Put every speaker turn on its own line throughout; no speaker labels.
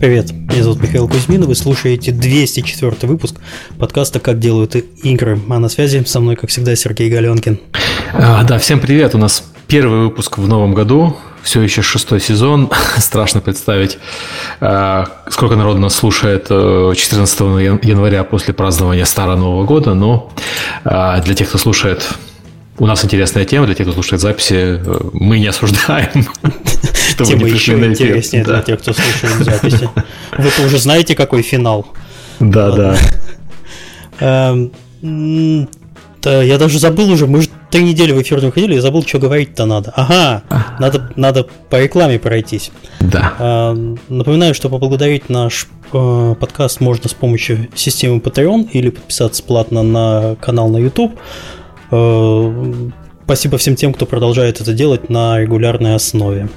Привет, меня зовут Михаил Кузьмин, вы слушаете 204 выпуск подкаста «Как делают игры». А на связи со мной, как всегда, Сергей Галенкин.
А, да, всем привет, у нас первый выпуск в новом году, все еще шестой сезон, страшно представить, а, сколько народу нас слушает 14 э, января после празднования Старого Нового года, но а, для тех, кто слушает у нас интересная тема, для тех, кто слушает записи, э, мы не осуждаем.
Тема еще интереснее для тех, кто слушает записи. Вы-то уже знаете, какой финал.
Да, да.
Эм, да, я даже забыл уже, мы же три недели в эфир не уходили, я забыл, что говорить-то надо. Ага, надо, надо по рекламе пройтись.
Да.
Эм, напоминаю, что поблагодарить наш э, подкаст можно с помощью системы Patreon или подписаться платно на канал на YouTube. Э, спасибо всем тем, кто продолжает это делать на регулярной основе.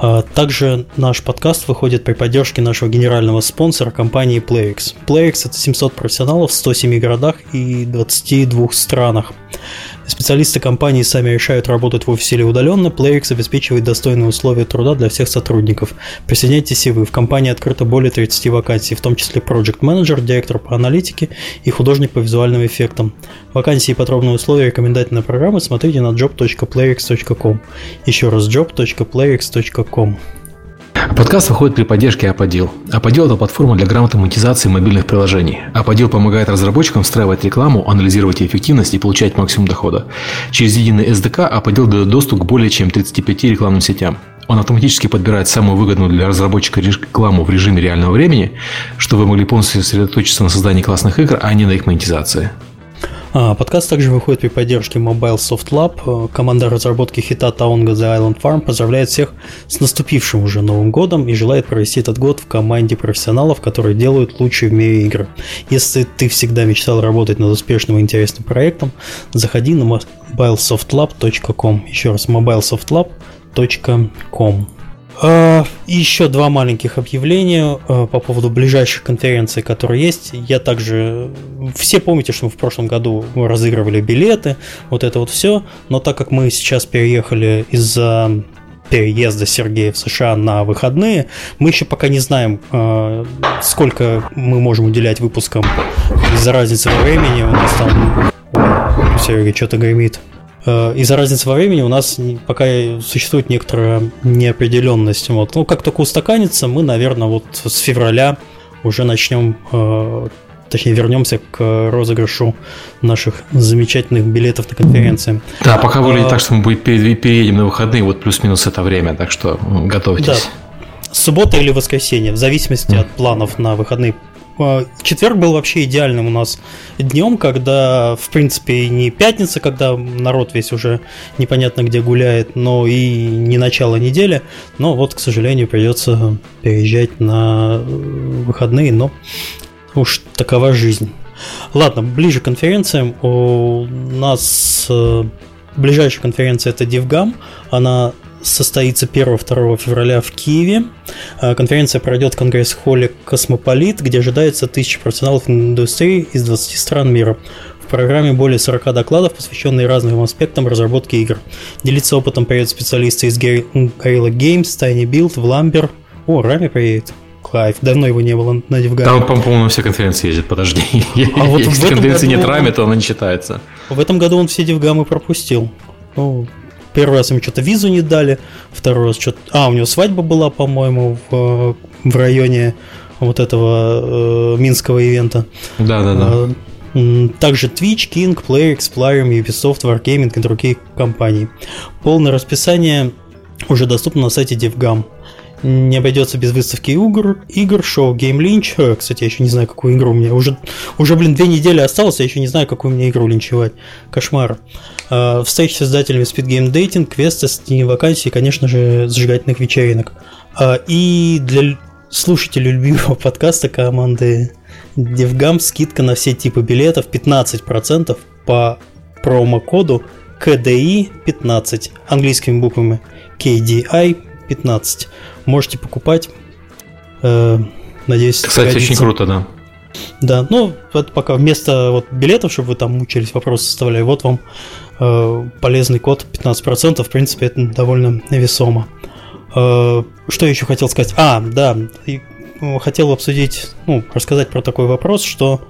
А также наш подкаст выходит при поддержке нашего генерального спонсора компании PlayX. PlayX это 700 профессионалов в 107 городах и 22 странах. Специалисты компании сами решают, работать в офисе или удаленно. PlayX обеспечивает достойные условия труда для всех сотрудников. Присоединяйтесь и вы. В компании открыто более 30 вакансий, в том числе Project Manager, директор по аналитике и художник по визуальным эффектам. Вакансии и подробные условия рекомендательной программы смотрите на job.playx.com. Еще раз job.playx.com.
Подкаст выходит при поддержке Аподил. Аподил – это платформа для грамотной монетизации мобильных приложений. Аподил помогает разработчикам встраивать рекламу, анализировать эффективность и получать максимум дохода. Через единый SDK Аподил дает доступ к более чем 35 рекламным сетям. Он автоматически подбирает самую выгодную для разработчика рекламу в режиме реального времени, чтобы вы могли полностью сосредоточиться на создании классных игр, а не на их монетизации.
А, подкаст также выходит при поддержке Mobile Soft Lab. Команда разработки хита Taonga The Island Farm поздравляет всех с наступившим уже Новым годом и желает провести этот год в команде профессионалов, которые делают лучшие в мире игры. Если ты всегда мечтал работать над успешным и интересным проектом, заходи на mobilesoftlab.com. Еще раз, mobilesoftlab.com. А, и еще два маленьких объявления а, по поводу ближайших конференций, которые есть. Я также... Все помните, что мы в прошлом году разыгрывали билеты, вот это вот все. Но так как мы сейчас переехали из-за переезда Сергея в США на выходные, мы еще пока не знаем, а, сколько мы можем уделять выпускам из-за разницы во времени. У нас там... Ой, Сергей что-то гремит. Э, из-за разницы во времени у нас пока существует некоторая неопределенность. Вот. Ну, как только устаканится, мы, наверное, вот с февраля уже начнем, э, точнее, вернемся к розыгрышу наших замечательных билетов на конференции.
Да, пока выглядит а, так, что мы переедем на выходные, вот плюс-минус это время, так что готовьтесь. Да.
Суббота или воскресенье, в зависимости mm. от планов на выходные четверг был вообще идеальным у нас днем, когда, в принципе, не пятница, когда народ весь уже непонятно где гуляет, но и не начало недели. Но вот, к сожалению, придется переезжать на выходные, но уж такова жизнь. Ладно, ближе к конференциям. У нас э, ближайшая конференция это DevGam. Она состоится 1-2 февраля в Киеве. А, конференция пройдет в конгресс-холле «Космополит», где ожидается тысячи профессионалов индустрии из 20 стран мира. В программе более 40 докладов, посвященные разным аспектам разработки игр. Делиться опытом приедут специалисты из Guerrilla Games, Tiny Build, Vlambeer. О, Рами приедет. Клайв. Давно его не было на DevGAMM'е.
Там, по-моему, все конференции ездит, подожди. А вот Если в конференции нет Рами, то она не считается.
В этом году он все DevGAMM'ы пропустил. Ну, Первый раз ему что-то визу не дали, второй раз что-то... А, у него свадьба была, по-моему, в, в районе вот этого э, минского ивента.
Да-да-да.
А, также Twitch, King, Player, Plarium, Ubisoft, Wargaming и другие компании. Полное расписание уже доступно на сайте DevGam. Не обойдется без выставки игр, игр шоу Game Lynch. Э, кстати, я еще не знаю, какую игру у меня. Уже, уже, блин, две недели осталось, я еще не знаю, какую мне игру линчевать. Кошмар. Э, встречи с создателями Speed Game Dating, квесты, стени вакансий, конечно же, зажигательных вечеринок. Э, и для слушателей любимого подкаста команды DevGam скидка на все типы билетов 15% по промокоду KDI 15 английскими буквами KDI 15. Можете покупать. Э, надеюсь,
Кстати, очень круто, да.
Да, ну, вот пока вместо вот билетов, чтобы вы там мучились, вопросы составляли, вот вам э, полезный код 15%, в принципе, это довольно весомо. Э, что еще хотел сказать? А, да, хотел обсудить, ну, рассказать про такой вопрос, что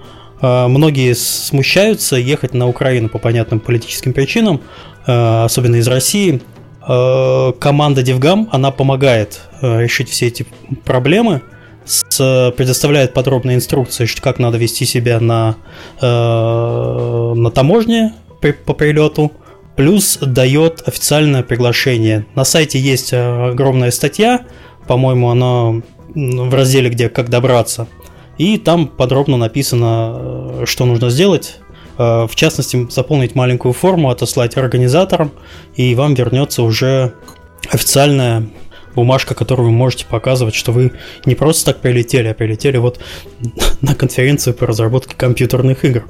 э, многие смущаются ехать на Украину по понятным политическим причинам, э, особенно из России. Э, команда Девгам, она помогает э, решить все эти проблемы, с, предоставляет подробные инструкции, как надо вести себя на, э, на таможне при, по прилету, плюс дает официальное приглашение. На сайте есть огромная статья, по-моему, она в разделе, где как добраться. И там подробно написано, что нужно сделать. В частности, заполнить маленькую форму, отослать организаторам, и вам вернется уже официальная бумажка, которую вы можете показывать, что вы не просто так прилетели, а прилетели вот на конференцию по разработке компьютерных игр.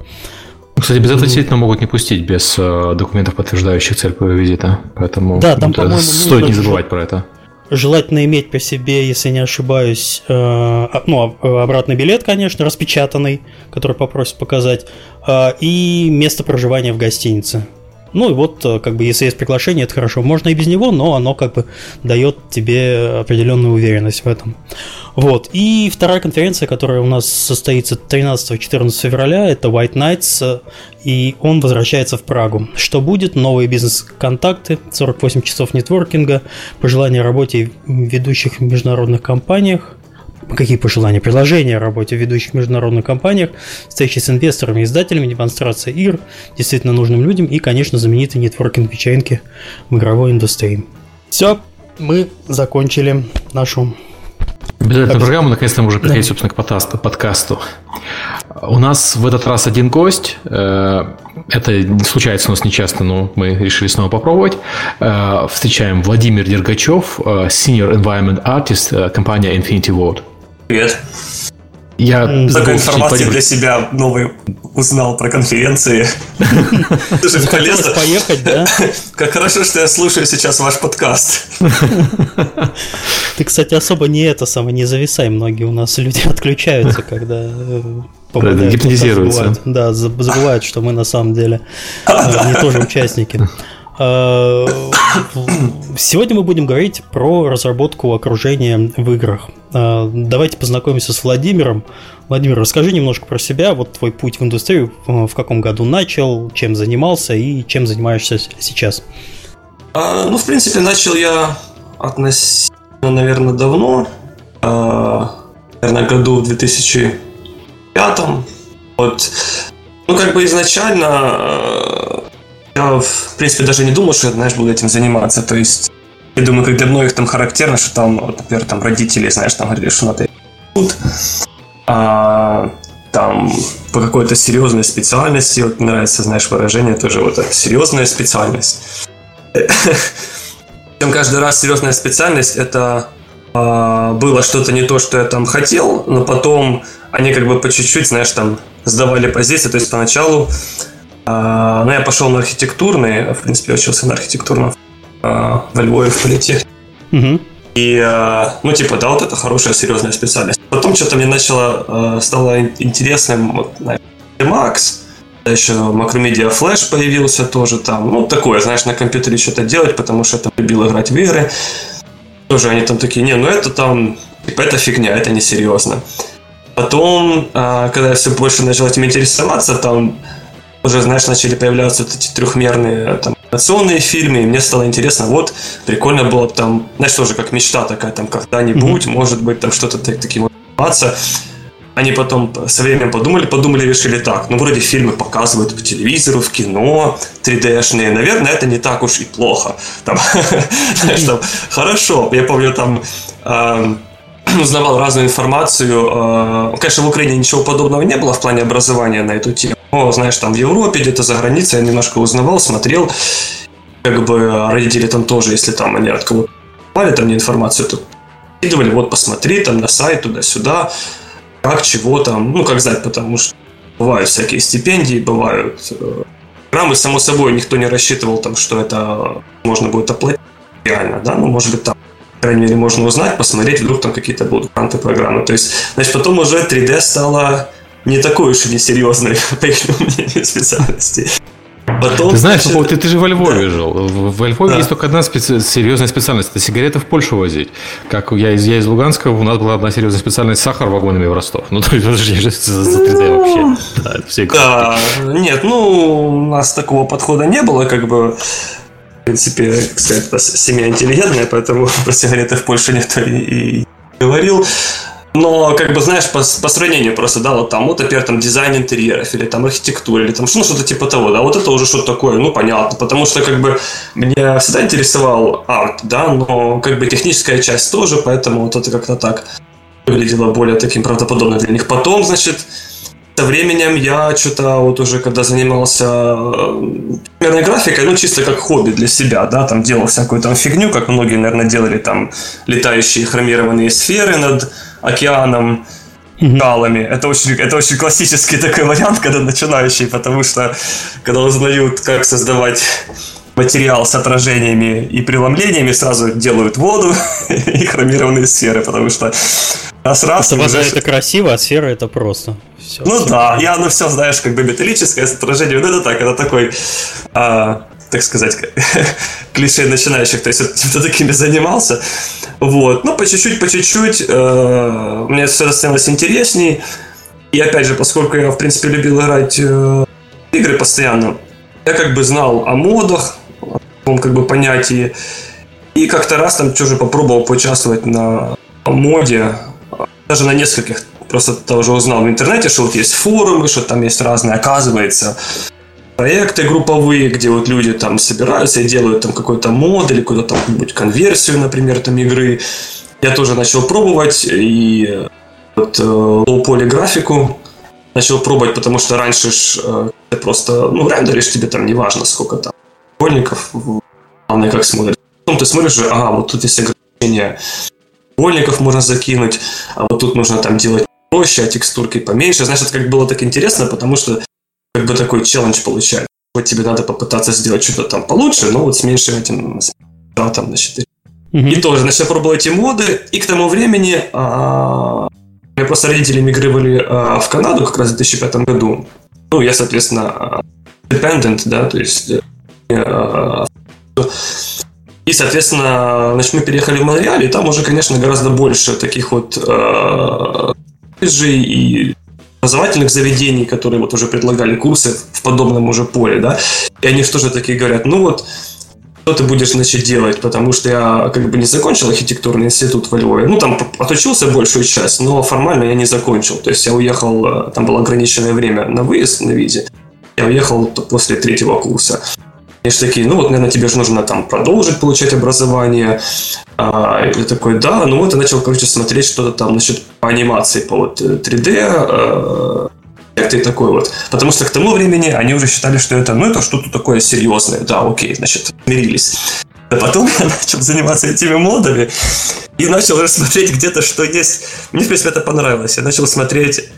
Кстати, без этого действительно могут не пустить без э, документов, подтверждающих цель визита. Поэтому
да, там,
да, стоит не забывать про это.
Желательно иметь при себе, если не ошибаюсь, э, а, ну, а, обратный билет, конечно, распечатанный, который попросят показать, э, и место проживания в гостинице. Ну и вот, э, как бы, если есть приглашение, это хорошо. Можно и без него, но оно как бы дает тебе определенную уверенность в этом. Вот. И вторая конференция, которая у нас состоится 13-14 февраля, это White Nights, и он возвращается в Прагу. Что будет? Новые бизнес-контакты, 48 часов нетворкинга, пожелания о работе в ведущих международных компаниях, какие пожелания, предложения о работе в ведущих международных компаниях, встречи с инвесторами издателями, демонстрация игр действительно нужным людям и, конечно, знаменитые нетворкинг-вечеринки в игровой индустрии. Все, мы закончили нашу
Обязательно программу, наконец-то мы уже приходим, да. собственно, к подкасту, подкасту. У нас в этот раз один гость. Э, это случается у нас нечасто, но мы решили снова попробовать. Э, встречаем Владимир Дергачев, э, Senior Environment Artist, компания Infinity Ward.
Привет. Я Такой информации для себя новый узнал про конференции.
Слушай, полезно. поехать, да?
Как хорошо, что я слушаю сейчас ваш подкаст.
Ты, кстати, особо не это самое, не зависай. Многие у нас люди отключаются, когда э,
гипнотизируются.
Да, забывают, что мы на самом деле э, не тоже участники. Э, сегодня мы будем говорить про разработку окружения в играх. Э, давайте познакомимся с Владимиром. Владимир, расскажи немножко про себя, вот твой путь в индустрию, э, в каком году начал, чем занимался и чем занимаешься сейчас.
А, ну, в принципе, начал я относительно, наверное, давно, а, наверное, году в 2005. Вот. Ну, как бы изначально я, в принципе, даже не думал, что я, знаешь, буду этим заниматься. То есть, я думаю, как для многих там характерно, что там, вот, например, там родители, знаешь, там говорили, что надо а, там по какой-то серьезной специальности, вот нравится, знаешь, выражение тоже вот это, серьезная специальность. Причем каждый раз серьезная специальность это а, было что-то не то, что я там хотел, но потом они как бы по чуть-чуть, знаешь, там сдавали позиции. То есть поначалу а, ну, я пошел на архитектурный, в принципе, учился на архитектурном а, во Львове в политехе. Угу. И, а, ну, типа, да, вот это хорошая, серьезная специальность. Потом что-то мне начало, стало интересным, вот, Max, еще Macromedia Flash появился тоже там. Ну, такое, знаешь, на компьютере что-то делать, потому что я там любил играть в игры. Тоже они там такие, не, ну это там, типа, это фигня, это несерьезно. Потом, когда я все больше начал этим интересоваться, там уже, знаешь, начали появляться вот эти трехмерные там, анимационные фильмы, и мне стало интересно, вот, прикольно было там, знаешь, тоже как мечта такая, там, когда-нибудь, mm-hmm. может быть, там что-то так, таким заниматься. Они потом со временем подумали, подумали, решили так, ну, вроде фильмы показывают по телевизору, в кино, 3D-шные, наверное, это не так уж и плохо. Там, знаешь, там, хорошо, я помню, там, узнавал разную информацию. А, конечно, в Украине ничего подобного не было в плане образования на эту тему. Но, знаешь, там в Европе, где-то за границей я немножко узнавал, смотрел. Как бы родители там тоже, если там они от кого-то там мне информацию, то скидывали, вот посмотри там на сайт туда-сюда, как, чего там, ну, как знать, потому что бывают всякие стипендии, бывают э, программы, само собой, никто не рассчитывал там, что это можно будет оплатить реально, да, ну, может быть, там крайней мере, можно узнать, посмотреть, вдруг там какие-то будут гранты программы. То есть, значит, потом уже 3D стало не такой уж и несерьезной, по их мнению, специальности.
Потом, ты знаешь, значит, ты, ты же во Львове да. жил. Во Львове да. есть только одна специ... серьезная специальность. Это сигареты в Польшу возить. Как я из, я из Луганска, у нас была одна серьезная специальность сахар вагонами в Ростов. Ну, то есть, я за, за 3D ну, вообще.
Да, да, нет, ну, у нас такого подхода не было, как бы в принципе, как сказать, семья интеллигентная, поэтому про сигареты в Польше никто и, говорил. Но, как бы, знаешь, по, по сравнению просто, да, вот там, вот, например, там дизайн интерьеров, или там архитектура, или там ну, что-то типа того, да, вот это уже что-то такое, ну, понятно, потому что, как бы, меня всегда интересовал арт, да, но, как бы, техническая часть тоже, поэтому вот это как-то так выглядело более таким правдоподобным для них. Потом, значит, со временем я что-то вот уже когда занимался примерной э, графикой, ну чисто как хобби для себя, да, там делал всякую там фигню, как многие, наверное, делали там летающие хромированные сферы над океаном, скалами. Это очень, это очень классический такой вариант, когда начинающий, потому что когда узнают, как создавать материал с отражениями и преломлениями, сразу делают воду и хромированные сферы, потому что
раз раз... Вода это красиво, а сфера это просто.
Все, ну все да, я ну все, знаешь, как бы металлическое с отражением, ну это так, это такой... А, так сказать, клише начинающих, то есть чем-то такими занимался. Вот. Ну, по чуть-чуть, по чуть-чуть э, мне все становилось интересней. И опять же, поскольку я, в принципе, любил играть э, игры постоянно, я как бы знал о модах, как бы понятии. И как-то раз там тоже попробовал поучаствовать на моде, даже на нескольких. Просто тоже узнал в интернете, что вот есть форумы, что там есть разные, оказывается, проекты групповые, где вот люди там собираются и делают там какой-то мод или какую-то там какую-нибудь конверсию, например, там игры. Я тоже начал пробовать и вот э, лоу-поли графику начал пробовать, потому что раньше ж, э, ты просто, ну, рендеришь тебе там неважно сколько там школьников, главное как смотришь. Потом ты смотришь же, ага, вот тут есть ограничения школьников можно закинуть, а вот тут нужно там делать проще, а текстурки поменьше. Знаешь, это как было так интересно, потому что как бы такой челлендж получается. Вот тебе надо попытаться сделать что-то там получше, но вот с меньшим этим тратом, значит. Mm-hmm. И тоже начал пробовать эти моды, и к тому времени а, меня просто родители мигрировали а, в Канаду как раз в 2005 году. Ну, я, соответственно, dependent, да, то есть а, и, соответственно, значит, мы переехали в Монреаль, и там уже, конечно, гораздо больше таких вот э, и образовательных заведений, которые вот уже предлагали курсы в подобном уже поле, да, и они что же такие говорят, ну вот, что ты будешь, значит, делать, потому что я как бы не закончил архитектурный институт во Львове, ну, там отучился большую часть, но формально я не закончил, то есть я уехал, э, там было ограниченное время на выезд на визе, я уехал после третьего курса. И что такие, ну вот, наверное, тебе же нужно там продолжить получать образование. А, я такой, да, ну вот, и начал, короче, смотреть что-то там, по анимации, по вот 3D, э, э и такой вот. Потому что к тому времени они уже считали, что это, ну, это что-то такое серьезное. Да, окей, значит, смирились. А потом я начал заниматься этими модами и начал рассмотреть где-то, что есть. Мне, в принципе, это понравилось. Я начал смотреть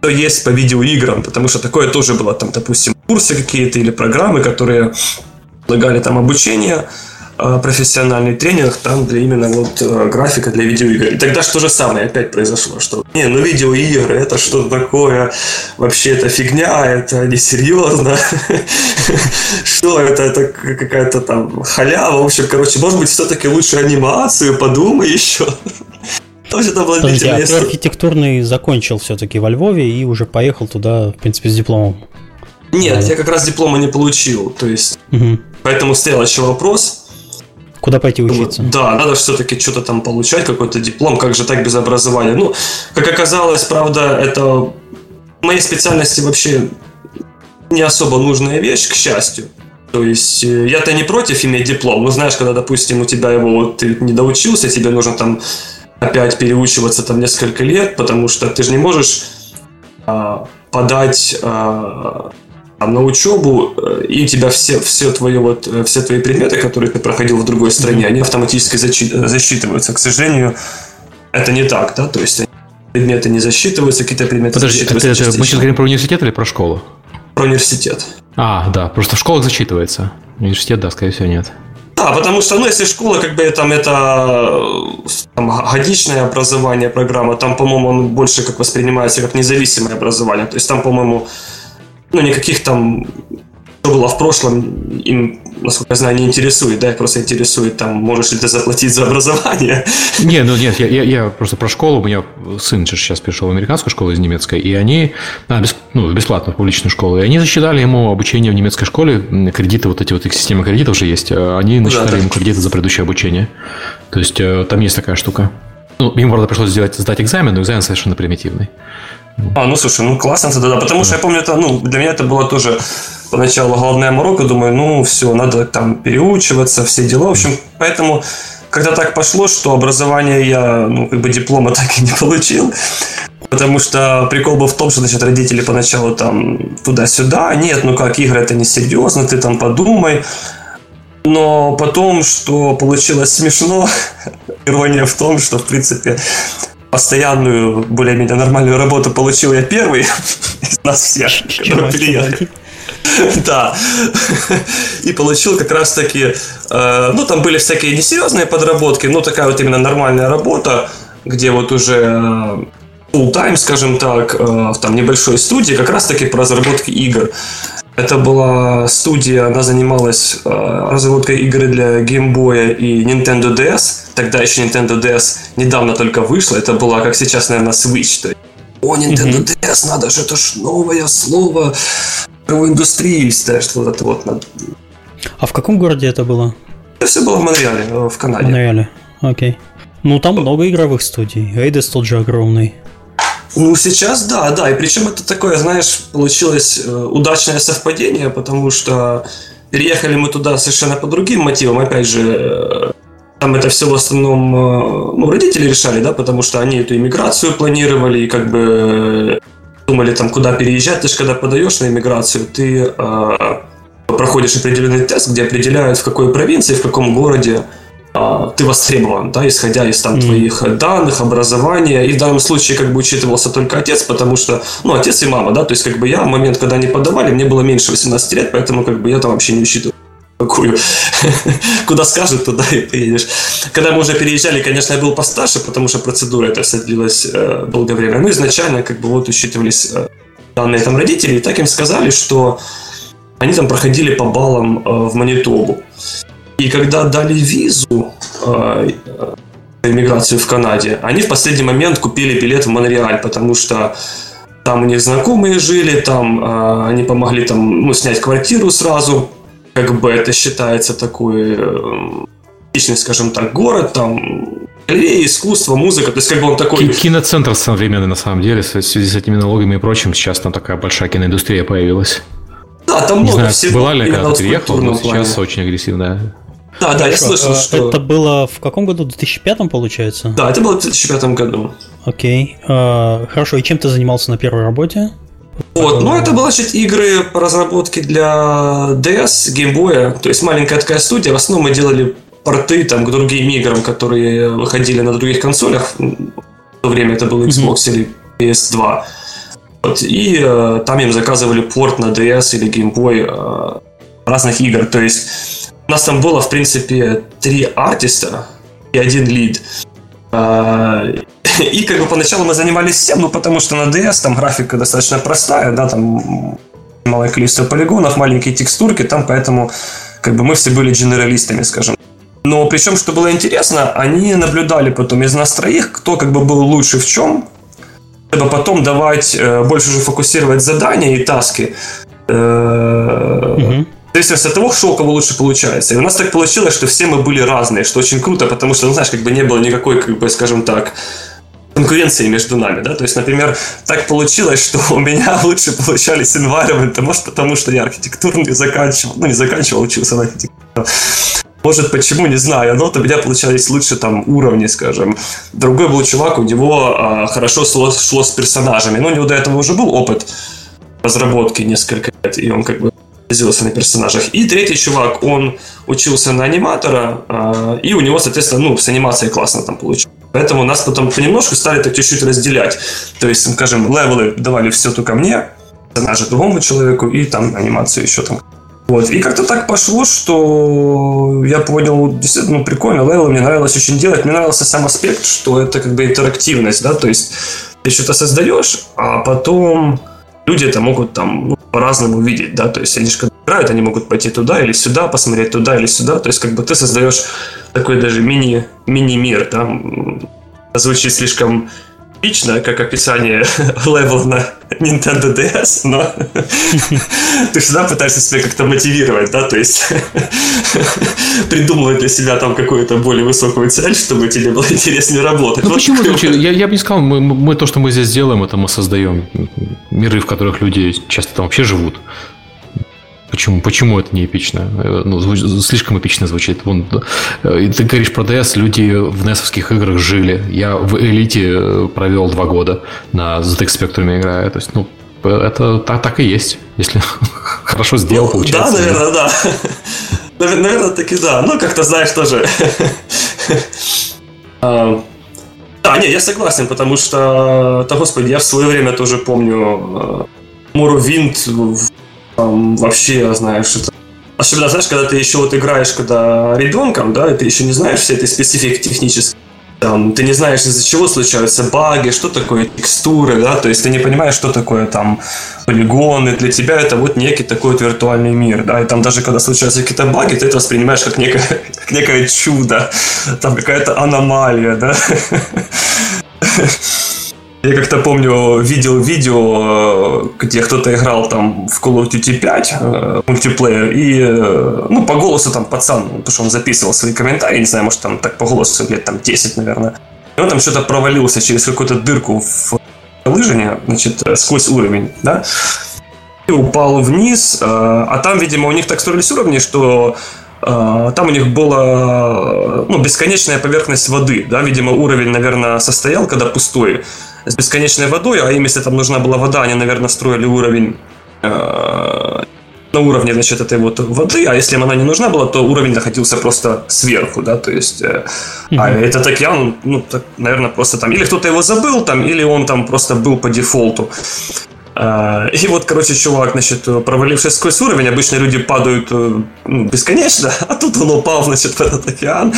что есть по видеоиграм, потому что такое тоже было, там, допустим, курсы какие-то или программы, которые предлагали там обучение, а, профессиональный тренинг там для именно вот э, графика для видеоигр. И тогда что же самое опять произошло, что не, ну видеоигры это что-то такое, вообще это фигня, это несерьезно, что это, это какая-то там халява, в общем, короче, может быть все-таки лучше анимацию, подумай еще.
Тоже это было Подожди, а ты архитектурный закончил все-таки во Львове и уже поехал туда, в принципе, с дипломом?
Нет, я как раз диплома не получил, то есть, угу. Поэтому стоял еще вопрос.
Куда пойти учиться?
Да, надо все-таки что-то там получать, какой-то диплом, как же так без образования. Ну, как оказалось, правда, это моей специальности вообще не особо нужная вещь, к счастью. То есть э, я-то не против иметь диплом, но знаешь, когда, допустим, у тебя его вот, ты не доучился, тебе нужно там опять переучиваться там несколько лет, потому что ты же не можешь а, подать а, на учебу, э, и у тебя все, все, твои, вот, э, все твои предметы, которые ты проходил в другой стране, они автоматически засчитываются. К сожалению, это не так, да, то есть предметы не засчитываются, какие-то предметы
Подожди, засчитываются это, это, мы сейчас говорим про университет или про школу?
Про университет.
А, да, просто в школах засчитывается. Университет, да, скорее всего, нет.
Да, потому что, ну, если школа, как бы, там, это там, годичное образование, программа, там, по-моему, он больше как воспринимается как независимое образование. То есть там, по-моему, ну, никаких там что было в прошлом, им, насколько я знаю, не интересует, да, их просто интересует, там, можешь ли ты заплатить за образование.
Не, ну нет, я, я, я просто про школу, у меня сын сейчас пришел в американскую школу из немецкой, и они, а, без, ну, бесплатно в публичную школу, и они засчитали ему обучение в немецкой школе, кредиты, вот эти вот их системы кредитов уже есть, а они насчитали да, ему кредиты за предыдущее обучение. То есть э, там есть такая штука. Ну, ему, правда, пришлось сделать, сдать экзамен, но экзамен совершенно примитивный.
А, ну слушай, ну классно тогда, да, потому да. что я помню, это, ну, для меня это было тоже поначалу головная морока, думаю, ну все, надо там переучиваться, все дела. В общем, поэтому когда так пошло, что образование я, ну, как бы диплома так и не получил, потому что прикол был в том, что, значит, родители поначалу там туда-сюда, нет, ну как, игры это не серьезно, ты там подумай, но потом, что получилось смешно, ирония в том, что, в принципе, постоянную, более-менее нормальную работу получил я первый из нас всех, которые приехали. Да. И получил как раз таки, э, ну, там были всякие несерьезные подработки, но такая вот именно нормальная работа, где вот уже э, full time, скажем так, э, в там небольшой студии, как раз таки по разработке игр. Это была студия, она занималась э, разработкой игры для Game Boy и Nintendo DS. Тогда еще Nintendo DS недавно только вышла. Это была, как сейчас, наверное, Switch. То есть, О, Nintendo mm-hmm. DS, надо же, это ж новое слово в индустрии, считаешь, что вот это вот.
А в каком городе это было?
Это все было в Монреале, э, в Канаде.
В Монреале, окей. Ну, там много игровых студий. Эйдес тот же огромный.
Ну, сейчас да, да. И причем это такое, знаешь, получилось э, удачное совпадение, потому что переехали мы туда совершенно по другим мотивам. Опять же, э, там это все в основном э, ну, родители решали, да, потому что они эту иммиграцию планировали и как бы думали там, куда переезжать. Ты же когда подаешь на иммиграцию, ты э, проходишь определенный тест, где определяют, в какой провинции, в каком городе ты востребован, да, исходя из там mm. твоих данных, образования. И в данном случае как бы учитывался только отец, потому что, ну, отец и мама, да, то есть как бы я в момент, когда они подавали, мне было меньше 18 лет, поэтому как бы я там вообще не учитывал какую. Куда скажут, туда и поедешь. Когда мы уже переезжали, конечно, я был постарше, потому что процедура эта вся длилась э, долгое время. Ну, изначально как бы вот учитывались э, данные там родителей, и так им сказали, что они там проходили по баллам э, в Манитобу. И когда дали визу э, иммиграцию в Канаде, они в последний момент купили билет в Монреаль, потому что там у них знакомые жили, там э, они помогли там ну, снять квартиру сразу, как бы это считается такой э, скажем так, город, там галерея, искусство, музыка, то есть как бы он такой...
Киноцентр современный на самом деле, в связи с этими налогами и прочим, сейчас там такая большая киноиндустрия появилась.
Да, там
Не много знаю, всего. Была ли, когда ты переехал, но сейчас очень агрессивная.
Да, да, я слышал,
а что... Это было в каком году? В 2005 получается?
Да, это было в 2005 году.
Окей. А, хорошо, и чем ты занимался на первой работе?
Вот, ну это были значит, игры по разработке для DS, Game Boy, то есть маленькая такая студия. В основном мы делали порты там, к другим играм, которые выходили на других консолях. В то время это был Xbox mm-hmm. или PS2. Вот, и э, там им заказывали порт на DS или Game Boy э, разных игр. То есть у нас там было, в принципе, три артиста и один лид. А, и как бы поначалу мы занимались всем, ну потому что на DS там графика достаточно простая, да, там малое количество полигонов, маленькие текстурки, там поэтому как бы мы все были генералистами, скажем. Но причем, что было интересно, они наблюдали потом из нас троих, кто как бы был лучше в чем, чтобы потом давать, э, больше уже фокусировать задания и таски. Угу в зависимости от того, что у кого лучше получается. И у нас так получилось, что все мы были разные, что очень круто, потому что, ну, знаешь, как бы не было никакой, как бы, скажем так, конкуренции между нами, да, то есть, например, так получилось, что у меня лучше получались environment, может, потому что я архитектурный заканчивал, ну, не заканчивал, учился на архитектуре, может, почему, не знаю, но вот у меня получались лучше там уровни, скажем. Другой был чувак, у него а, хорошо шло, шло с персонажами, но у него до этого уже был опыт разработки несколько лет, и он как бы специализировался на персонажах. И третий чувак, он учился на аниматора, а, и у него, соответственно, ну, с анимацией классно там получилось. Поэтому нас потом понемножку стали так чуть-чуть разделять. То есть, скажем, левелы давали все только мне, персонажа другому человеку, и там анимацию еще там. Вот. И как-то так пошло, что я понял, действительно, ну, прикольно, левелы мне нравилось очень делать. Мне нравился сам аспект, что это как бы интерактивность, да, то есть ты что-то создаешь, а потом люди это могут там ну, по-разному видеть, да, то есть они же когда играют, они могут пойти туда или сюда, посмотреть туда или сюда. То есть, как бы ты создаешь такой даже мини, мини-мир, да, звучит слишком лично, как описание level на Nintendo DS, но ты всегда пытаешься себя как-то мотивировать, да, то есть придумывать для себя там какую-то более высокую цель, чтобы тебе было интереснее работать.
Ну вот почему звучит? Я, я бы не сказал, мы, мы то, что мы здесь делаем, это мы создаем миры, в которых люди часто там вообще живут. Почему, почему это не эпично? Э, ну, звуч, слишком эпично звучит. Вон, э, ты говоришь про DS, люди в NES играх жили. Я в Элите э, провел два года на ZX Spectrum играя. То есть, ну, это так, так и есть. Если хорошо сделал, ну, получается.
Да, наверное, да. Наверное, таки да. Ну, как-то знаешь тоже. А, да, не, я согласен, потому что, да, господи, я в свое время тоже помню Morrowind там, вообще, знаешь, это Особенно, знаешь, когда ты еще вот играешь, когда ребенком, да, и ты еще не знаешь все этой специфики технической. Там, ты не знаешь, из-за чего случаются баги, что такое текстуры, да, то есть ты не понимаешь, что такое там полигоны. Для тебя это вот некий такой вот виртуальный мир, да, и там даже когда случаются какие-то баги, ты это воспринимаешь как некое, как некое чудо, там какая-то аномалия, да. Я как-то помню, видел видео, где кто-то играл там в Call of Duty 5 э, мультиплеер, и э, ну, по голосу там пацан, потому что он записывал свои комментарии, не знаю, может там так по голосу лет там 10, наверное. И он там что-то провалился через какую-то дырку в лыжине, значит, э, сквозь уровень, да, и упал вниз, э, а там, видимо, у них так строились уровни, что э, там у них была ну, бесконечная поверхность воды, да, видимо, уровень, наверное, состоял, когда пустой, с бесконечной водой, а им, если там нужна была вода, они, наверное, строили уровень э, на уровне, значит, этой вот воды, а если им она не нужна была, то уровень находился просто сверху, да, то есть, э, mm-hmm. а этот океан, ну, так, наверное, просто там, или кто-то его забыл там, или он там просто был по дефолту. Э, и вот, короче, чувак, значит, провалившись сквозь уровень, обычно люди падают э, ну, бесконечно, а тут он упал, значит, в этот океан.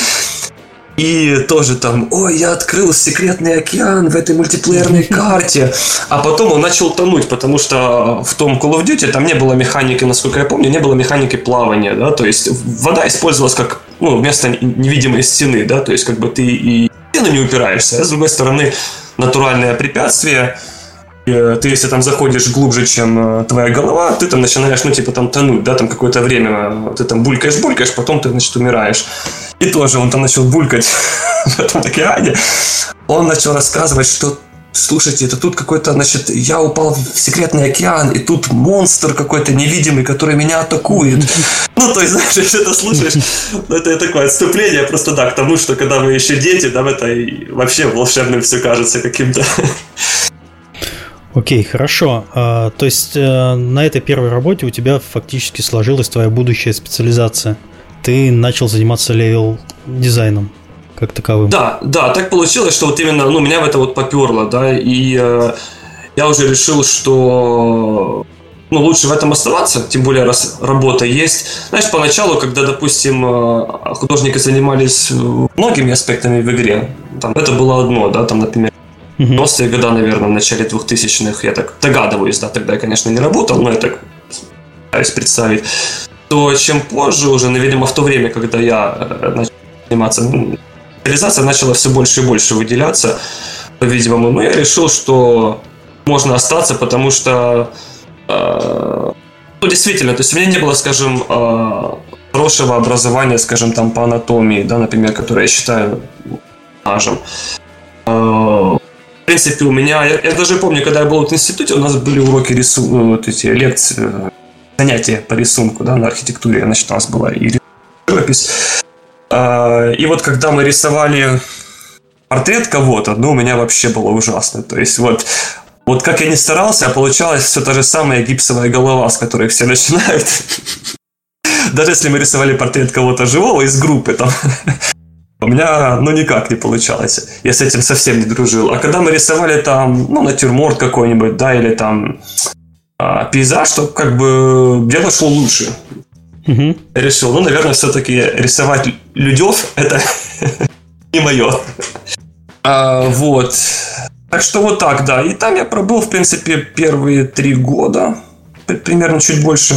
И тоже там, ой, я открыл секретный океан в этой мультиплеерной карте. А потом он начал тонуть, потому что в том Call of Duty там не было механики, насколько я помню, не было механики плавания, да, то есть вода использовалась как, ну, вместо невидимой стены, да, то есть как бы ты и стену не упираешься, а с другой стороны натуральное препятствие – ты если там заходишь глубже, чем э, твоя голова, ты там начинаешь, ну, типа, там тонуть, да, там какое-то время э, ты там булькаешь-булькаешь, потом ты, значит, умираешь. И тоже он там начал булькать в этом океане. Он начал рассказывать, что слушайте, это тут какой-то, значит, я упал в секретный океан, и тут монстр какой-то невидимый, который меня атакует. Ну, то есть, знаешь, если это слушаешь, ну, это такое отступление просто, да, к тому, что когда вы еще дети, да, это вообще волшебным все кажется каким-то.
Окей, хорошо. А, то есть э, на этой первой работе у тебя фактически сложилась твоя будущая специализация. Ты начал заниматься level design ом как таковым.
Да, да, так получилось, что вот именно, ну, меня в это вот поперло, да, и э, я уже решил, что ну, лучше в этом оставаться, тем более раз работа есть. Знаешь, поначалу, когда, допустим, э, художники занимались э, многими аспектами в игре, там, это было одно, да, там, например, 90-е годы, наверное, в начале 2000-х, я так догадываюсь, да, тогда я, конечно, не работал, но я так пытаюсь представить, то чем позже уже, ну, видимо, в то время, когда я э, начал заниматься, реализация начала все больше и больше выделяться, по-видимому, но я решил, что можно остаться, потому что э, ну, действительно, то есть у меня не было, скажем, э, хорошего образования, скажем, там по анатомии, да, например, которое я считаю важным. В принципе, у меня... Я, я даже помню, когда я был в институте, у нас были уроки рисунка, ну, вот эти лекции, э, занятия по рисунку, да, на архитектуре. Значит, у нас была и живопись. А, и вот когда мы рисовали портрет кого-то, ну, у меня вообще было ужасно. То есть вот вот как я не старался, а получалось все та же самая гипсовая голова, с которой все начинают. Даже если мы рисовали портрет кого-то живого из группы, там у меня, ну, никак не получалось. Я с этим совсем не дружил. А когда мы рисовали там, ну, натюрморт какой-нибудь, да, или там а, пейзаж, то как бы дело шло лучше. Угу. Я решил, ну, наверное, все-таки рисовать людев это не мое. А, вот. Так что вот так, да. И там я пробыл, в принципе, первые три года, примерно чуть больше.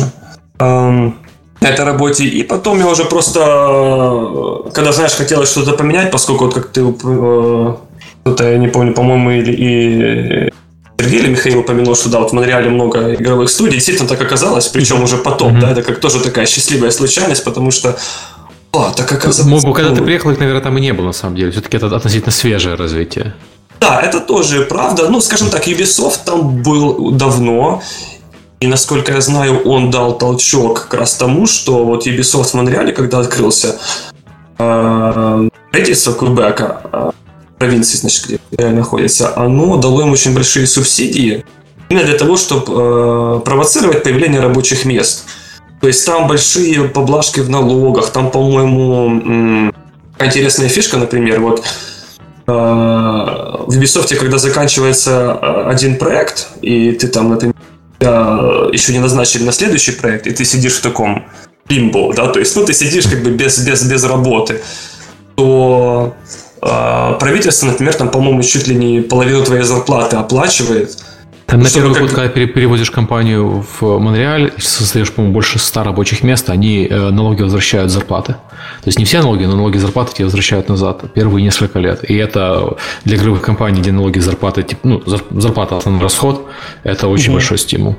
эм, на этой работе. И потом я уже просто, э, когда, знаешь, хотелось что-то поменять, поскольку, вот как ты, э, кто-то, я не помню, по-моему, или и Сергей или Михаил упомянул, что да, вот в Монреале много игровых студий. Действительно так оказалось, причем уже потом, mm-hmm. да, это как тоже такая счастливая случайность, потому что
а, так оказывается... Мог, когда ты приехал, их, наверное, там и не было, на самом деле. Все-таки это относительно свежее развитие.
Да, это тоже правда. Ну, скажем так, Ubisoft там был давно. И насколько я знаю, он дал толчок как раз тому, что вот Ubisoft в Монреале, когда открылся, э, правительство Квебека, э, провинции, значит, где находится, оно дало им очень большие субсидии именно для того, чтобы э, провоцировать появление рабочих мест. То есть там большие поблажки в налогах, там, по-моему, интересная фишка, например, вот э, в Ubisoft, когда заканчивается э, один проект, и ты там, например, еще не назначили на следующий проект, и ты сидишь в таком лимбо, да, то есть, ну, ты сидишь как бы без, без, без работы, то э, правительство, например, там, по-моему, чуть ли не половину твоей зарплаты оплачивает –
там на первый год, когда переводишь компанию в Монреаль, создаешь, по-моему, больше 100 рабочих мест, они э, налоги возвращают зарплаты. То есть не все налоги, но налоги зарплаты тебе возвращают назад первые несколько лет. И это для игровых компаний, где налоги зарплаты, типа, ну, зарплата основной расход, это очень угу. большой стимул.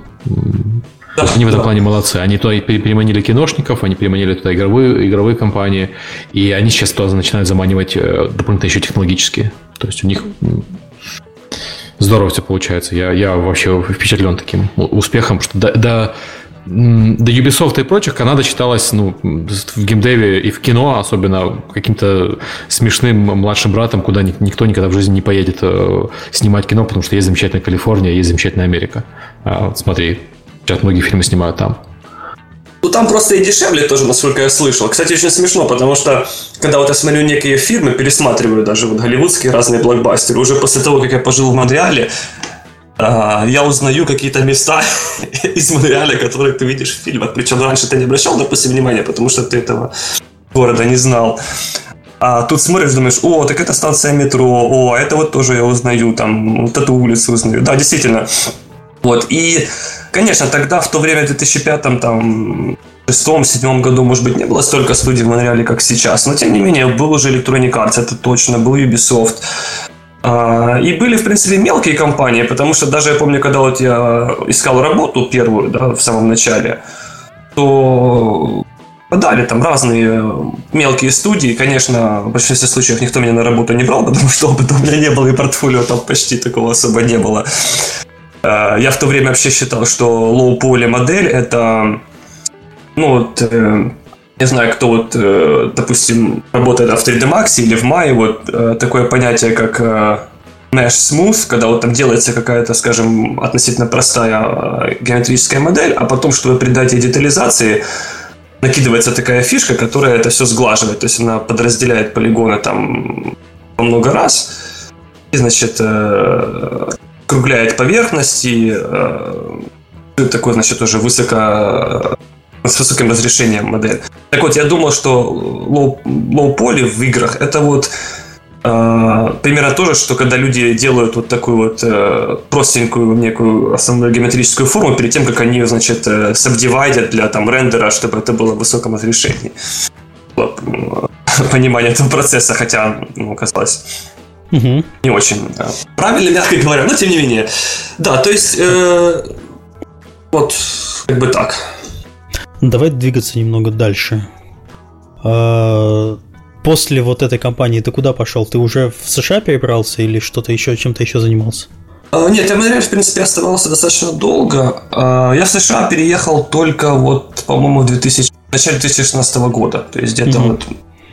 Да, они в этом да. плане молодцы. Они туда переманили киношников, они переманили туда игровые, игровые компании, и они сейчас туда начинают заманивать э, дополнительно еще технологические. То есть у них здорово все получается. Я, я вообще впечатлен таким успехом, что до, до, до Ubisoft и прочих Канада считалась ну, в геймдеве и в кино особенно каким-то смешным младшим братом, куда никто никогда в жизни не поедет э, снимать кино, потому что есть замечательная Калифорния, есть замечательная Америка. А, смотри, сейчас многие фильмы снимают там.
Ну, там просто и дешевле тоже, насколько я слышал. Кстати, очень смешно, потому что, когда вот я смотрю некие фильмы, пересматриваю даже вот голливудские разные блокбастеры, уже после того, как я пожил в Монреале, а, я узнаю какие-то места из Монреаля, которые ты видишь в фильмах. Причем раньше ты не обращал, допустим, внимания, потому что ты этого города не знал. А тут смотришь, думаешь, о, так это станция метро, о, а это вот тоже я узнаю, там, вот эту улицу узнаю. Да, действительно. Вот, и Конечно, тогда, в то время, в 2005 там, шестом, седьмом году, может быть, не было столько студий в Монреале, как сейчас. Но, тем не менее, был уже Electronic Arts, это точно, был Ubisoft. А, и были, в принципе, мелкие компании, потому что даже я помню, когда вот я искал работу первую, да, в самом начале, то подали там разные мелкие студии. Конечно, в большинстве случаев никто меня на работу не брал, потому что опыта у меня не было, и портфолио там почти такого особо не было. Э, я в то время вообще считал, что low-poly модель это, ну вот, э, не знаю, кто вот, э, допустим, работает в 3D Max или в Maya, вот такое понятие, как Mesh Smooth, когда вот там делается какая-то, скажем, относительно простая геометрическая модель, а потом, чтобы придать ей детализации, накидывается такая фишка, которая это все сглаживает, то есть она подразделяет полигоны там много раз, и, значит, кругляет поверхности, э, такой, значит, уже высоко с высоким разрешением модель. Так вот, я думал, что poly в играх это вот э, примерно то же, что когда люди делают вот такую вот э, простенькую некую основную геометрическую форму перед тем, как они, значит, э, subdividят для там рендера, чтобы это было в высоком разрешении. Понимание этого процесса, хотя, ну, казалось Угу. Не очень да. правильно, мягко говоря, но тем не менее. Да, то есть, э, вот, как бы так.
Давай двигаться немного дальше. А, после вот этой кампании ты куда пошел? Ты уже в США перебрался или что-то еще, чем-то еще занимался?
А, нет, я в принципе, оставался достаточно долго. А, я в США переехал только вот, по-моему, в 2000, в начале 2016 года, то есть где-то mm-hmm. вот,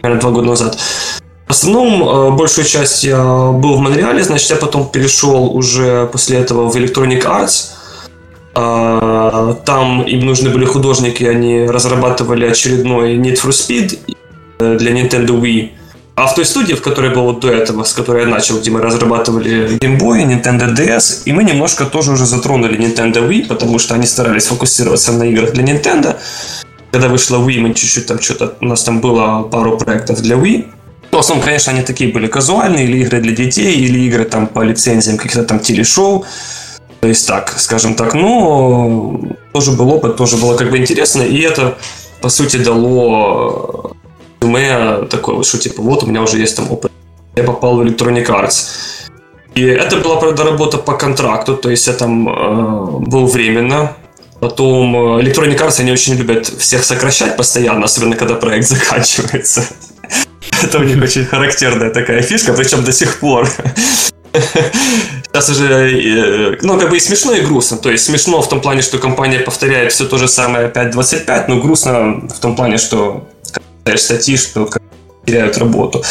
наверное, два года назад. Основном, э, большую часть я был в Монреале, значит, я потом перешел уже после этого в Electronic Arts. А, там им нужны были художники, они разрабатывали очередной Need for Speed э, для Nintendo Wii. А в той студии, в которой был вот до этого, с которой я начал, где мы разрабатывали Game Boy, Nintendo DS, и мы немножко тоже уже затронули Nintendo Wii, потому что они старались фокусироваться на играх для Nintendo. Когда вышла Wii, мы чуть-чуть там что-то, у нас там было пару проектов для Wii. Ну, в основном, конечно, они такие были казуальные, или игры для детей, или игры там по лицензиям каких-то там телешоу. То есть так, скажем так, но тоже был опыт, тоже было как бы интересно, и это, по сути, дало мне такое что типа вот у меня уже есть там опыт. Я попал в Electronic Arts. И это была, правда, работа по контракту, то есть я там э, был временно. Потом э, Electronic Arts, они очень любят всех сокращать постоянно, особенно когда проект заканчивается. Это у них очень характерная такая фишка, причем до сих пор. Сейчас уже, э, ну, как бы и смешно, и грустно. То есть смешно в том плане, что компания повторяет все то же самое 5.25, но грустно в том плане, что статьи, что теряют работу.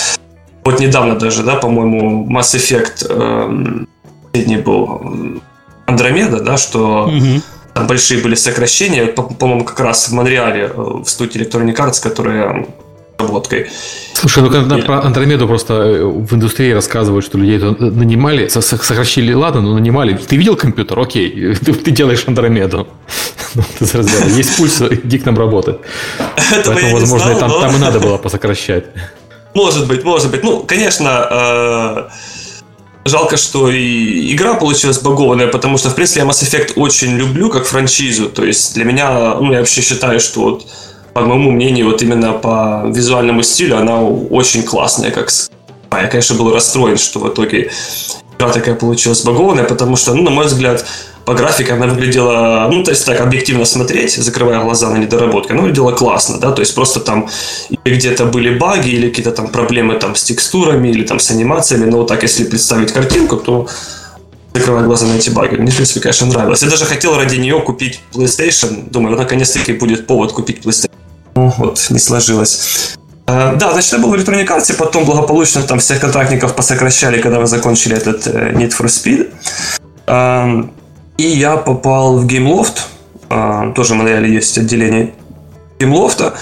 Вот недавно даже, да, по-моему, Mass Effect э, последний был Андромеда, да, что угу. там большие были сокращения, по-моему, как раз в Монреале, э, в студии Electronic Arts, которая разработкой.
Слушай, ну когда и... про Андромеду просто э, в индустрии рассказывают, что людей нанимали, сокращили, ладно, но нанимали. Ты видел компьютер? Окей, ты, ты делаешь Андромеду. Ну, есть пульс, иди к нам работать. Поэтому, возможно, там, и надо было посокращать.
Может быть, может быть. Ну, конечно, э, жалко, что и игра получилась багованная, потому что, в принципе, я Mass Effect очень люблю как франшизу. То есть для меня, ну, я вообще считаю, что вот, по моему мнению, вот именно по визуальному стилю она очень классная, как я, конечно, был расстроен, что в итоге игра такая получилась багованная, потому что, ну, на мой взгляд, по графике она выглядела, ну, то есть так объективно смотреть, закрывая глаза на недоработки, она выглядела классно, да, то есть просто там где-то были баги или какие-то там проблемы там с текстурами или там с анимациями, но вот так, если представить картинку, то закрывая глаза на эти баги. Мне, в принципе, конечно, нравилось. Я даже хотел ради нее купить PlayStation. Думаю, наконец-таки будет повод купить PlayStation. Ну, вот, не сложилось. Uh, да, значит, я был в Electronic Arts, потом благополучно там всех контрактников посокращали, когда мы закончили этот uh, Need for Speed. Uh, и я попал в GameLoft. А, тоже в Монреале есть отделение GameLoft.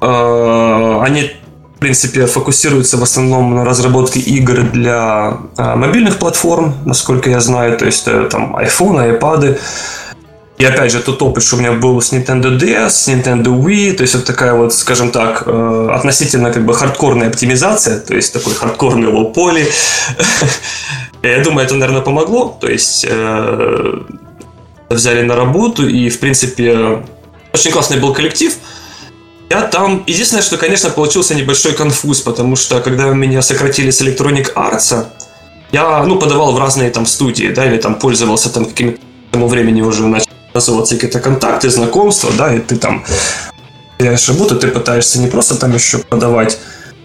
А, они, в принципе, фокусируются в основном на разработке игр для а, мобильных платформ, насколько я знаю. То есть э, там iPhone, iPad. И опять же, тот опыт, что у меня был с Nintendo DS, с Nintendo Wii, то есть вот такая вот, скажем так, э, относительно как бы хардкорная оптимизация, то есть такой хардкорный лоу-поли. Я думаю, это, наверное, помогло. То есть э, взяли на работу, и, в принципе, очень классный был коллектив. Я там... Единственное, что, конечно, получился небольшой конфуз, потому что, когда меня сократили с Electronic Arts, я, ну, подавал в разные там студии, да, или там пользовался там какими-то тому времени уже начали называться какие-то контакты, знакомства, да, и ты там теряешь работу, ты пытаешься не просто там еще подавать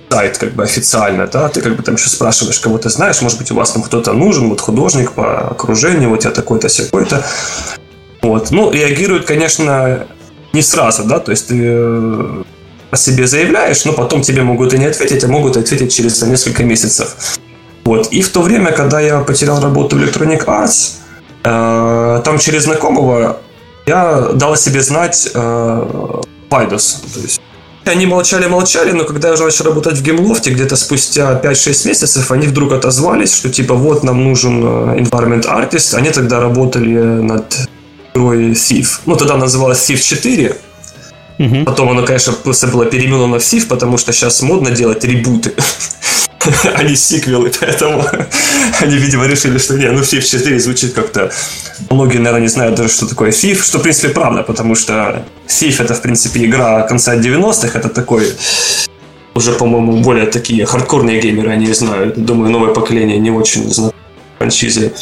сайт как бы официально, да, ты как бы там еще спрашиваешь, кого ты знаешь, может быть, у вас там кто-то нужен, вот художник по окружению, вот я такой-то, секой-то. Вот. Ну, реагируют, конечно, не сразу, да, то есть ты э, о себе заявляешь, но потом тебе могут и не ответить, а могут ответить через несколько месяцев. Вот. И в то время, когда я потерял работу в Electronic Arts, там через знакомого я дал себе знать э, Пайдос. То есть они молчали-молчали, но когда я уже начал работать в геймлофте, где-то спустя 5-6 месяцев, они вдруг отозвались, что типа вот нам нужен э, environment artist. Они тогда работали над игрой Thief. Ну, тогда называлась Thief 4. Угу. Потом оно, конечно, просто было переименовано в Thief, потому что сейчас модно делать ребуты. а не сиквелы, поэтому они, видимо, решили, что не, ну Thief 4 звучит как-то... Многие, наверное, не знают даже, что такое Thief, что, в принципе, правда, потому что Thief это, в принципе, игра конца 90-х, это такой уже, по-моему, более такие хардкорные геймеры, они знают. Думаю, новое поколение не очень знает франшизы.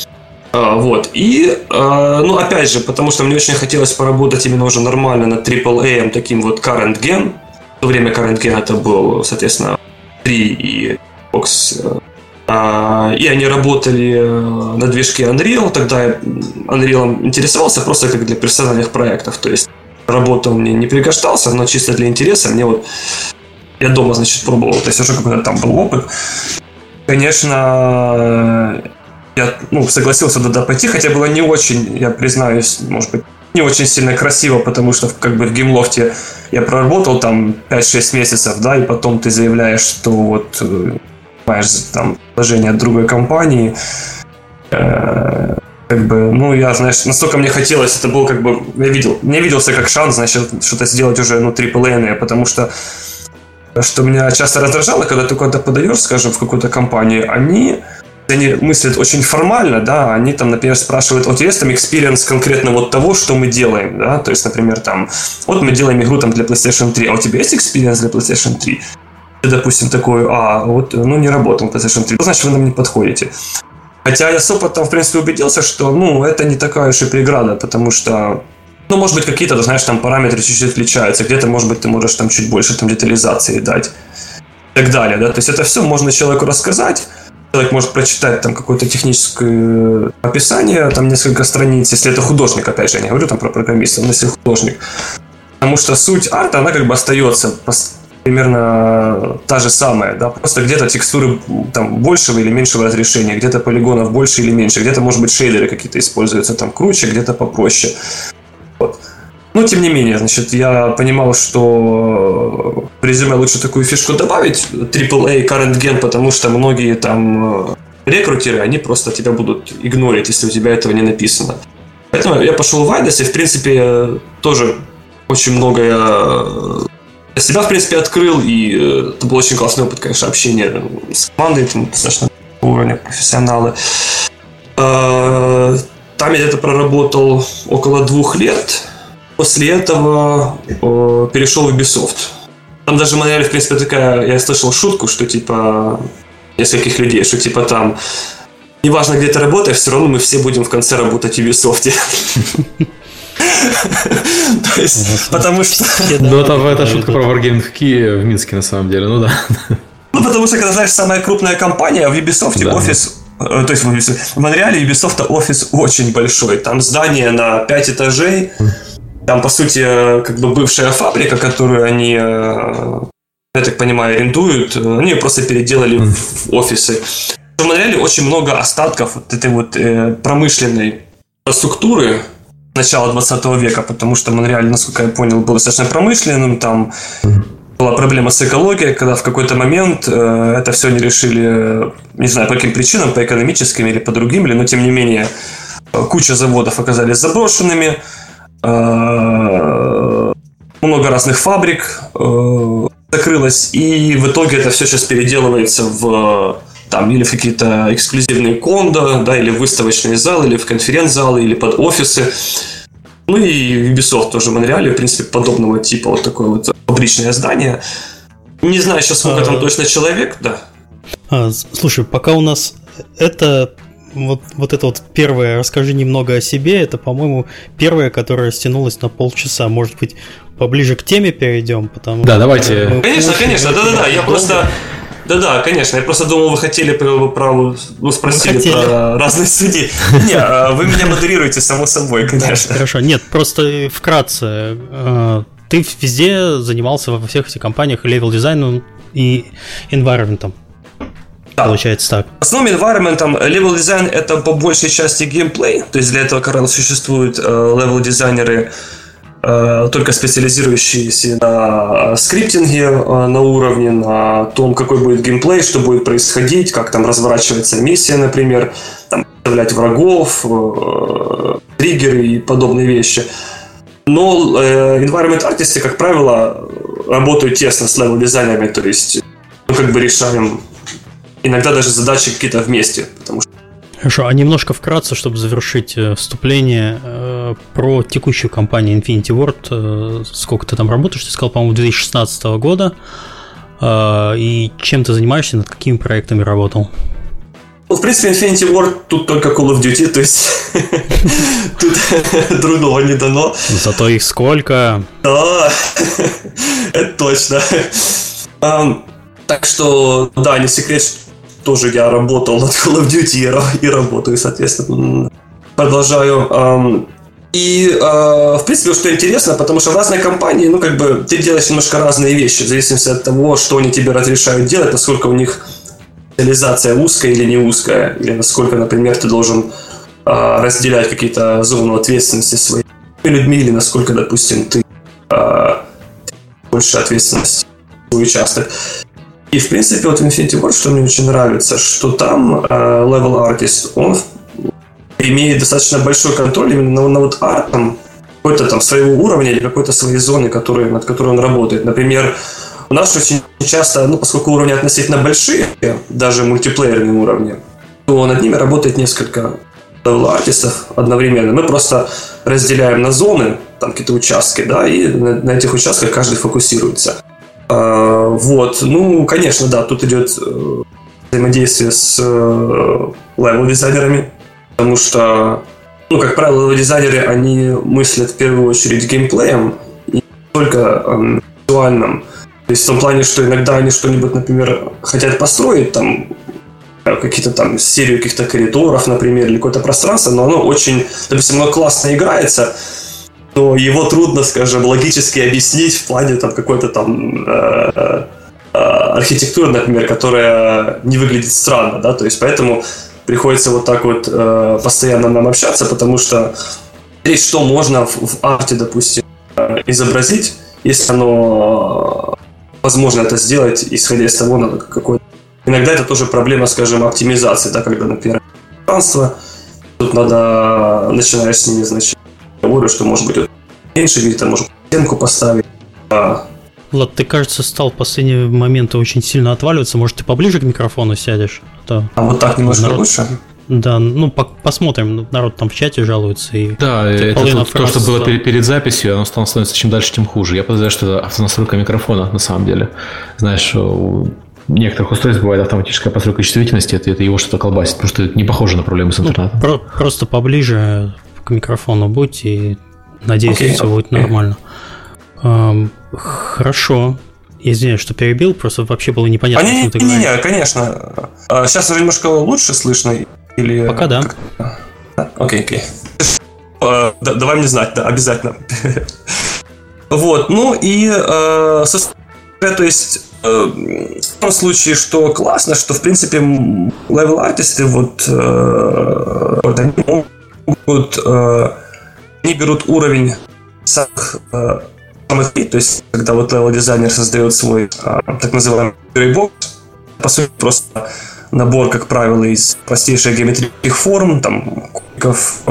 А, вот. И, а, ну, опять же, потому что мне очень хотелось поработать именно уже нормально над AAA, таким вот Current Gen. В то время Current Gen это был, соответственно, 3 и Xbox. А, и они работали э, на движке Unreal. Тогда Unreal интересовался просто как для персональных проектов. То есть работа мне не пригождался, но чисто для интереса мне вот я дома, значит, пробовал. То есть уже какой-то там был опыт. Конечно, я ну, согласился туда пойти, хотя было не очень, я признаюсь, может быть, не очень сильно красиво, потому что как бы в геймлофте я проработал там 5-6 месяцев, да, и потом ты заявляешь, что вот понимаешь, там, положение от другой компании. Э, как бы, ну, я, знаешь, настолько мне хотелось, это был как бы, я видел, мне виделся как шанс, значит, что-то сделать уже, ну, AAA, потому что что меня часто раздражало, когда ты куда-то подаешь, скажем, в какую-то компанию, они они мыслят очень формально, да, они там, например, спрашивают, вот есть там experience конкретно вот того, что мы делаем, да, то есть, например, там, вот мы делаем игру там для PlayStation 3, а у тебя есть experience для PlayStation 3? Допустим, такой, а, вот, ну, не работал PlayStation 3, значит, вы нам не подходите. Хотя я с опытом, в принципе, убедился, что, ну, это не такая уж и преграда, потому что ну, может быть, какие-то, знаешь, там параметры чуть-чуть отличаются. Где-то, может быть, ты можешь там чуть больше там детализации дать. И так далее, да. То есть это все можно человеку рассказать. Человек может прочитать там какое-то техническое описание, там несколько страниц, если это художник, опять же, я не говорю там про программиста, но если художник. Потому что суть арта, она как бы остается примерно та же самая, да, просто где-то текстуры там большего или меньшего разрешения, где-то полигонов больше или меньше, где-то, может быть, шейдеры какие-то используются там круче, где-то попроще. Вот. Но, тем не менее, значит, я понимал, что в резюме лучше такую фишку добавить, AAA Current Gen, потому что многие там э, рекрутеры, они просто тебя будут игнорить, если у тебя этого не написано. Поэтому я пошел в Айдес, и, в принципе, тоже очень многое себя, в принципе, открыл, и э, это был очень классный опыт, конечно, общения с командой, там достаточно уровня профессионалы. Э, там я где-то проработал около двух лет. После этого э, перешел в Ubisoft. Там даже модель, в принципе, такая, я слышал шутку, что типа нескольких людей, что типа там неважно, где ты работаешь, все равно мы все будем в конце работать в Ubisoft.
То есть, потому что... Ну, это, это шутка про Wargaming Key в Минске, на самом деле, ну да.
Ну, потому что, когда, знаешь, самая крупная компания, в Ubisoft офис э, то есть в Монреале Ubisoft офис очень большой. Там здание на 5 этажей. Там, по сути, как бы бывшая фабрика, которую они, э, я так понимаю, арендуют. Они ее просто переделали в офисы. В Монреале очень много остатков вот этой вот э, промышленной структуры, начала 20 века, потому что Монреаль, насколько я понял, был достаточно промышленным, там была проблема с экологией, когда в какой-то момент э, это все не решили, не знаю, по каким причинам, по экономическим или по другим, или, но тем не менее куча заводов оказались заброшенными, э, много разных фабрик э, закрылось, и в итоге это все сейчас переделывается в там или в какие-то эксклюзивные кондо, да, или в выставочные залы, или в конференц-залы, или под офисы. Ну и Ubisoft тоже в Монреале, в принципе, подобного типа, вот такое вот фабричное здание. Не знаю сейчас, сколько а... там точно человек, да.
А, слушай, пока у нас это вот, вот это вот первое, расскажи немного о себе, это, по-моему, первое, которое стянулось на полчаса. Может быть, поближе к теме перейдем, потому
Да, давайте.
Конечно, конечно, да-да-да. Я просто да-да, конечно. Я просто думал, вы хотели про, про ну, спросили про разные судьи. Не, а вы меня модерируете, само собой, конечно.
Хорошо, нет, просто вкратце. Э, ты везде занимался во всех этих компаниях level design ом и environment. Да. Получается так.
Основным environment level design это по большей части геймплей. То есть для этого как раз существуют э, level дизайнеры, Э, только специализирующиеся на скриптинге э, на уровне, на том, какой будет геймплей, что будет происходить, как там разворачивается миссия, например, там, представлять врагов, э, триггеры и подобные вещи. Но э, environment artist ы, как правило, работают тесно с level designer ами, то есть мы как бы решаем иногда даже задачи какие-то вместе, потому что
Хорошо, а немножко вкратце, чтобы завершить э, вступление, э, про текущую компанию Infinity Ward. Э, сколько ты там работаешь? Ты сказал, по-моему, 2016 года. И чем ты занимаешься, над какими проектами работал?
Ну, в принципе, Infinity Ward тут только Call of Duty, то есть тут другого не дано.
Зато их сколько?
Да, это точно. Так что, да, не секрет, тоже я работал над Call of Duty и работаю, соответственно, продолжаю. И, э, в принципе, что интересно, потому что в разной компании, ну, как бы, ты делаешь немножко разные вещи, в зависимости от того, что они тебе разрешают делать, насколько у них реализация узкая или не узкая, или насколько, например, ты должен э, разделять какие-то зоны ответственности своими людьми, или насколько, допустим, ты э, больше ответственности свой участок. И, в принципе, вот Infinity Ward, что мне очень нравится, что там э, Level Artist, он имеет достаточно большой контроль именно на, на вот артом какой-то там своего уровня или какой-то своей зоны, который, над которой он работает. Например, у нас очень часто, ну, поскольку уровни относительно большие, даже мультиплеерные уровни, то над ними работает несколько артистов одновременно. Мы просто разделяем на зоны, там какие-то участки, да, и на, на этих участках каждый фокусируется. Вот, ну, конечно, да, тут идет э, взаимодействие с э, левел-дизайнерами, потому что, ну, как правило, дизайнеры, они мыслят в первую очередь геймплеем, и не только э, визуальным. То есть в том плане, что иногда они что-нибудь, например, хотят построить, там, какие-то там серию каких-то коридоров, например, или какое-то пространство, но оно очень, допустим, оно классно играется, но его трудно, скажем, логически объяснить в плане там какой-то там э, э, архитектуры, например, которая не выглядит странно, да, то есть поэтому приходится вот так вот э, постоянно нам общаться, потому что смотреть, что можно в, в арте, допустим, э, изобразить, если оно возможно это сделать, исходя из того, какой Иногда это тоже проблема, скажем, оптимизации, да, когда, например, пространство, тут надо, начинаешь с ними, значит, говорю, что может быть меньше, где-то может стенку поставить. А...
Влад, ты, кажется, стал в последние моменты очень сильно отваливаться. Может, ты поближе к микрофону сядешь?
А, то а вот так немножко народ... лучше?
Да, ну по посмотрим. Народ там в чате жалуется. И
да, это то, то, что было перед, перед записью, оно становится чем дальше, тем хуже. Я подозреваю, что это автонастройка микрофона на самом деле. Знаешь, некоторых устройств бывает автоматическая постройка чувствительности, это, это его что-то колбасит, потому что это не похоже на проблемы с ну, интернетом. Ну,
про- просто поближе к микрофону будь, и надеюсь, okay. все будет нормально. Эм, хорошо. Я извиняюсь, что перебил, просто вообще было непонятно,
а не, не, не, не, конечно. А, сейчас уже немножко лучше слышно? Или...
Пока да.
Окей, окей. А, давай мне знать, да, обязательно. вот, ну и, э, то есть, Э, в том случае, что классно, что в принципе level artist ы вот, э, вот они могут э, они берут уровень самых самых то есть когда вот level designer создает свой так называемый бокс, по сути просто набор, как правило, из простейших геометрических форм, там кубиков,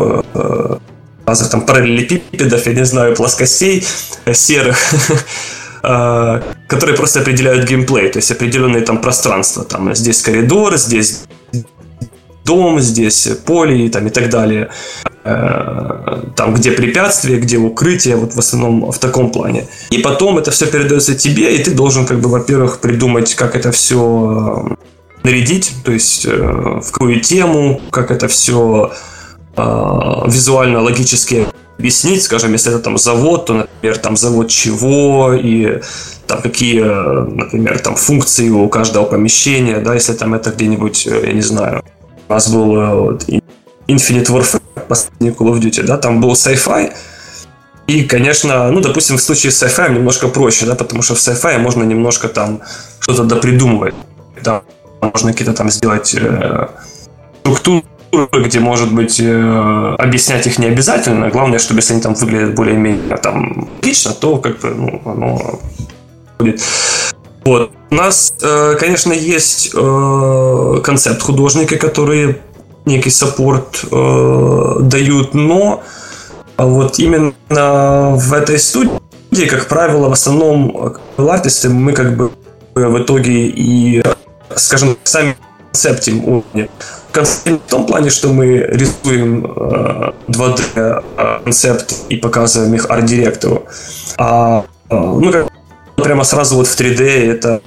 разных там параллелепипедов, я не знаю, плоскостей серых, Э, которые просто определяют геймплей, то есть определенные там пространства. Там здесь коридор, здесь дом, здесь поле там, и так далее. Э, там, где препятствия, где укрытие, вот в основном в таком плане. И потом это все передается тебе, и ты должен, как бы, во-первых, придумать, как это все э, нарядить, то есть в какую тему, как это все визуально, логически объяснить, скажем, если это там завод, то, например, там завод чего и там какие, например, там функции у каждого помещения, да, если там это где-нибудь, э, я не знаю, у нас был э, вот, Infinite Warfare, последний Call of Duty, да, там был sci-fi, и, конечно, ну, допустим, в случае с sci-fi немножко проще, да, потому что в sci-fi можно немножко там что-то допридумывать, да, можно какие-то там сделать э, структуру где, может быть, э, объяснять их не обязательно. Главное, чтобы если они там выглядят более-менее там лично, то как бы ну, оно будет. Вот. У нас, э, конечно, есть э, концепт художника, которые некий саппорт дают, но вот именно в этой студии, как правило, в основном артисты мы как бы в итоге и, скажем, сами концептим уровня в том плане, что мы рисуем 2D э, э, концепт и показываем их арт-директору. А, э, ну, как прямо сразу вот в 3D это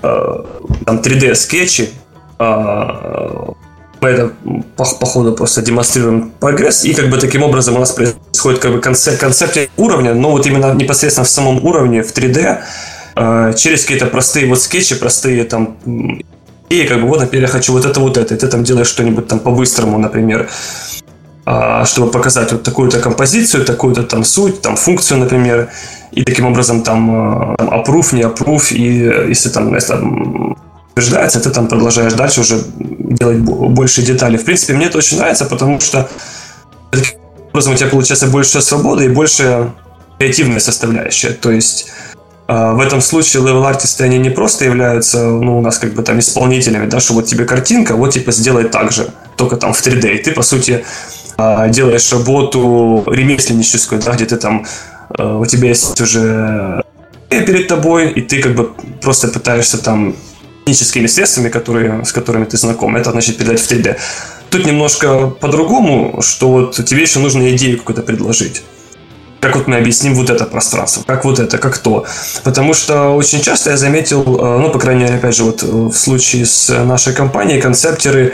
там 3D скетчи, а, мы это по, по ходу просто демонстрируем прогресс, и как бы таким образом у нас происходит как бы концепт, концепт уровня, но вот именно непосредственно в самом уровне, в 3D, через какие-то простые вот скетчи, простые там и как бы вот, например, я хочу вот это, вот это, и ты там делаешь что-нибудь там по-быстрому, например, а, чтобы показать вот такую-то композицию, такую-то там суть, там функцию, например, и таким образом там, там approve, не approve, и если там, если там утверждается, ты там продолжаешь дальше уже делать больше деталей. В принципе, мне это очень нравится, потому что таким образом у тебя получается больше свободы и больше креативная составляющая. То есть а, в этом случае левел-артисты, они не просто являются, ну, у нас как бы там исполнителями, да, что вот тебе картинка, вот типа сделай так же, только там в 3D. И ты, по сути, а, делаешь работу ремесленническую, да, где ты там, а, у тебя есть уже перед тобой, и ты как бы просто пытаешься там техническими средствами, которые, с которыми ты знаком, это значит передать в 3D. тут немножко по-другому, что вот тебе еще нужно идею какую-то предложить как вот мы объясним вот это пространство, как вот это, как то. Потому что очень часто я заметил, э, ну, по крайней мере, опять же, вот в случае с нашей компанией, концептеры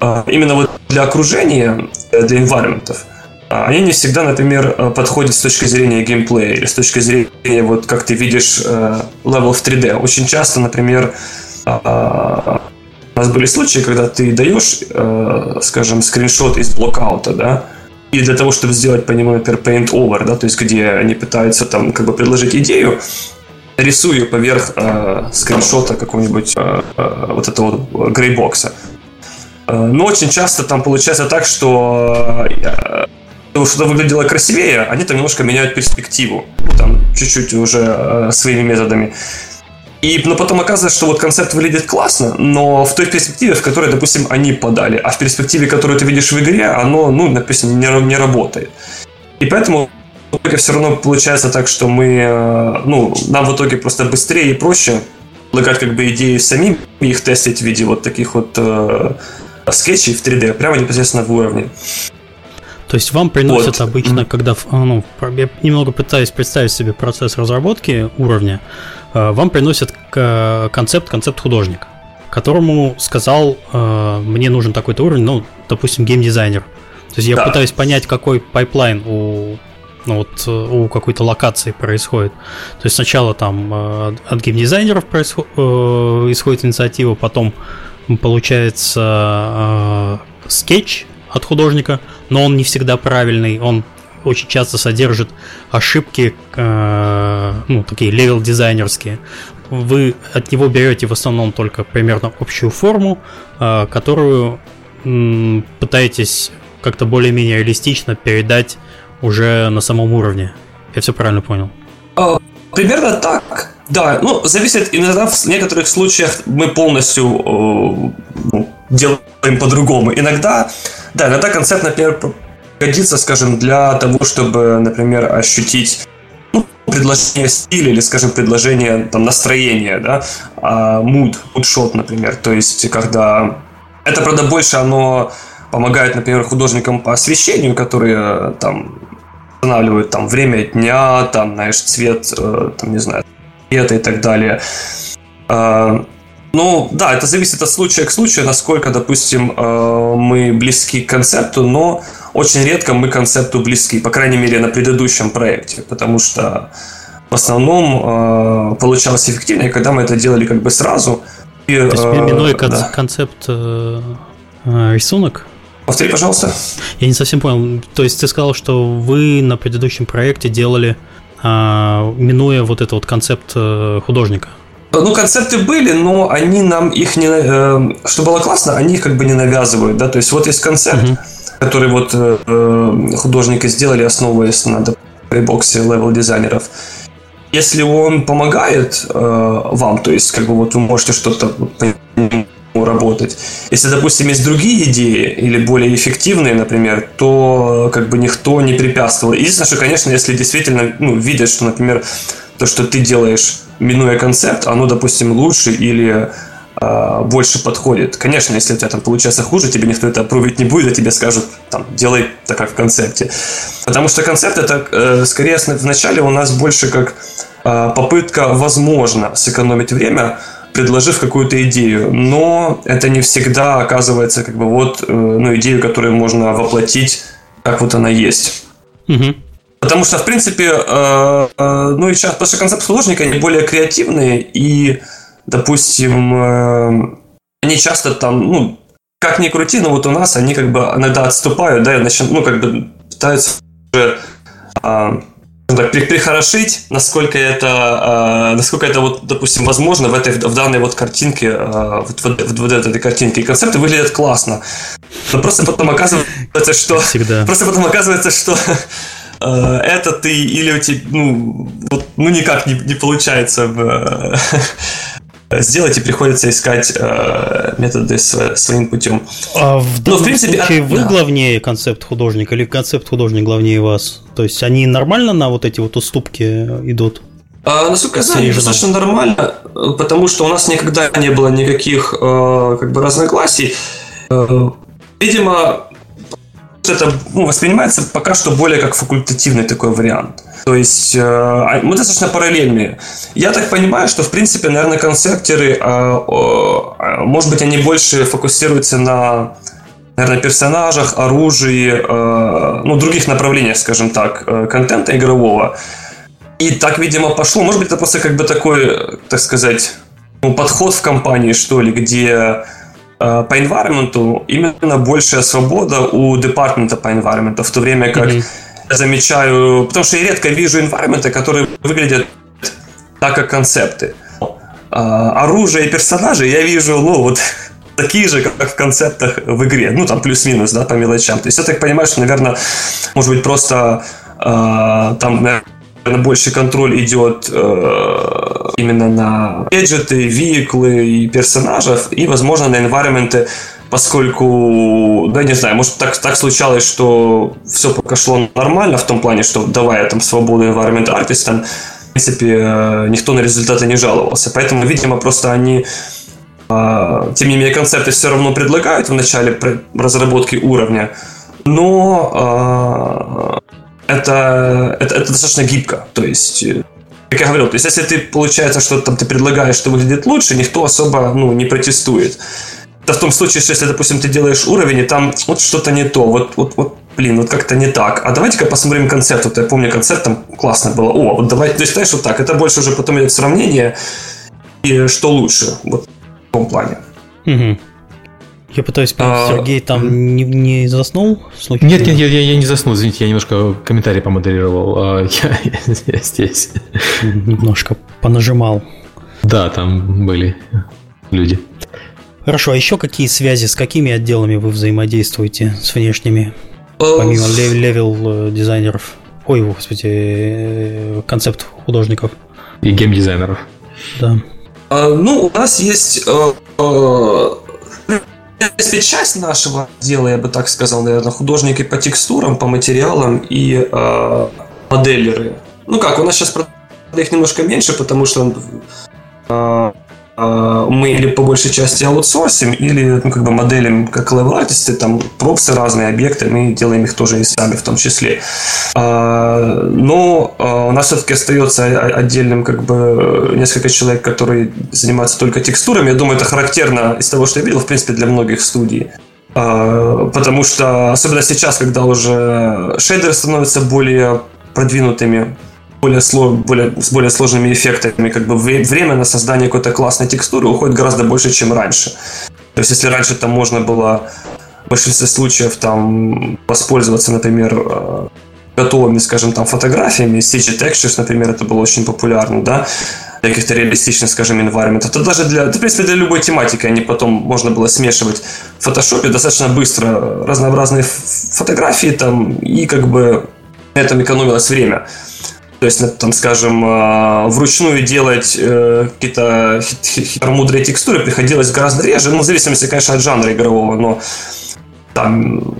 э, именно вот для окружения, э, для environment, они не всегда, например, подходят с точки зрения геймплея или с точки зрения, вот как ты видишь level в 3D. Очень часто, например, у нас были случаи, когда ты даешь, скажем, скриншот из блокаута, да, и для того, чтобы сделать по нему, например, paint over, да, то есть где они пытаются там как бы предложить идею, рисую поверх э, скриншота какого-нибудь э, э, вот этого грейбокса. Э, но очень часто там получается так, что э, что-то выглядело красивее, они там немножко меняют перспективу, ну, там чуть-чуть уже э, своими методами. И, но потом оказывается, что вот концепт выглядит классно, но в той перспективе, в которой, допустим, они подали, а в перспективе, которую ты видишь в игре, оно, ну, допустим, не, не работает. И поэтому все равно получается так, что мы, э, ну, нам в итоге просто быстрее и проще предлагать как бы идеи самим и их тестить в виде вот таких вот э, скетчей в 3D, прямо непосредственно в уровне.
То есть вам приносят вот. обычно, когда, ну, я немного пытаюсь представить себе процесс разработки уровня, Э, вам приносят концепт, концепт художник, которому сказал, э, мне нужен такой-то уровень, ну, допустим, геймдизайнер. То есть я да. пытаюсь понять, какой pipeline у ну, вот, э, у какой-то локации происходит. То есть сначала там от геймдизайнеров происход, исходит инициатива, потом получается скетч от художника, но он не всегда правильный, он очень часто содержит ошибки, э, ну, такие level-дизайнерские. Вы от него берете в основном только примерно общую форму, э, которую э, пытаетесь как-то более-менее реалистично передать уже на самом уровне. Я все правильно понял?
А, примерно так. Да, ну, зависит, иногда в некоторых случаях мы полностью э, ну, делаем по-другому. Иногда, да, иногда концепт, например, годится, скажем, для того, чтобы, например, ощутить ну, предложение стиля или, скажем, предложение там, настроения, да, а, mood, mood например, то есть когда это, правда, больше оно помогает, например, художникам по освещению, которые там устанавливают там время дня, там, знаешь, цвет, э, там, не знаю, цвета и так далее. А, ну, да, это зависит от случая к случаю, насколько, допустим, э, мы близки к концепту, но очень редко мы к концепту близки, по крайней мере, на предыдущем проекте, потому что в основном э, получалось эффективнее, когда мы это делали как бы сразу.
И, То есть, минуя э, да. концепт э, рисунок?
Повтори, пожалуйста.
Я не совсем понял. То есть ты сказал, что вы на предыдущем проекте делали, э, минуя вот этот вот концепт э, художника?
Ну, концепты были, но они нам их не... Э, что было классно, они их как бы не навязывают, да, то есть вот есть концепт, uh-huh. который вот э, художники сделали, основываясь на боксе level дизайнеров. Если он помогает э, вам, то есть как бы вот вы можете что-то работать. Если, допустим, есть другие идеи или более эффективные, например, то как бы никто не препятствовал. Единственное, что, конечно, если действительно ну, видят, что, например, то, что ты делаешь минуя концепт, оно, допустим, лучше или э, больше подходит. Конечно, если у тебя там получается хуже, тебе никто это approve ать не будет, а тебе скажут, там, делай так, как в концепте. Потому что концепт это, э, скорее, вначале у нас больше как э, попытка, возможно, сэкономить время, предложив какую-то идею, но это не всегда оказывается как бы вот э, ну, идею, которую можно воплотить, как вот она есть. Угу. Потому что, в принципе, э, э, ну и сейчас, потому что концепт художника, они более креативные, и, допустим, они часто там, ну, как ни крути, но вот у нас они как бы иногда отступают, да, и начинают, ну, как бы пытаются уже а, так, прихорошить, насколько это, а, насколько это вот, допустим, возможно в этой, в данной вот картинке, а, вот, вот, вот, этой картинке. И концепты выглядят классно. Но просто потом оказывается, что... Всегда. Просто потом оказывается, что Э, это ты или у тебя, ну, вот, ну никак не, не получается сделать и приходится искать э, методы своим путем.
А в данном Но, в принципе, случае вы да. главнее концепт художника или концепт художник главнее вас? То есть они нормально на вот эти вот уступки идут?
А, насколько я знаю, достаточно нормально, потому что у нас никогда не было никаких э, как бы разногласий. Э, видимо, это ну, воспринимается пока что более как факультативный такой вариант. То есть э, а, мы достаточно параллельные. Я так понимаю, что в принципе, наверное, концептеры, э, э, может быть, они больше фокусируются на наверное, персонажах, оружии, э, ну, других направлениях, скажем так, э, контента игрового. И так, видимо, пошло. Может быть, это просто как бы такой, так сказать, ну, подход в компании, что ли, где э, по environment именно большая свобода у департамента по environment, в то время как mm-hmm. я замечаю, потому что я редко вижу environment, которые выглядят так, как концепты. А, оружие и персонажи я вижу, ну, вот такие же, как в концептах в игре. Ну, там плюс-минус, да, по мелочам. То есть я так понимаю, что, наверное, может быть, просто э, там, наверное, больше контроль идет э, именно на гаджеты, веhiклы и персонажев, и, возможно, на environment поскольку, да, не знаю, может так, так случалось, что все пока шло нормально в том плане, что давая там свободу environment артистам, в принципе, э, никто на результаты не жаловался. Поэтому, видимо, просто они а, тем не менее, концепты все равно предлагают в начале разработки уровня, но а, это, это, это достаточно гибко. То есть, как я говорил, то есть, если ты, получается, что там ты предлагаешь, что выглядит лучше, никто особо ну, не протестует. Это в том случае, что если, допустим, ты делаешь уровень, и там вот что-то не то, вот, вот, вот блин, вот как-то не так. А давайте-ка посмотрим концепт. Вот я помню, концепт там классно было. О, вот давай, то есть, знаешь, вот так. Это больше уже потом идет сравнение, и что лучше. Вот том плане.
Угу. Я пытаюсь понять, а, Сергей там не, не заснул?
Случайно? Нет, нет, я, я не заснул, извините, я немножко комментарий помодерировал. А, я, я здесь.
Немножко понажимал.
Да, там были люди.
Хорошо, а еще какие связи, с какими отделами вы взаимодействуете с внешними? Помимо level э, дизайнеров. Ой, господи, э, концепт художников.
И геймдизайнеров.
Да.
А, ну, у нас есть принципе, часть нашего дела, я бы так сказал, наверное, художники по текстурам, по материалам и э, моделеры. Ну как, у нас сейчас их немножко меньше, потому что э, мы или по большей части аутсорсим, или ну, как бы моделим как левел-артисты, там пропсы, разные объекты, мы делаем их тоже и сами в том числе. А, но а, у нас все-таки остается отдельным как бы несколько человек, которые занимаются только текстурами. Я думаю, это характерно из того, что я видел, в принципе, для многих студий. Потому что, особенно сейчас, когда уже шейдеры становятся более продвинутыми, более, сло, более, с более сложными эффектами, как бы время на создание какой-то классной текстуры уходит гораздо больше, чем раньше. То есть, если раньше там можно было в большинстве случаев там воспользоваться, например, э, готовыми, скажем, там фотографиями, CG Textures, например, это было очень популярно, да, для каких-то реалистичных, скажем, environment. Это даже для, в принципе, для любой тематики они потом можно было смешивать в фотошопе достаточно быстро разнообразные фотографии там, и как бы на этом экономилось время. То есть, там, скажем, а, вручную делать э, какие-то хитромудрые текстуры приходилось гораздо реже, ну, в зависимости, конечно, от жанра игрового, но там,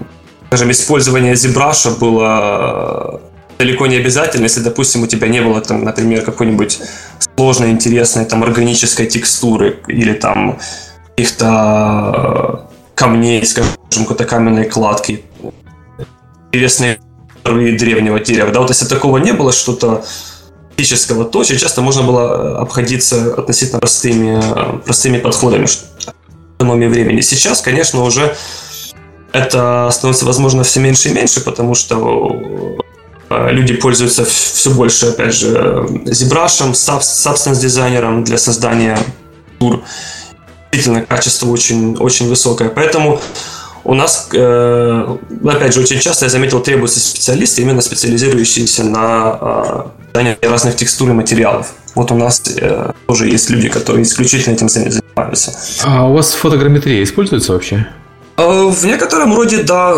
скажем, использование ZBrush было далеко не обязательно, если, допустим, у тебя не было, там, например, какой-нибудь сложной, интересной, там, органической текстуры или там каких-то камней, скажем, какой-то каменной кладки. Интересные и древнего дерева. Да, вот если такого не было, что-то физического, то очень часто можно было э, обходиться относительно простыми, э, простыми подходами, экономии времени. Сейчас, конечно, уже это становится, возможно, все меньше и меньше, потому что э, люди пользуются все больше, опять же, ZBrush, Substance дизайнером для создания тур. Действительно, качество очень, очень высокое. Поэтому у нас, э, опять же, очень часто я заметил, требуются специалисты, именно специализирующиеся на создании э, разных текстур и материалов. Вот у нас э, тоже есть люди, которые исключительно этим занимаются.
А у вас фотограмметрия используется вообще?
В некотором роде, да.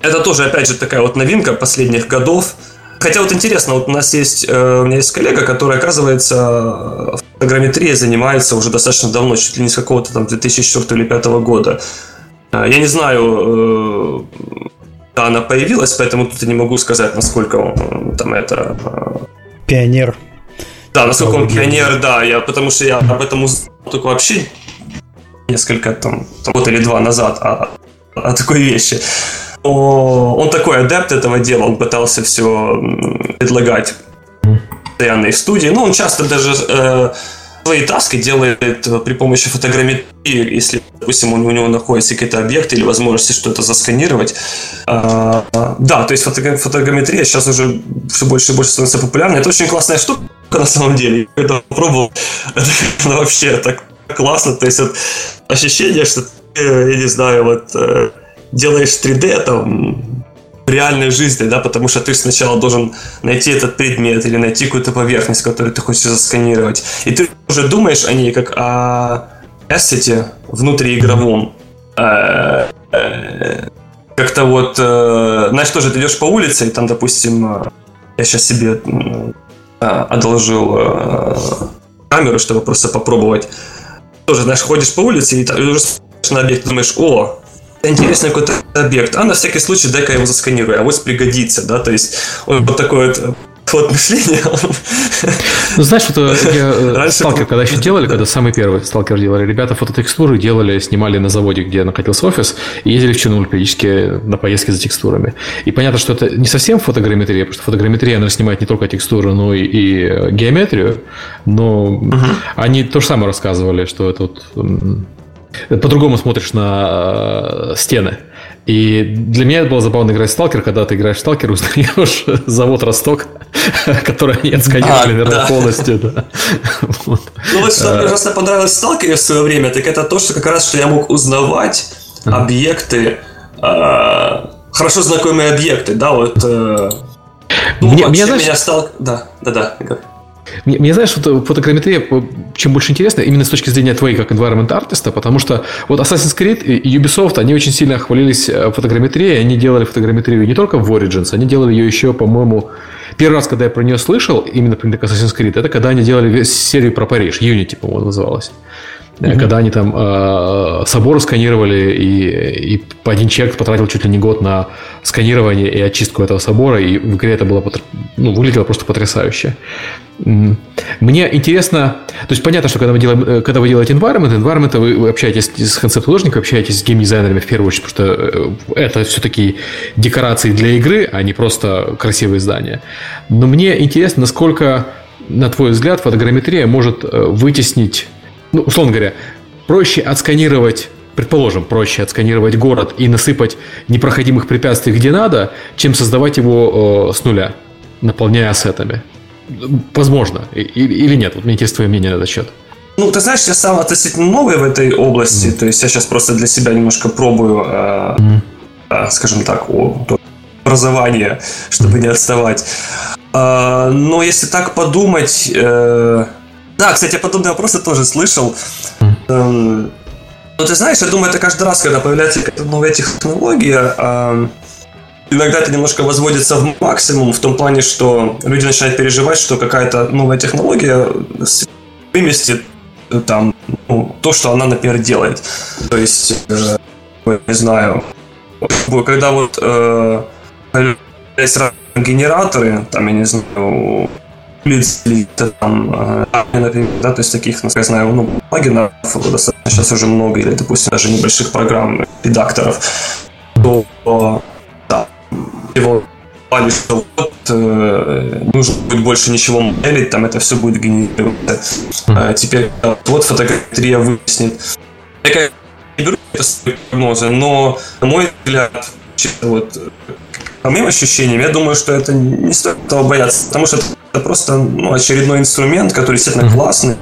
Это тоже, опять же, такая вот новинка последних годов. Хотя вот интересно, вот у нас есть, у меня есть коллега, который, оказывается, фотограмметрией занимается уже достаточно давно, чуть ли не с какого-то там 2004 или 2005 года. А, я не знаю, когда она появилась, поэтому тут я не могу сказать, насколько там это...
А, пионер.
Да, насколько он пионер, да, я, потому что я об этом узнал только вообще несколько там, год или два назад о, о такой вещи. Он такой адепт этого дела, он пытался все предлагать постоянно в студии. Ну, он часто даже э, свои таски делает при помощи фотограмметрии, если, допустим, у него находятся какие-то объекты или возможности что-то засканировать. А, да, то есть фотограмметрия сейчас уже все больше и больше становится популярной. Это очень классная штука на самом деле. Я это попробовал. Это вообще так классно. То есть ощущение, что ты, я не знаю, вот э, делаешь 3D, там, реальной жизни, да, потому что ты сначала должен найти этот предмет или найти какую-то поверхность, которую ты хочешь засканировать. И ты уже думаешь о ней как о эссете внутриигровом. Э, э, как-то вот, знаешь, тоже ты идешь по улице, и там, допустим, я сейчас себе одолжил камеру, чтобы просто попробовать. Тоже, знаешь, ходишь по улице и уже на объект думаешь, о, интересный какой-то объект, а на всякий случай дай-ка его засканирую, а вот пригодится, да, то есть он вот такой вот ход мышления.
Ну, знаешь, вот э, я, э, Раньше сталкер, когда еще делали, когда самый первый сталкер делали, ребята фототекстуры делали, снимали на заводе, где находился офис, и ездили в Чернобыль периодически на поездки за текстурами. И понятно, что это не совсем фотограмметрия, потому что фотограмметрия, она снимает не только текстуры, но и, и э, геометрию, но угу. они то же самое рассказывали, что это вот по-другому смотришь на стены. И для меня это было забавно играть в Сталкер, когда ты играешь в Сталкер, узнаешь завод Росток, который они отсканировали, а, наверное, да. полностью. Да.
Вот. Ну вот что мне ужасно понравилось в Сталкере в свое время, так это то, что как раз, что я мог узнавать объекты, э, хорошо знакомые объекты, да, вот... Э,
ну, мне, меня, знаешь... меня
стал... Да, да, да.
Мне, мне знаешь, что фотограмметрия чем больше интересно, именно с точки зрения твоей как environment артиста, потому что вот Assassin's Creed и Ubisoft, они очень сильно хвалились э, фотограмметрией, они делали фотограмметрию не только в Origins, они делали ее еще, по-моему, первый раз, когда я про нее слышал, именно про Assassin's Creed, это когда они делали серию про Париж, Unity, по-моему, называлась. Mm-hmm. Когда они там э, собор сканировали, и, и один человек потратил чуть ли не год на сканирование и очистку этого собора, и в игре это было ну, выглядело просто потрясающе. Мне интересно, то есть понятно, что когда вы, делаем, э, когда вы делаете environment, environment вы, вы общаетесь с концепт-художником, общаетесь с геймдизайнерами в первую очередь, потому что э, это все-таки декорации для игры, а не просто красивые здания. Но мне интересно, насколько, на твой взгляд, фотограмметрия может э, вытеснить ну, условно говоря, проще отсканировать предположим, проще отсканировать город и насыпать непроходимых препятствий где надо, чем создавать его э, с нуля, наполняя ассетами. Возможно. И, или нет? Вот мне интересно твое мнение на этот счет.
Ну, ты знаешь, я сам относительно новый в этой области, mm. то есть я сейчас просто для себя немножко пробую, э, mm. скажем так, о, образование, чтобы mm. не отставать. Э, но если так подумать, э, да, кстати, я подобные вопросы тоже слышал. Mm. Ну, ты знаешь, я думаю, это каждый раз, когда появляется какая-то новая технология, э, иногда это немножко возводится в максимум, в том плане, что люди начинают переживать, что какая-то новая технология выместит э, там ну, то, что она, например, делает. То есть, э, не знаю, когда вот э, есть генераторы, там, я не знаю, там, э, например, да, то есть таких, насколько я знаю, ну, плагинов достаточно сейчас уже много, или, допустим, даже небольших программ, редакторов, то, да, его плане, что вот э, нужно будет больше ничего моделить, там это все будет генерироваться. А теперь вот фотография выяснит. Я не беру это свои прогнозы, но, на мой взгляд, вот, по моим ощущениям, я думаю, что это не стоит этого бояться, потому что это просто ну, очередной инструмент, который действительно классный.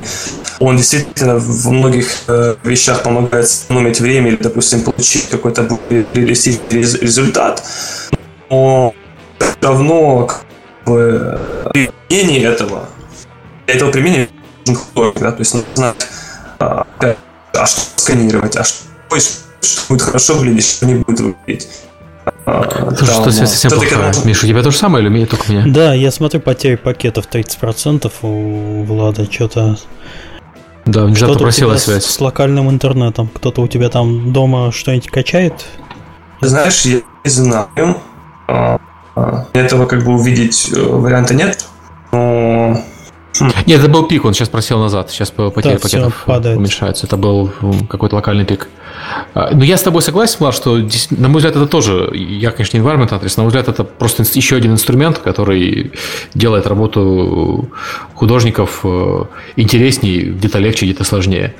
Он действительно в многих э, вещах помогает сэкономить время или, допустим, получить какой-то реалистичный результат. Но все равно как бы, применение этого, для этого применения нужен художник, да, то есть нужно знать, а, а что сканировать, а что, что будет хорошо выглядеть, что не будет выглядеть.
Слушай, что связь совсем плохая. Миша, у тебя то же самое или мне только меня?
Да, я смотрю потери пакетов 30% у Влада, что-то...
Да, внезапно попросила связь.
С, с локальным интернетом. Кто-то у тебя там дома что-нибудь качает?
Знаешь, я не знаю. А, а, этого как бы увидеть э, варианта нет. Но
Нет, это был пик, он сейчас просел назад. Сейчас потери да, пакетов уменьшаются. Это был какой-то локальный пик. А, но я с тобой согласен, Влад, что, на мой взгляд, это тоже, я, конечно, не environment адрес, на мой взгляд, это просто еще один инструмент, который делает работу художников э, интереснее, где-то легче, где-то сложнее.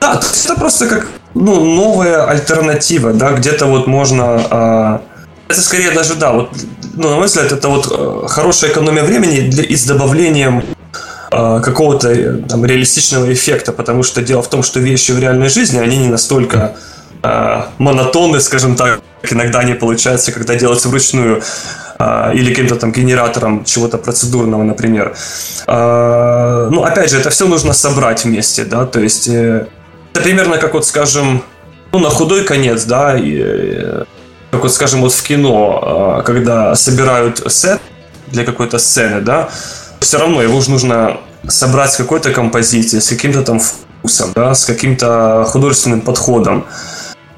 Да, это просто как ну, новая альтернатива, да, где-то вот можно... А, это скорее даже, да, вот, ну, на мой взгляд, это вот э, хорошая экономия времени для, и с добавлением а, какого-то э, там реалистичного эффекта, потому что дело в том, что вещи в реальной жизни, они не настолько э, монотонны, скажем так, иногда они получаются, когда делаются вручную э, или каким-то там генератором чего-то процедурного, например. Ну, опять же, это все нужно собрать вместе, да, то есть э, это примерно как вот, скажем, ну, на худой конец, да, и, э, как вот, скажем, вот в кино, когда собирают сет для какой-то сцены, да, все равно его же нужно собрать с какой-то композицией, с каким-то там вкусом, да, с каким-то художественным подходом.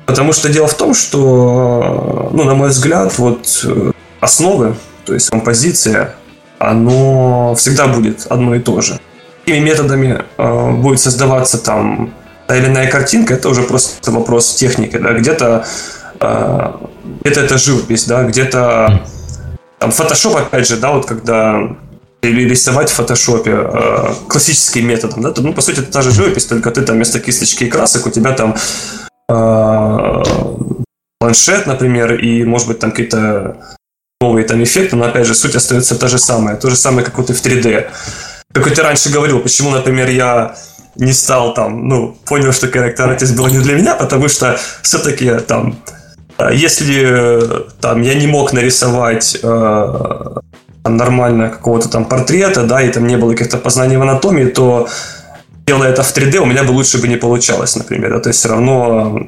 Потому что дело в том, что, ну, на мой взгляд, вот э, основы, то есть композиция, оно всегда будет одно и то же. Какими методами э, будет создаваться там та или иная картинка, это уже просто вопрос техники, да, где-то э, где-то это живопись, да, где-то там Photoshop, опять же, да, вот когда или рисовать в фотошопе э, классическим методом, да, то, ну, по сути, это та же живопись, только ты там вместо кисточки и красок у тебя там э, планшет, например, и, может быть, там какие-то новые там эффекты, но, опять же, суть остается та же самая, то же самое, как вот и в 3D. Как ты раньше говорил, почему, например, я не стал там, ну, понял, что character artist был не для меня, потому что все-таки там, э, если там я не мог нарисовать э, нормально какого-то там портрета, да, и там не было каких-то познаний в анатомии, то делая это в 3D, у меня бы лучше бы не получалось, например, да, то есть все равно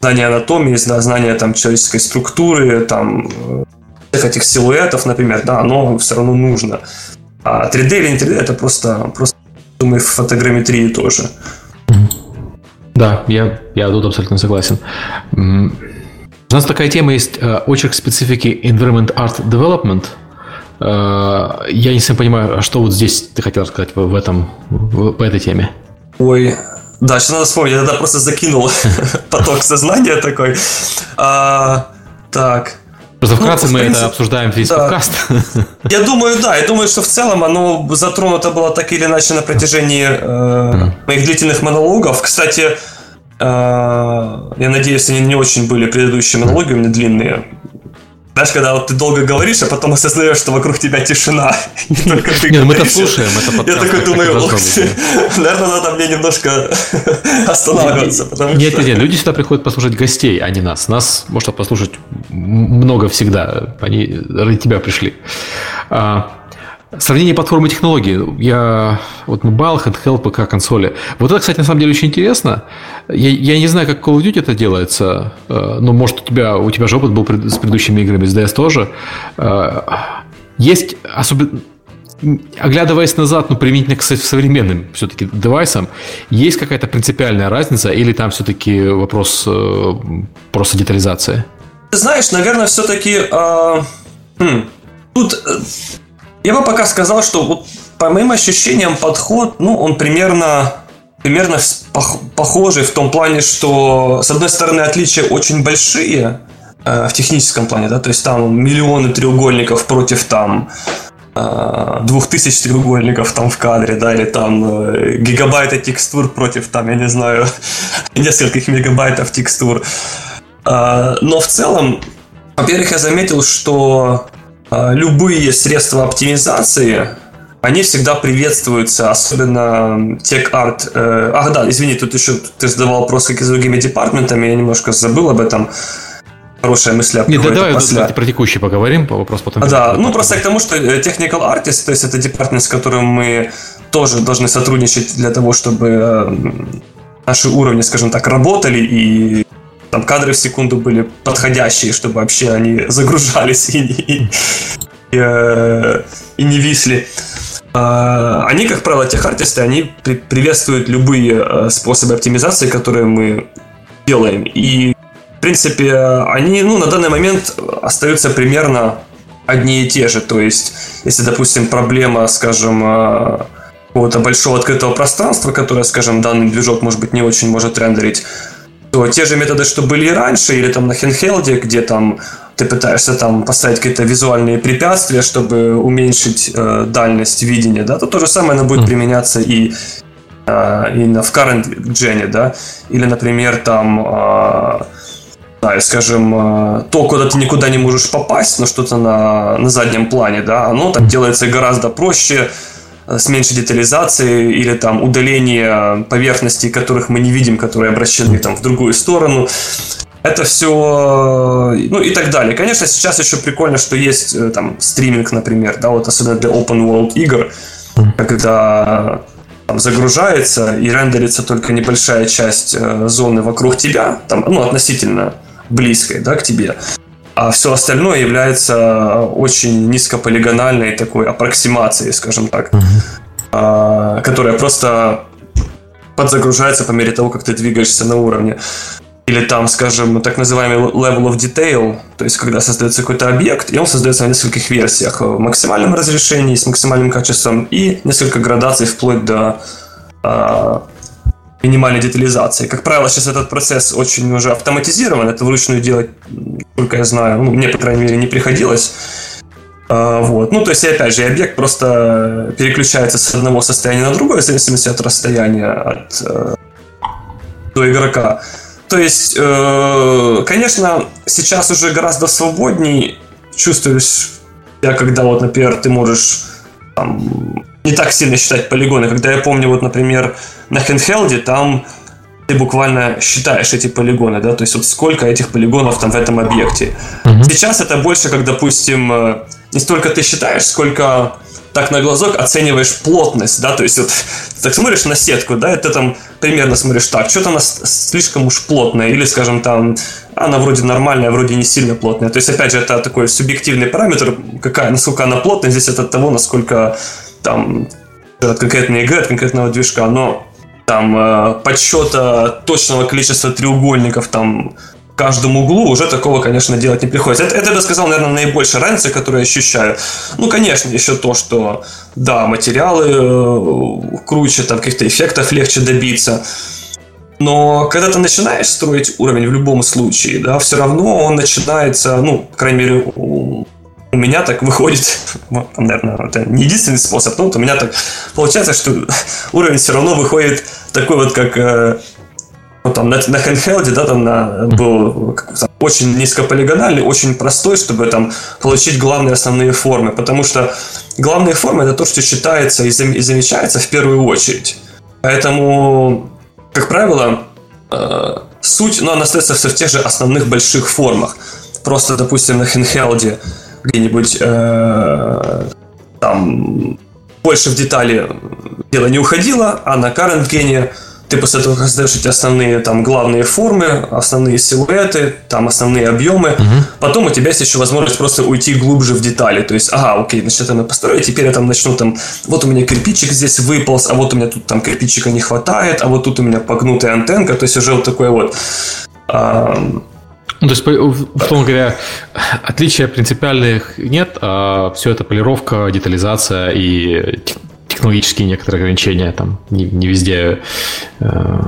знание анатомии, знание там человеческой структуры, там всех этих силуэтов, например, да, оно все равно нужно. А 3D или не 3D это просто, просто думаю, в фотограмметрии тоже.
Да, я, я тут абсолютно согласен. У нас такая тема есть, э, очерк специфики Environment Art Development – Э, я не совсем понимаю, а что вот здесь ты хотел сказать в этом, в, по этой теме?
Ой, да, сейчас надо вспомнить, я тогда просто закинул поток сознания такой. А, так.
Просто вкратце ну, мы принципе, это обсуждаем весь да. подкаст.
Я думаю, да. Я думаю, что в целом оно затронуто было так или иначе на протяжении э, моих длительных монологов. Кстати, э, я надеюсь, они не очень были предыдущие монологи у меня длинные. Знаешь, когда вот ты долго говоришь, а потом осознаешь, что вокруг тебя тишина.
Не только ты Нет, мы это слушаем, это
подкаст. Я такой думаю, наверное, надо мне немножко останавливаться.
Нет, нет, нет, люди сюда приходят послушать гостей, а не нас. Нас можно послушать много всегда. Они ради тебя пришли. Сравнение платформы технологий. Я вот mobile, handheld, ПК, консоли. Вот это, кстати, на самом деле очень интересно. Я, я не знаю, как Call of Duty это делается, э, но может у тебя, у тебя же опыт был с предыдущими играми, с DS тоже. Э, есть особенно оглядываясь назад, ну, применительно к современным все-таки девайсам, есть какая-то принципиальная разница или там все-таки вопрос э, просто детализации?
Ты знаешь, наверное, все-таки э, хм, тут я бы пока сказал, что вот по моим ощущениям подход, ну, он примерно примерно похожий в том плане, что с одной стороны отличия очень большие э, в техническом плане, да, то есть там миллионы треугольников против там э, двух тысяч треугольников там в кадре, да, или там э, гигабайта текстур против там, я не знаю, нескольких мегабайтов текстур. Э, но в целом, во-первых, я заметил, что любые средства оптимизации, они всегда приветствуются, особенно тех-арт. Э, ах, да, извини, тут еще ты задавал вопрос, как и с другими департаментами, я немножко забыл об этом. Хорошая мысль.
Нет, да, давай после... про текущий поговорим, по вопрос потом.
А, да, ну просто к тому, что э, technical artist, то есть это департамент, с которым мы тоже должны сотрудничать для того, чтобы э, наши уровни, скажем так, работали и там кадры в секунду были подходящие, чтобы вообще они загружались и, и, и, э, и не висли. А, они, как правило, техартисты, они приветствуют любые э, способы оптимизации, которые мы делаем. И, в принципе, они ну, на данный момент остаются примерно одни и те же. То есть, если, допустим, проблема, скажем, э, какого-то большого открытого пространства, которое, скажем, данный движок, может быть, не очень может рендерить, то те же методы, что были и раньше, или там на хендхелде, где там ты пытаешься там поставить какие-то визуальные препятствия, чтобы уменьшить э, дальность видения, да, то то же самое оно будет применяться и э, именно в current gen, да, или, например, там э, да, скажем, э, то, куда ты никуда не можешь попасть, но что-то на, на заднем плане, да, оно там делается гораздо проще, с меньшей детализацией или там удаление поверхностей, которых мы не видим, которые обращены там в другую сторону. Это все, э, ну и так далее. Конечно, сейчас еще прикольно, что есть там стриминг, например, да, вот особенно для open world игр, когда там, загружается и рендерится только небольшая часть э, зоны вокруг тебя, там, ну, относительно близкой, да, к тебе. А все остальное является очень низкополигональной такой аппроксимацией, скажем так, uh-huh. которая просто подзагружается по мере того, как ты двигаешься на уровне. Или там, скажем, так называемый level of detail, то есть когда создается какой-то объект, и он создается в нескольких версиях. В максимальном разрешении, с максимальным качеством и несколько градаций вплоть до а, минимальной детализации. Как правило, сейчас этот процесс очень уже автоматизирован, это вручную делать, только я знаю, ну, мне, по крайней мере, не приходилось. А, вот. Ну, то есть, опять же, объект просто переключается с одного состояния на другое, в зависимости от расстояния от, э, до игрока. То есть, э, конечно, сейчас уже гораздо свободней чувствуешь я когда вот, например, ты можешь там, не так сильно считать полигоны. Когда я помню, вот, например, на Handheld там ты буквально считаешь эти полигоны, да, то есть вот сколько этих полигонов там в этом объекте. Mm-hmm. Сейчас это больше, как, допустим, э, не столько ты считаешь, сколько так на глазок оцениваешь плотность, да, то есть вот так смотришь на сетку, да, и ты там примерно смотришь так, что-то она слишком уж плотная, или, скажем, там, она вроде нормальная, вроде не сильно плотная. То есть, опять же, это такой субъективный параметр, какая, насколько она плотная, здесь это от того, насколько там от конкретной игры, от конкретного движка, но там э, подсчета точного количества треугольников там в каждом углу уже такого, конечно, делать не приходится. Это, это я бы сказал, наверное, наибольшая разница, которую я ощущаю. Ну, конечно, еще то, что, да, материалы э, круче, там каких-то эффектов легче добиться. Но когда ты начинаешь строить уровень в любом случае, да, все равно он начинается, ну, по крайней мере, у меня так выходит, вот, наверное, это не единственный способ, но вот у меня так получается, что уровень все равно выходит такой вот, как э, ну, там, на, на handheld, да, там на, был там, очень низкополигональный, очень простой, чтобы там получить главные основные формы, потому что главные формы это то, что считается и, зам, и замечается в первую очередь. Поэтому, как правило, э, суть, ну, она остается все в тех же основных больших формах. Просто, допустим, на handheld где-нибудь э, там больше в детали дело не уходило, а на current гене ты после того, как создаешь эти основные там главные формы, основные силуэты, там основные объемы, угу. потом у тебя есть еще возможность просто уйти глубже в детали. То есть, ага, окей, значит, это мы построили, теперь я там начну там, вот у меня кирпичик здесь выполз, а вот у меня тут там кирпичика не хватает, а вот тут у меня погнутая антенка, то есть уже вот такой вот а,
ну, то есть, условно говоря, отличия принципиальных нет, а все это полировка, детализация и технологические некоторые ограничения, там не, не везде э,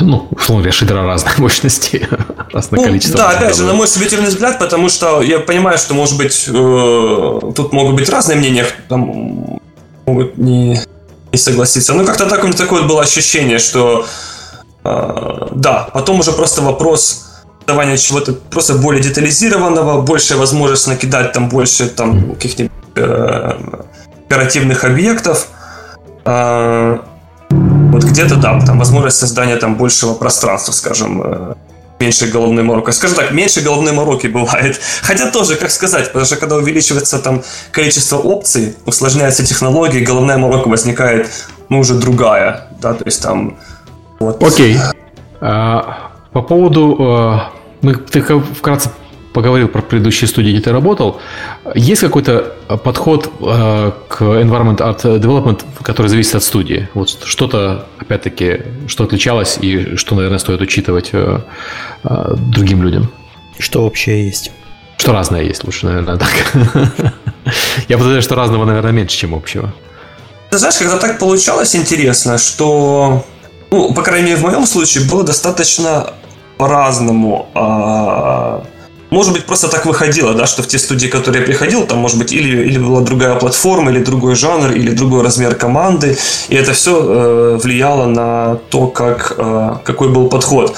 ну, условно говоря, шидера разной мощности, разное ну, количество.
Да, опять же, на мой субъективный взгляд, потому что я понимаю, что, может быть, э, тут могут быть разные мнения, там могут не, не согласиться. Но как-то так у меня такое было ощущение, что э, да, потом уже просто вопрос давания чего-то просто более детализированного, большая возможность накидать там больше там каких-нибудь э, оперативных объектов. Э, вот где-то, да, там возможность создания там большего пространства, скажем, э, меньше головной мороки. Скажем так, меньше головной мороки бывает. Хотя тоже, как сказать, потому что когда увеличивается там количество опций, усложняется технология, головная морока возникает, ну, уже другая, да, то есть там...
Вот. Окей. А, по поводу... Э, мы, ты вкратце поговорил про предыдущие студии, где ты работал. Есть какой-то подход э, к Environment Art Development, который зависит от студии? Вот что-то, опять-таки, что отличалось и что, наверное, стоит учитывать э, другим людям?
Что общее есть?
Что разное есть, лучше, наверное, так. Я подозреваю, что разного, наверное, меньше, чем общего.
Ты знаешь, когда так получалось интересно, что, ну, по крайней мере, в моем случае было достаточно по-разному. А, может быть, просто так выходило, да, что в те студии, которые я приходил, там, может быть, или, или была другая платформа, или другой жанр, или другой размер команды, и это все э, влияло на то, как, э, какой был подход.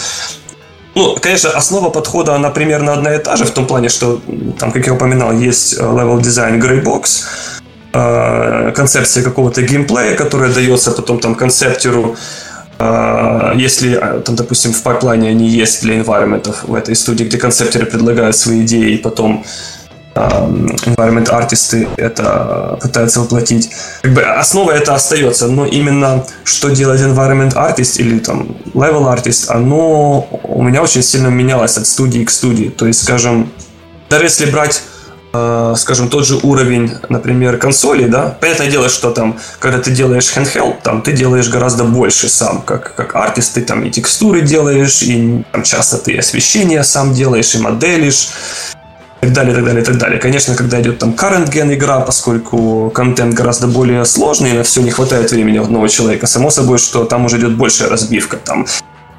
Ну, конечно, основа подхода, она примерно одна и та же, в том плане, что, там, как я упоминал, есть э, level design Greybox, э, концепция какого-то геймплея, которая дается потом там концептеру, если, там, допустим, в пайплайне они есть для environment в этой студии, где концептеры предлагают свои идеи, и потом environment артисты это пытаются воплотить. Как бы основа это остается, но именно что делает environment артист или там level артист, оно у меня очень сильно менялось от студии к студии. То есть, скажем, даже если брать э, скажем, тот же уровень, например, консоли, да, понятное дело, что там, когда ты делаешь handheld, там ты делаешь гораздо больше сам, как, как артист, ты там и текстуры делаешь, и там часто ты и освещение сам делаешь, и моделишь, так далее, так далее, так далее. Конечно, когда идет там current gen игра, поскольку контент гораздо более сложный, на все не хватает времени одного человека, само собой, что там уже идет большая разбивка. Там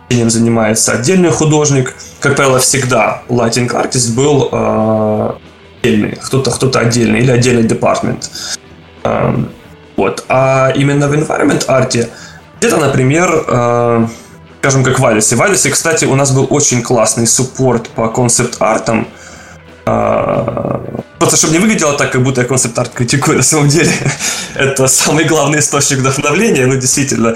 этим занимается отдельный художник. Как правило, всегда lighting artist был э, отдельный, кто-то кто-то отдельный или отдельный департмент. Э, вот. А именно в environment арте где-то, например, э, скажем, как в Алисе. В Алисе, кстати, у нас был очень классный суппорт по концепт-артам, просто чтобы не выглядело так, как будто я концепт-арт критикую, на самом деле это самый главный источник вдохновления, ну, действительно,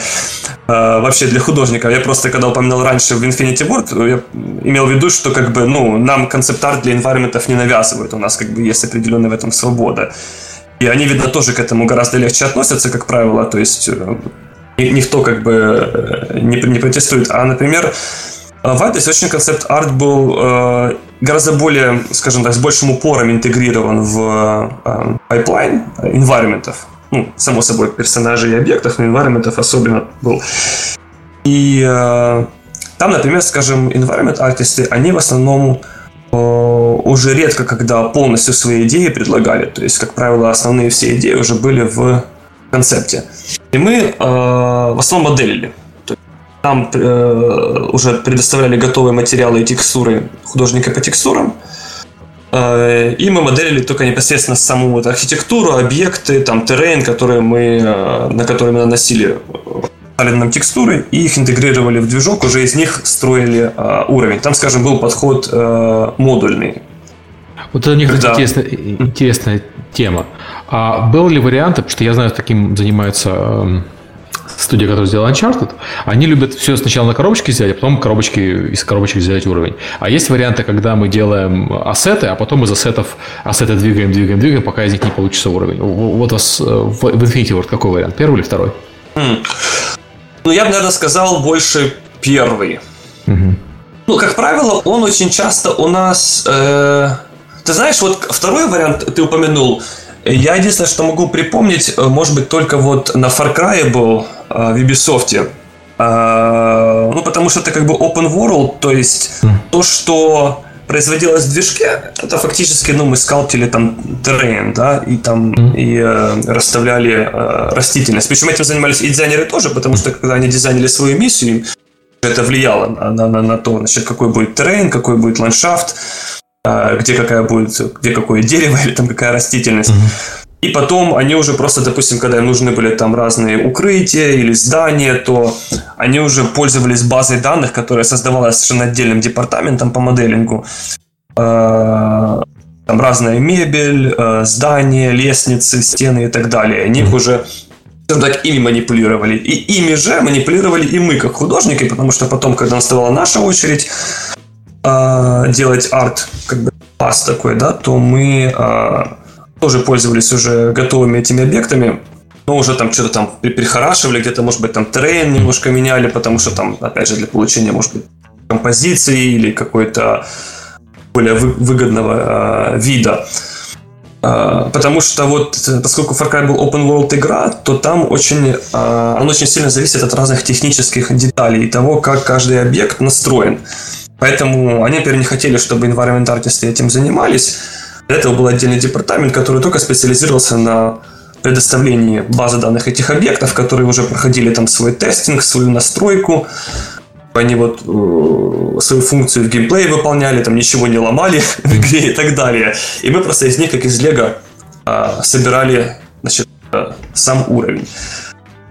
а, вообще для художника. Я просто, когда упоминал раньше в Infinity Ward, я имел в виду, что, как бы, ну, нам концепт-арт для environment не навязывают, у нас, как бы, есть определенная в этом свобода. И они, видно, тоже к этому гораздо легче относятся, как правило, то есть э, никто, как бы, э, не протестует. А, например, в Атосе очень концепт-арт был э, гораздо более, скажем так, с большим упором интегрирован в э, pipeline environment ов. Ну, само собой, персонажей и объектов, но environmentов особенно был. И э, там, например, скажем, environment артисты, они в основном э, уже редко, когда полностью свои идеи предлагали. То есть, как правило, основные все идеи уже были в концепте. И мы э, в основном моделили. Там э, уже предоставляли готовые материалы и текстуры художника по текстурам. Э, и мы моделили только непосредственно саму вот архитектуру, объекты, там террейн, которые мы, э, на которые мы наносили дали нам текстуры и их интегрировали в движок, уже из них строили э, уровень. Там, скажем, был подход э, модульный.
Вот это, мне кажется, да. интересная, интересная тема. А был ли вариант, потому что я знаю, таким занимается эм, студия, которая сделала Uncharted, они любят все сначала на коробочке взять, а потом коробочки, из коробочек взять уровень. А есть варианты, когда мы делаем ассеты, а потом из ассетов ассеты двигаем, двигаем, двигаем, пока из них не получится уровень. Вот у вас э, в Infinity Ward какой вариант? Первый или второй?
Mm. Ну, я бы, наверное, сказал больше первый. Mm-hmm. Ну, как правило, он очень часто у нас... Э... Ты знаешь, вот второй вариант ты упомянул. Я единственное, что могу припомнить, э, может быть, только вот на Far Cry был в Ubisoft. Э, ну, потому что это как бы open world, то есть mm. то, что производилось в движке, это фактически, ну, мы скалтили там террейн, да, и там mm. и э, расставляли э, растительность. Причем этим занимались и дизайнеры тоже, потому что когда они дизайнили свою миссию, это влияло на, на, на то, значит, какой будет террейн, какой будет ландшафт, э, где какая будет, где какое дерево или там какая растительность. Mm-hmm. И потом они уже просто, допустим, когда им нужны были там разные укрытия или здания, то они уже пользовались базой данных, которая создавалась совершенно отдельным департаментом по моделингу. Э, там разная мебель, э, здания, лестницы, стены и так далее. Они их уже так, ими манипулировали. И ими же манипулировали и мы, как художники, потому что потом, когда настала наша очередь э, делать арт, как бы пас такой, да, то мы тоже пользовались уже готовыми этими объектами, но уже там что-то там перехорашивали, где-то, может быть, там трейн немножко меняли, потому что там, опять же, для получения, может быть, композиции или какой-то более выгодного э, вида. Э, потому что вот, поскольку Far Cry был open world игра, то там очень, э, он очень сильно зависит от разных технических деталей и того, как каждый объект настроен. Поэтому они, например, не хотели, чтобы environment артисты этим занимались, для этого был отдельный департамент, который только специализировался на предоставлении базы данных этих объектов, которые уже проходили там свой тестинг, свою настройку, они вот э, свою функцию в геймплее выполняли, там ничего не ломали в игре и так далее. И мы просто из них, как из Лего, э, собирали значит, э, сам уровень.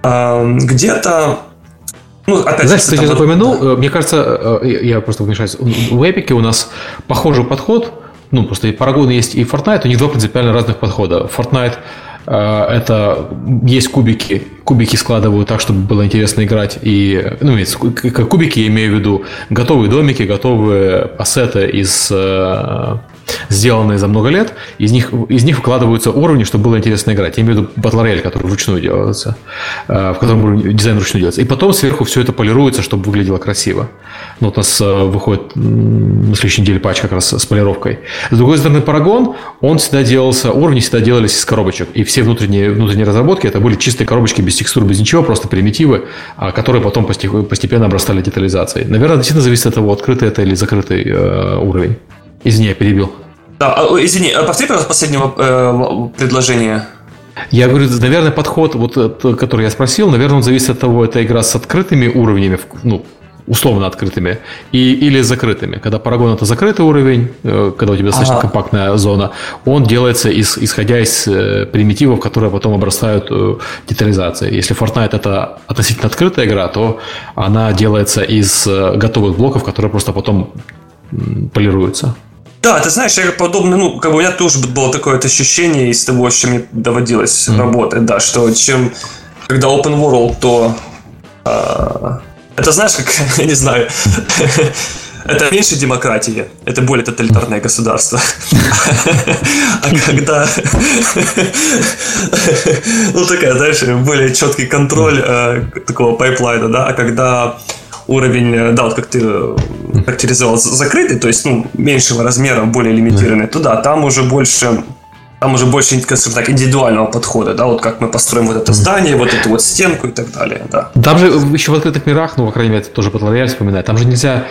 Э, где-то
ну, опять Знаешь, кстати, я запомянул, да. Э, мне кажется, э, я просто вмешаюсь, в Эпике у нас похожий подход, ну, просто и Paragon есть и Fortnite, у них два принципиально разных подхода. Fortnite Э, это есть кубики, кубики складывают так, чтобы было интересно играть. И, ну, кубики, я имею в виду готовые домики, готовые ассеты из э, сделанные за много лет, из них, из них выкладываются уровни, чтобы было интересно играть. Я имею в виду Royale, который вручную делается, э, в котором дизайн вручную делается. И потом сверху все это полируется, чтобы выглядело красиво. Ну, вот у нас э, выходит на следующей неделе патч как раз с полировкой. С другой стороны, Paragon, он всегда делался, уровни всегда делались из коробочек. И все внутренние, внутренние разработки, это были чистые коробочки без текстур, без ничего, просто примитивы, а, которые потом постепенно обрастали детализацией. Наверное, действительно зависит от того, открытый это или закрытый э, уровень. Извини, я перебил.
Да, а, извини, а повтори, пожалуйста, последнего э, предложения.
Я говорю, наверное, подход, вот, который я спросил, наверное, он зависит от того, это игра с открытыми уровнями, ну, условно открытыми, и, или закрытыми. Когда Paragon это закрытый уровень, э, когда у тебя достаточно ага. компактная зона, он делается из, исходя из э, примитивов, которые потом обрастают э, детализацией. Если Fortnite это относительно открытая игра, то она делается из готовых блоков, которые просто потом полируются.
Да, ты знаешь, я подобно, ну, как бы у меня тоже было такое вот ощущение из того, с чем мне доводилось mm-hmm. работать, да, что чем, когда open world, то э, это знаешь, как, я не знаю, это меньше демократии, это более тоталитарное государство. А когда... Ну, такая, знаешь, более четкий контроль э, такого pipeline а, да, а когда уровень, э, да, вот как ты характеризовал, закрытый, то есть, ну, меньшего размера, более лимитированный, то да, там уже больше там уже больше, скажем так, индивидуального подхода, да, вот как мы построим вот это здание, вот эту вот стенку и так далее, да.
Там же еще в открытых мирах, ну, по крайней мере, это тоже Battle Royale вспоминает, там же нельзя,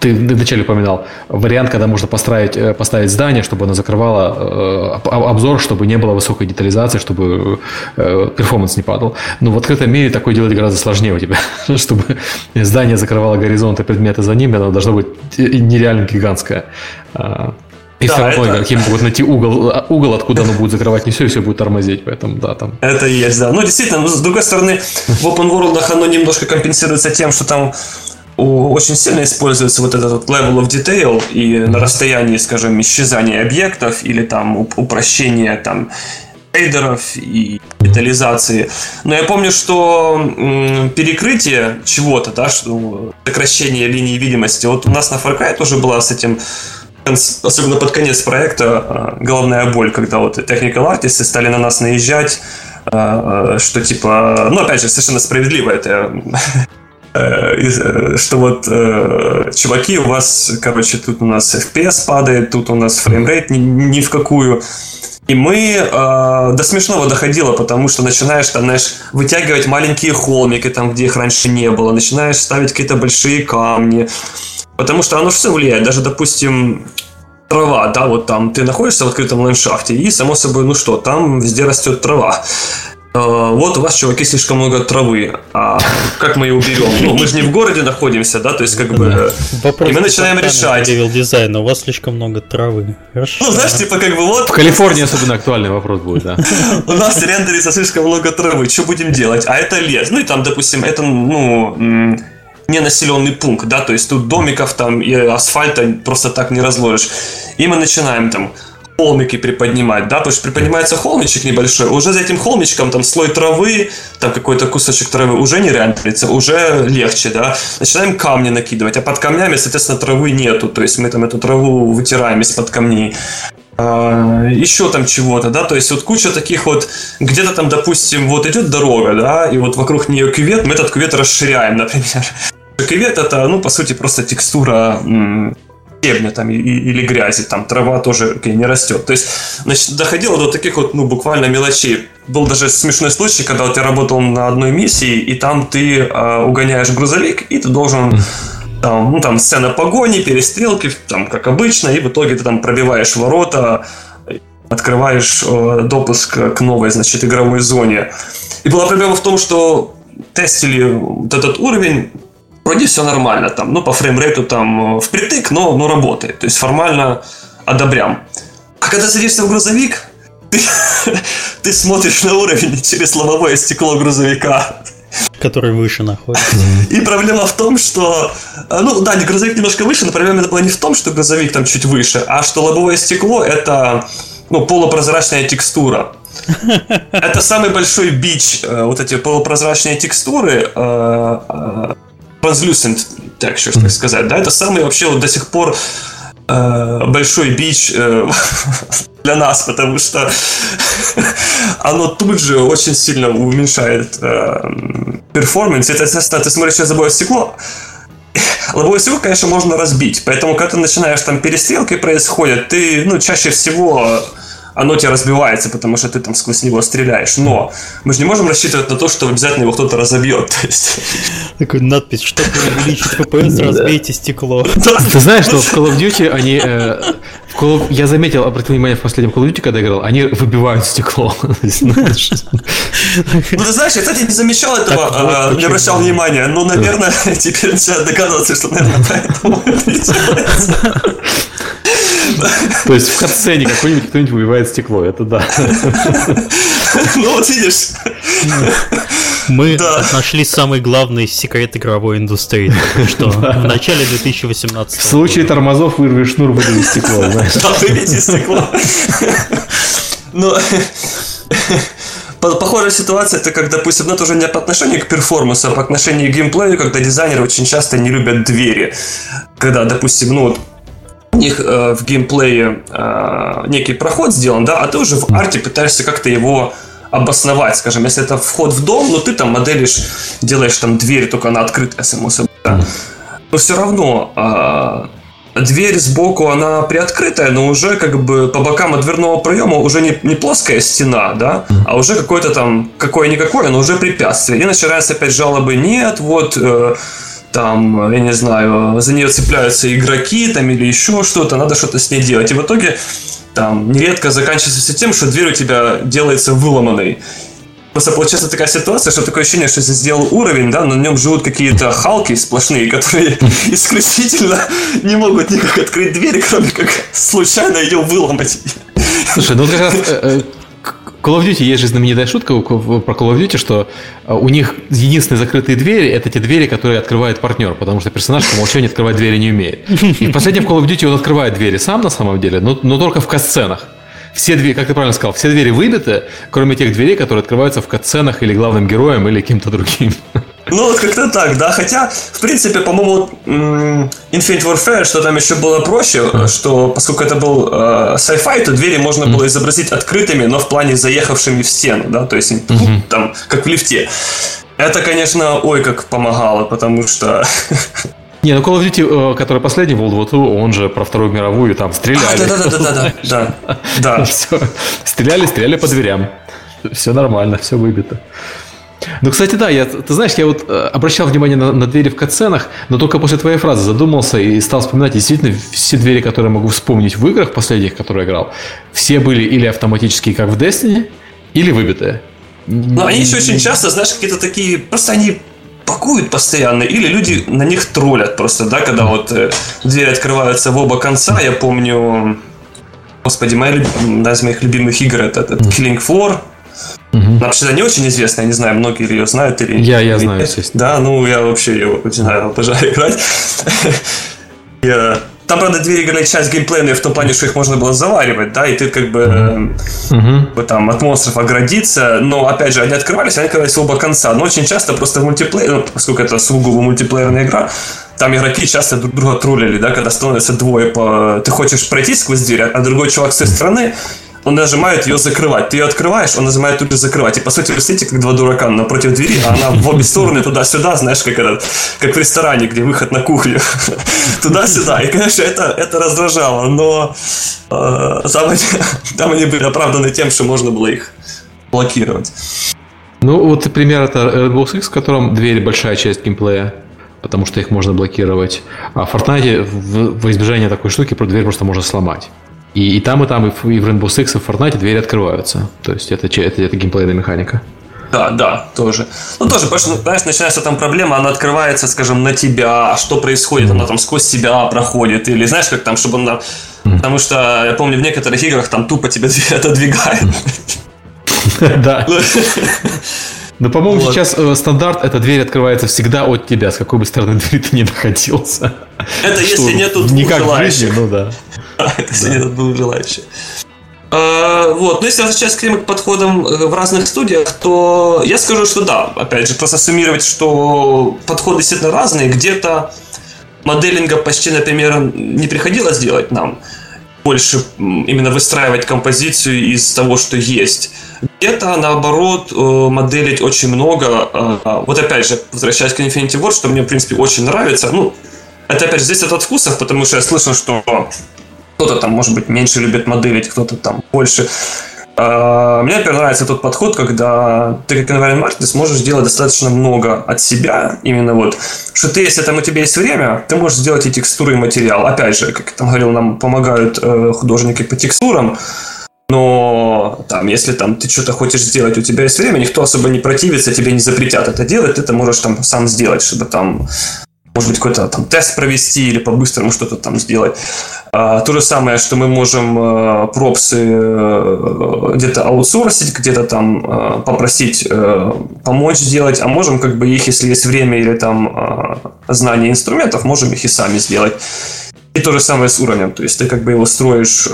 ты вначале упоминал, вариант, когда можно построить, э, поставить здание, чтобы оно закрывало э, обзор, чтобы не было высокой детализации, чтобы э, перформанс не падал. Но в открытом мире такое делать гораздо сложнее у тебя, чтобы здание закрывало горизонт и предметы за ними, оно должно быть нереально гигантское. А, и да, все равно это... каким могут найти угол, угол, откуда оно будет закрывать не все, и все будет тормозить, поэтому да, там.
Это есть, да. Ну, действительно, но с другой стороны, в open world оно немножко компенсируется тем, что там очень сильно используется вот этот вот level of detail и на расстоянии, скажем, исчезания объектов или там упрощения там шейдеров и детализации. Но я помню, что перекрытие чего-то, да, что сокращение линии видимости, вот у нас на Far Cry тоже была с этим особенно под конец проекта, а, головная боль, когда вот technical артисты стали на нас наезжать, а, а, что типа, ну опять же, совершенно справедливо это э, что вот э, чуваки, у вас, короче, тут у нас FPS падает, тут у нас frame rate ни, ни в какую. И мы э, до смешного доходило, потому что начинаешь там, знаешь, вытягивать маленькие холмики там, где их раньше не было, начинаешь ставить какие-то большие камни, Потому что оно все влияет. Даже, допустим, трава, да, вот там ты находишься в открытом ландшафте, и, само собой, ну что, там везде растет трава. Э, вот у вас, чуваки, слишком много травы. А как мы ее уберем? Ну, мы же не в городе находимся, да, то есть как бы...
Вопрос и мы начинаем решать. Левел дизайна, у вас слишком много травы.
Хорошо. Ну, знаешь, типа как бы вот...
В Калифорнии особенно актуальный вопрос будет, да.
У нас рендерится слишком много травы, что будем делать? А это лес. Ну и там, допустим, это, ну не населенный пункт, да, то есть тут домиков там и асфальта просто так не разложишь. И мы начинаем там холмики приподнимать, да, потому что приподнимается холмичек небольшой, уже за этим холмичком там слой травы, там какой-то кусочек травы уже не рендерится, уже легче, да. Начинаем камни накидывать, а под камнями, соответственно, травы нету, то есть мы там эту траву вытираем из-под камней. А, еще там чего-то, да, то есть вот куча таких вот, где-то там, допустим, вот идет дорога, да, и вот вокруг нее кювет, мы этот кювет расширяем, например. Кювет это, ну, по сути, просто текстура щебня там или грязи, там трава тоже не растет. То есть, значит, доходило до таких вот, ну, буквально мелочей. Был даже смешной случай, когда вот я работал на одной миссии, и там ты э, угоняешь грузовик, и ты должен там, ну, там сцена погони, перестрелки, там, как обычно, и в итоге ты там пробиваешь ворота, открываешь э, допуск к новой, значит, игровой зоне. И была проблема в том, что тестили вот этот уровень, вроде все нормально, там, ну, по фреймрейту там впритык, но, но работает. То есть формально одобрям. А когда садишься в грузовик, ты, ты смотришь на уровень через лобовое стекло грузовика.
Который выше находится.
И проблема в том, что... Ну да, грузовик немножко выше, но проблема была не в том, что грузовик там чуть выше, а что лобовое стекло это ну, полупрозрачная текстура. Это самый большой бич, э, вот эти полупрозрачные текстуры, э, э, translucent textures, так сказать, да, это самый вообще вот до сих пор большой бич для нас, потому что оно тут же очень сильно уменьшает перформанс. Это, естественно, ты смотришь через лобовое стекло, лобовое стекло, конечно, можно разбить, поэтому, когда ты начинаешь там перестрелки происходят, ты, ну, чаще всего оно тебе разбивается, потому что ты там сквозь него стреляешь. Но мы же не можем рассчитывать на то, что обязательно его кто-то разобьет. То есть...
Такой надпись, чтобы увеличить FPS, разбейте стекло.
Ты знаешь, что в Call of Duty они... Call. Я заметил, обратил внимание в последнем Call of Duty, когда играл, они выбивают стекло.
Ну, ты знаешь, я, кстати, не замечал этого, а, не обращал внимания, но, наверное, теперь начинаю догадываться, что, наверное, поэтому это делается.
То есть в катсцене какой-нибудь кто-нибудь выбивает так это да.
Ну вот видишь.
Мы нашли самый главный секрет игровой индустрии, что в начале 2018
В случае тормозов вырви шнур, выдави стекло.
Да, вырвите стекло. Но Похожая ситуация, это как, допустим, ну, это уже не по отношению к перформансу, а по отношению к геймплею, когда дизайнеры очень часто не любят двери. Когда, допустим, ну, у них э, в геймплее э, некий проход сделан, да, а ты уже в арте пытаешься как-то его обосновать, скажем, если это вход в дом, но ну, ты там моделишь, делаешь там дверь, только она открытая, само собой, да. но все равно э, дверь сбоку, она приоткрытая, но уже как бы по бокам от дверного проема уже не, не плоская стена, да, а уже какое-то там, какое-никакое, но уже препятствие. И начинаются опять жалобы, нет, вот... Э, там, я не знаю, за нее цепляются игроки там или еще что-то, надо что-то с ней делать. И в итоге там нередко заканчивается тем, что дверь у тебя делается выломанной. Просто получается такая ситуация, что такое ощущение, что ты сделал уровень, да, на нем живут какие-то халки сплошные, которые исключительно не могут никак открыть дверь, кроме как случайно ее выломать.
Слушай, ну как раз э, э, Call of Duty есть же знаменитая шутка про Call of Duty, что э, у них единственные закрытые двери – это те двери, которые открывает партнер, потому что персонаж по умолчанию открывать двери не умеет. И в последнем Call of Duty он открывает двери сам на самом деле, но, но только в касценах. Все двери, как ты правильно сказал, все двери выбиты, кроме тех дверей, которые открываются в катсценах или главным героем, или кем-то другим.
Ну, вот как-то так, да. Хотя, в принципе, по-моему, Infinite Warfare, что там еще было проще, что поскольку это был э, sci-fi, то двери можно было изобразить открытыми, но в плане заехавшими в стену, да, то есть ну, там, как в лифте. Это, конечно, ой, как помогало, потому что
Не, ну Call of Duty, э, который последний World War II, он же про Вторую мировую, там стреляли.
А, да, да, да, да, да, да, да.
Все. Стреляли, стреляли по дверям. Все нормально, все выбито. Ну, кстати, да, я, ты знаешь, я вот э, обращал внимание на, на двери в катсценах, но только после твоей фразы задумался и стал вспоминать, действительно, все двери, которые могу вспомнить в играх последних, которые я играл, все были или автоматические, как в Destiny, или выбитые.
Но они еще очень часто, знаешь, какие-то такие, просто они пакуют постоянно, или люди на них троллят просто, да, когда вот э, двери открываются в оба конца, я помню, господи, моя, одна из моих любимых игр это, это Killing Floor, Угу. Вообще-то не очень известная, я не знаю, многие ее знают или
Я, я знаю, естественно.
Да, ну я вообще ее очень знаю, обожаю играть. я... Там, правда, две игры часть геймплейная в том плане, что их можно было заваривать, да, и ты как бы uh-huh. там от монстров оградиться, но, опять же, они открывались, они открывались оба конца, но очень часто просто в мультиплеере, ну, поскольку это сугубо мультиплеерная игра, там игроки часто друг друга троллили, да, когда становится двое по... Ты хочешь пройти сквозь дверь, а другой чувак с той стороны он нажимает ее закрывать. Ты ее открываешь, он нажимает тут же закрывать. И по сути, вы сидите как два дурака напротив двери, а она в обе стороны туда-сюда, знаешь, как этот, как в ресторане, где выход на кухню. Туда-сюда. И, конечно, это, это раздражало, но э, там, они, там они были оправданы тем, что можно было их блокировать.
Ну, вот пример это Rainbow Six, в котором дверь большая часть геймплея потому что их можно блокировать. А в Fortnite в, в избежание такой штуки про дверь просто можно сломать. И, и там, и там, и в, и в Rainbow Six, и в Fortnite двери открываются. То есть это, это, это геймплейная механика.
Да, да, тоже. Ну, тоже, потому что, знаешь, начинается там проблема, она открывается, скажем, на тебя, а что происходит, она там сквозь себя проходит, или знаешь, как там, чтобы она... Потому что, я помню, в некоторых играх там тупо тебя отодвигает.
Да. Но, по-моему, вот. сейчас э, стандарт эта дверь открывается всегда от тебя, с какой бы стороны двери ты ни находился.
Это если нету двух
Никак желающих. ну да.
Это двух желающих. А, вот, но если возвращаться к подходам э, в разных студиях, то я скажу, что да, опять же, просто суммировать, что подходы действительно разные. Где-то моделинга почти, например, не приходилось делать нам больше именно выстраивать композицию из того, что есть. Где-то, наоборот, э, моделить очень много. Э, вот опять же, возвращаясь к Infinity Ward, что мне, в принципе, очень нравится. Ну, это, опять же, здесь от вкусов, потому что я слышал, что кто-то там, может быть, меньше любит моделить, кто-то там больше. А, мне, например, нравится тот подход, когда ты как environment marketer сможешь сделать достаточно много от себя, именно вот, что ты, если там у тебя есть время, ты можешь сделать и текстуры, и материал. Опять же, как я там говорил, нам помогают э, художники по текстурам, но там, если там ты что-то хочешь сделать, у тебя есть время, никто особо не противится, тебе не запретят это делать, ты это можешь там сам сделать, чтобы там может быть, какой-то там тест провести или по-быстрому что-то там сделать. А, то же самое, что мы можем а, пропсы а, где-то аутсорсить, где-то там а, попросить помочь сделать, а можем как бы их, если есть время или там знание инструментов, можем их и сами сделать. И то же самое с уровнем, то есть ты как бы его строишь,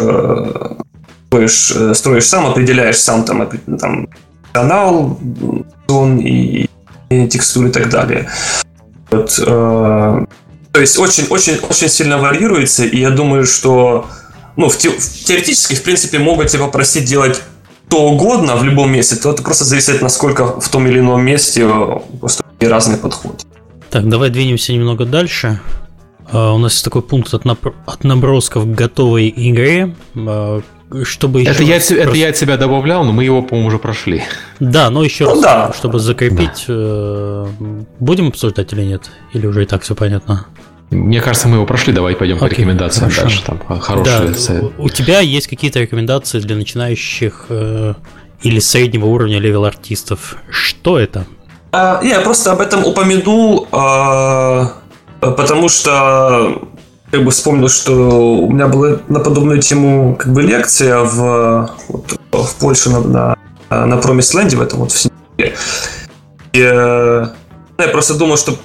строишь, строишь сам, определяешь сам там, там канал, зон и, и текстуры и так далее. Вот, э, то есть очень, очень, очень сильно варьируется, и я думаю, что ну, в те, теоретически, в принципе, могут тебя просить делать что угодно в любом месте, то это просто зависит, насколько в том или ином месте э, просто разный подход.
Так, давай двинемся немного дальше. Э, у нас есть такой пункт от, набросков к готовой игре. Чтобы
это, я, просто... это я от себя добавлял, но мы его, по-моему, уже прошли.
Да, но еще ну, раз, да. чтобы закрепить, да. э, будем обсуждать или нет? Или уже и так все понятно?
Мне кажется, мы его прошли, давай пойдем Окей, по рекомендациям хорошо. дальше. Там хорошие
да, у, у тебя есть какие-то рекомендации для начинающих э, или среднего уровня level artist ов? Что это?
А, я просто об этом упомянул, а, потому что как бы вспомнил, что у меня была на подобную тему как бы лекция в, вот, в Польше на, на, на Промисленде, в этом вот в сентябре. И э, я просто думал, что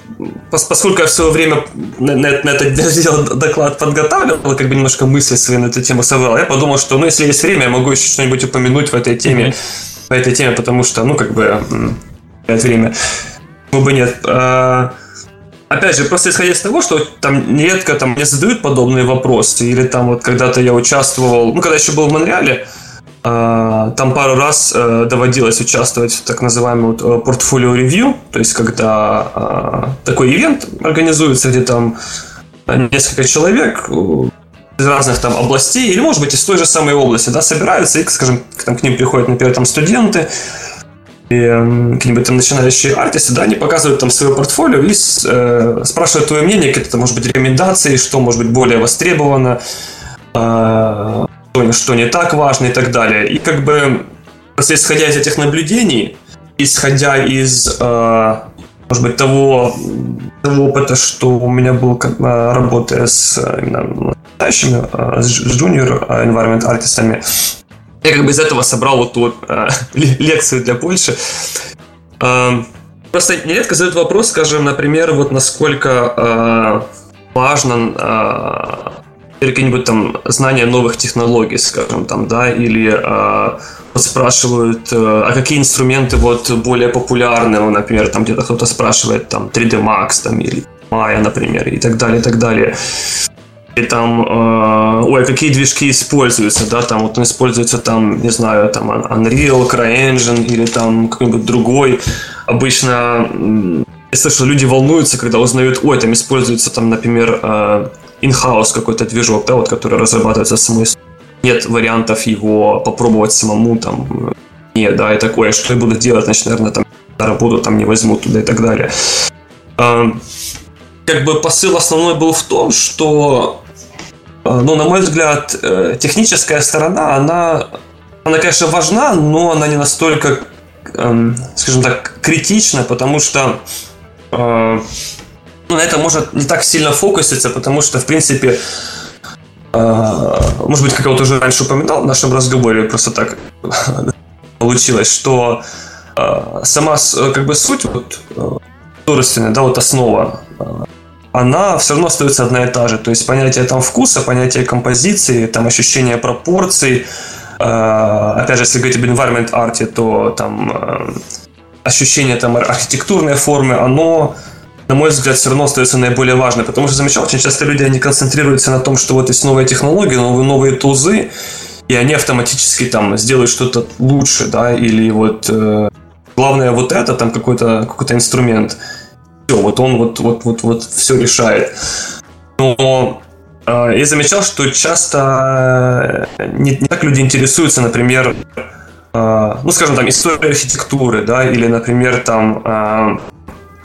поскольку я в свое время на, на, на этот доклад подготавливал, как бы немножко мысли свои на эту тему совал, я подумал, что ну если есть время, я могу еще что-нибудь упомянуть в этой теме, mm-hmm. в этой теме, потому что, ну, как бы, это время. Почему бы нет? А, опять же, просто исходя из того, что там нередко там мне задают подобные вопросы, или там вот когда-то я участвовал, ну, когда еще был в Монреале, а, там пару раз э, доводилось участвовать в так называемом вот портфолио ревью, то есть когда а, такой ивент организуется, где там несколько человек из разных там областей, или, может быть, из той же самой области, да, собираются, и, скажем, там, к ним приходят, например, там студенты, и эм, какие-нибудь там начинающие артисты, да, они показывают там свое портфолио и э, спрашивают твое мнение, какие-то, может быть, рекомендации, что может быть более востребовано, э, что не так важно и так далее. И как бы, исходя из этих наблюдений, исходя из, э, может быть, того, того опыта, что у меня был, э, работая с именно настоящими, э, с junior environment артистами, я как бы из этого собрал вот ту э, лекцию для Польши. Э, просто нередко задают вопрос, скажем, например, вот насколько э, важно э, какие-нибудь там знания новых технологий, скажем, там, да, или э, спрашивают, а какие инструменты вот более популярны, ну, например, там где-то кто-то спрашивает там 3D Max там или Maya, например, и так далее, и так далее и там, э, ой, какие движки используются, да, там вот он используется там, не знаю, там Unreal, CryEngine или там какой-нибудь другой. Обычно я слышал, люди волнуются, когда узнают, ой, там используется там, например, э, in-house какой-то движок, да, вот, который разрабатывается самой нет вариантов его попробовать самому там нет, да, и такое, что я буду делать, значит, наверное, там работу там не возьмут туда и так далее. Э, как бы посыл основной был в том, что ну, на мой взгляд, э, техническая сторона, она, она, конечно, важна, но она не настолько, эм, скажем так, критична, потому что э, ну, на это может не так сильно фокуситься, потому что, в принципе, может быть, как я вот уже раньше упоминал в нашем разговоре, просто так получилось, что сама как бы суть вот художественная, да, вот основа она все равно остается одна и та же. То есть понятие там вкуса, понятие композиции, там ощущение пропорций. Э, опять же, если говорить об environment арте, то там э, ощущение там архитектурной формы, оно на мой взгляд, все равно остается наиболее важным. Потому что замечал, очень часто люди, они концентрируются на том, что вот есть новые технологии, новые, новые тузы, и они автоматически там сделают что-то лучше, да, или вот э, главное вот это, там какой-то какой инструмент все, вот он вот, вот, вот, вот все решает. Но э, я замечал, что часто э, не, не так люди интересуются, например, э, ну, скажем, там, историей архитектуры, да, или, например, там, э,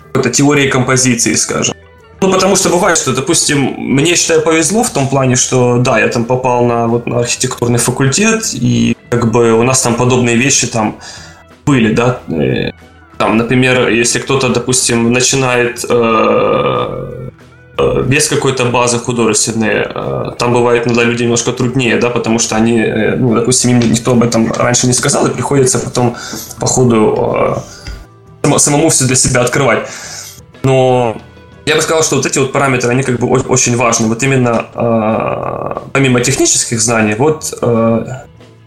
какой-то теорией композиции, скажем. Ну, потому что бывает, что, допустим, мне, считаю, повезло в том плане, что, да, я там попал на, вот, на архитектурный факультет, и как бы у нас там подобные вещи там были, да, э, там, например, если кто-то, допустим, начинает э, э, без какой-то базы художественной, э, там бывает иногда люди немножко труднее, да, потому что они, э, ну, допустим, им никто об этом раньше не сказал, и приходится потом по ходу э, самому все для себя открывать. Но я бы сказал, что вот эти вот параметры, они как бы очень важны. Вот именно э, помимо технических знаний, вот э,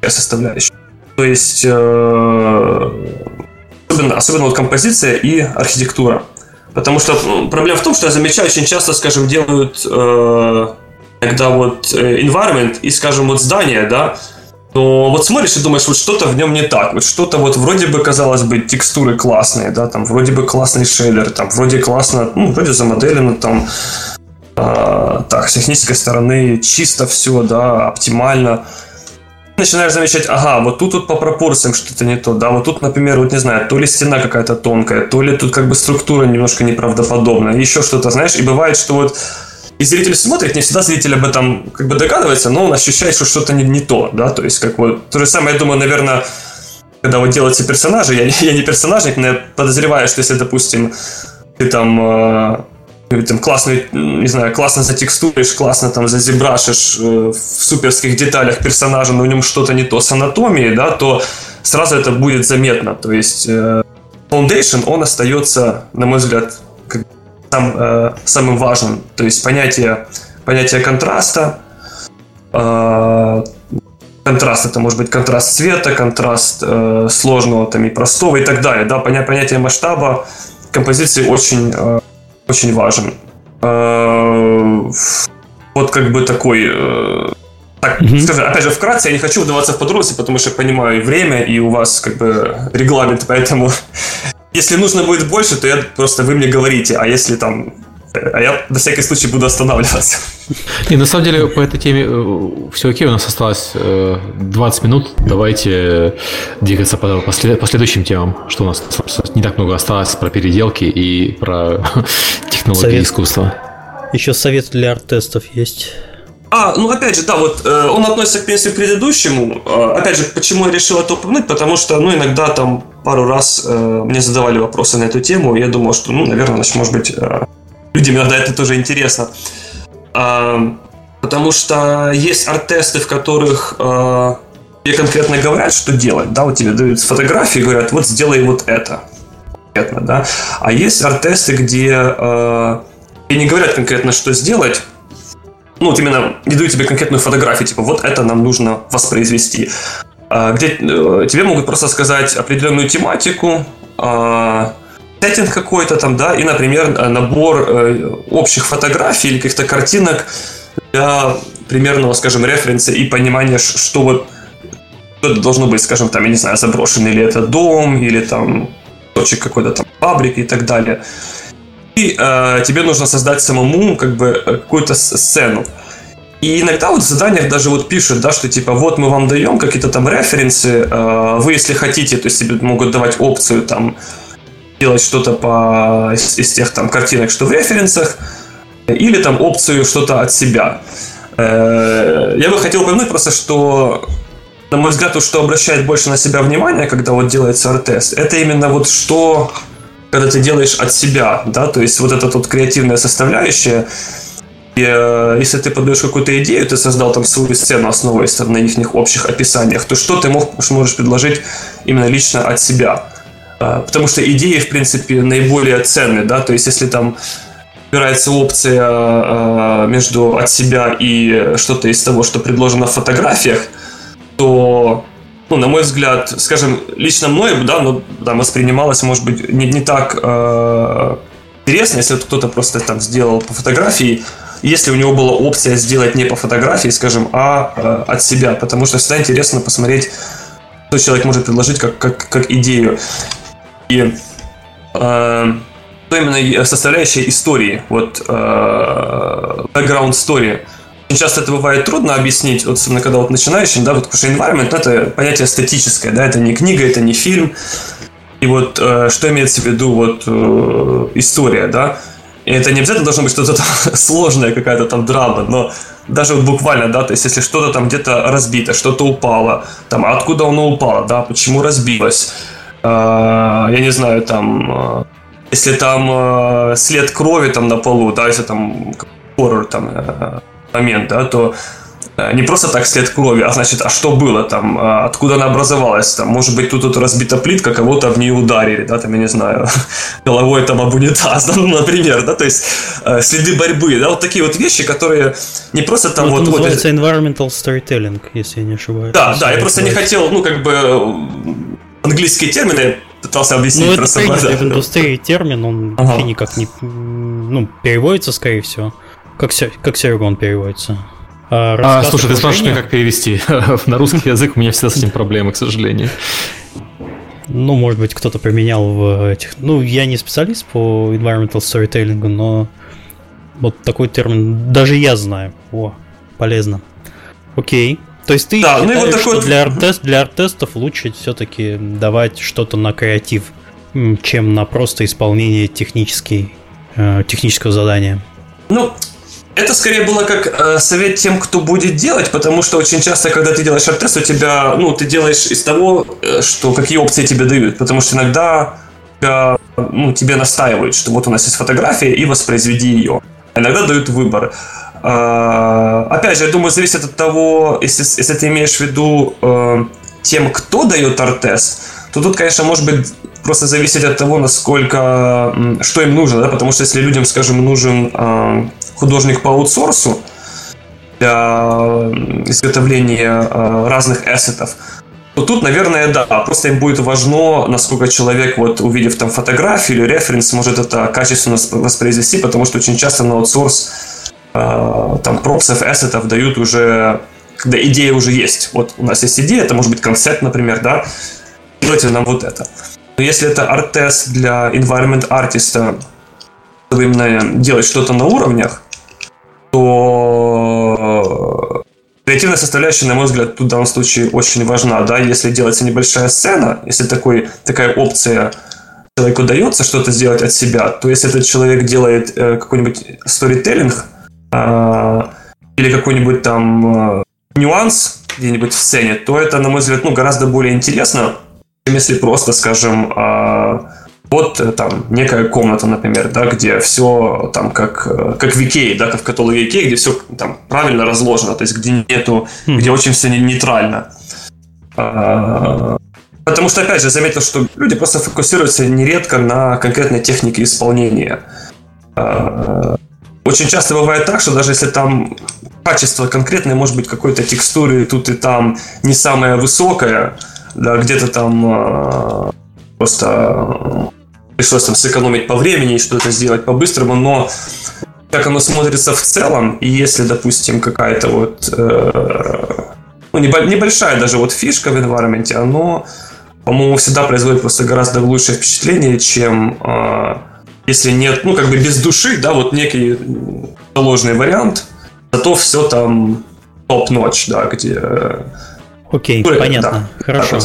составляющая. То есть э, особенно, особенно вот композиция и архитектура. Потому что проблема в том, что я замечаю, очень часто, скажем, делают э, иногда вот э, environment и, скажем, вот здание, да, но вот смотришь и думаешь, вот что-то в нем не так, вот что-то вот вроде бы, казалось бы, текстуры классные, да, там вроде бы классный шейдер, там вроде классно, ну, вроде замоделено, там, э, так, с технической стороны чисто все, да, оптимально, начинаешь замечать, ага, вот тут вот по пропорциям что-то не то, да, вот тут, например, вот не знаю, то ли стена какая-то тонкая, то ли тут как бы структура немножко неправдоподобная, еще что-то, знаешь, и бывает, что вот и зритель смотрит, не всегда зритель об этом как бы догадывается, но он ощущает, что что-то не, не то, да, то есть как вот, то же самое, я думаю, наверное, когда вот делаются персонажи, я, я не персонажник, но я подозреваю, что если, допустим, ты там э, там классно, не знаю, классно затекстуришь, классно там зазебрашишь э, в суперских деталях персонажа, но в нем что-то не то с анатомией, да, то сразу это будет заметно. То есть э, Foundation, он остается, на мой взгляд, как, сам, э, самым важным. То есть понятие, понятие контраста, э, контраст это может быть контраст цвета, контраст сложного там и простого и так далее. Да, понятие масштаба композиции очень очень важен. Э, вот как бы такой... Э, так, mm-hmm. скажи, опять же, вкратце, я не хочу вдаваться в подробности, потому что я понимаю и время, и у вас как бы регламент, поэтому если нужно будет больше, то я просто вы мне говорите, а если там а я на всякий случай буду останавливаться.
И на самом деле по этой теме э, все окей, у нас осталось 20 э, минут. Давайте двигаться по, по, следующим темам, что у нас не так много осталось про переделки и про технологии совет. искусства.
Еще совет для арт-тестов есть.
А, ну опять же, да, вот э, он относится, к принципе, к предыдущему. Э, опять же, почему я решил это упомянуть? Потому что, ну, иногда там пару раз э, мне задавали вопросы на эту тему, и я думал, что, ну, наверное, значит, может быть, э, людям иногда это тоже интересно. Потому что есть арт-тесты, в которых а, тебе конкретно говорят, что делать. Да, вот тебе дают фотографии говорят, вот сделай вот это. Конкретно, да. А есть арт-тесты, где а, тебе не говорят конкретно, что сделать, ну, вот именно не дают тебе конкретную фотографию, типа, вот это нам нужно воспроизвести. Где э, тебе могут просто сказать определенную тематику, сеттинг какой-то там, да, и, например, э, набор э, общих фотографий или каких-то картинок для примерного, скажем, референса и понимания, что вот что это должно быть, скажем, там, я не знаю, заброшенный ли это дом, или там точек какой-то там фабрики и так далее. И э, тебе нужно создать самому как бы э, какую-то сцену. И иногда вот в заданиях даже вот пишут, да, что типа вот мы вам даем какие-то там референсы, э, вы если хотите, то есть тебе могут давать опцию там делать что-то по, из, из тех там картинок, что в референсах, или там опцию что-то от себя. Э, я бы хотел упомянуть просто, что на мой взгляд, то, что обращает больше на себя внимание, когда вот делается арт-тест, это именно вот что, когда ты делаешь от себя, да, то есть вот эта вот креативная составляющая, и, э, если ты подаешь какую-то идею, ты создал там свою сцену, основываясь на их общих описаниях, то что ты мог, можешь предложить именно лично от себя? Э, потому что идеи, в принципе, наиболее ценны, да, то есть если там выбирается опция э, между от себя и что-то из того, что предложено в фотографиях, то, ну, на мой взгляд, скажем, лично мной, да, ну, там воспринималось, может быть, не, не так интересно, если кто-то просто там сделал по фотографии, если у него была опция сделать не по фотографии, скажем, а э, от себя, потому что всегда интересно посмотреть, что человек может предложить как, как, как идею. И э, то именно составляющая истории, вот э, background story – очень часто это бывает трудно объяснить, вот, особенно когда вот начинающим, да, вот, потому что environment это понятие статическое, да, это не книга, это не фильм. И вот э, что имеется в виду вот э, история, да, и это не обязательно должно быть что-то там сложное, какая-то там драма, но даже вот буквально, да, то есть если что-то там где-то разбито, что-то упало, там, откуда оно упало, да, почему разбилось, я не знаю, там, э, если там э, след крови там на полу, да, если там хоррор там, э, момент, да, то э, не просто так след крови, а значит, а что было там, а откуда она образовалась, там, может быть, тут, тут разбита плитка, кого-то в нее ударили, да, там, я не знаю, головой там об унитаз, ну, например, да, то есть э, следы борьбы, да, вот такие вот вещи, которые не просто там
ну,
вот...
Это называется вот, environmental storytelling, если я не ошибаюсь.
Да, да, я просто не хотел, ну, как бы, английские термины пытался объяснить.
Ну, это, принципе, в индустрии термин, он ага. вообще никак не, ну, переводится, скорее всего. Как, как Сергон переводится?
А, а слушай, ты спрашиваешь меня, как перевести? На русский язык у меня всегда с этим проблемы, к сожалению.
Ну, может быть, кто-то применял в этих... Ну, я не специалист по environmental storytelling, но вот такой термин даже я знаю. О, полезно. Окей. То есть ты да, считаешь, ну, такой... что для, арт для арт-тестов лучше все-таки давать что-то на креатив, чем на просто исполнение технический, э, технического задания?
Ну, это скорее было как э, совет тем, кто будет делать, потому что очень часто, когда ты делаешь арт-тест, у тебя, ну, ты делаешь из того, э, что какие опции тебе дают, потому что иногда тебя, ну, тебе настаивают, что вот у нас есть фотография и воспроизведи ее. Иногда дают выбор. Э, опять же, я думаю, зависит от того, если, если ты имеешь в виду э, тем, кто дает арт-тест, то тут, конечно, может быть просто зависеть от того, насколько, что им нужно, да, потому что если людям, скажем, нужен э, художник по аутсорсу для изготовления э, разных эссетов, то тут, наверное, да, просто им будет важно, насколько человек, вот увидев там фотографию или референс, может это качественно воспроизвести, потому что очень часто на аутсорс там пропсов, эссетов дают уже, когда идея уже есть. Вот у нас есть идея, это может быть концепт, например, да, делайте нам вот это. Но если это арт-тест для environment артиста, чтобы именно делать что-то на уровнях, то креативная составляющая, на мой взгляд, тут в данном случае очень важна. Да? Если делается небольшая сцена, если такой, такая опция человеку дается что-то сделать от себя, то если этот человек делает э, какой-нибудь сторителлинг или какой-нибудь там э, нюанс где-нибудь в сцене, то это, на мой взгляд, ну, гораздо более интересно, чем если просто, скажем, э, вот э, там некая комната, например, да, где все там как, э, как в Икее, да, как в каталоге Икеи, где все там правильно разложено, то есть где нету, mm. где очень все нейтрально. А, потому что, опять же, заметил, что люди просто фокусируются нередко на конкретной технике исполнения. А, очень часто бывает так, что даже если там качество конкретное, может быть, какой-то текстуры тут и там не самое высокое, да, где-то там а, просто пришлось там сэкономить по времени и что-то сделать по-быстрому, но как оно смотрится в целом, и если, допустим, какая-то вот э, ну, небольшая даже вот фишка в environment, оно, по-моему, всегда производит просто гораздо лучшее впечатление, чем э, если нет, ну, как бы без души, да, вот некий ложный вариант, зато все там топ-ночь, да, где... Э,
Окей, okay, понятно, да, хорошо.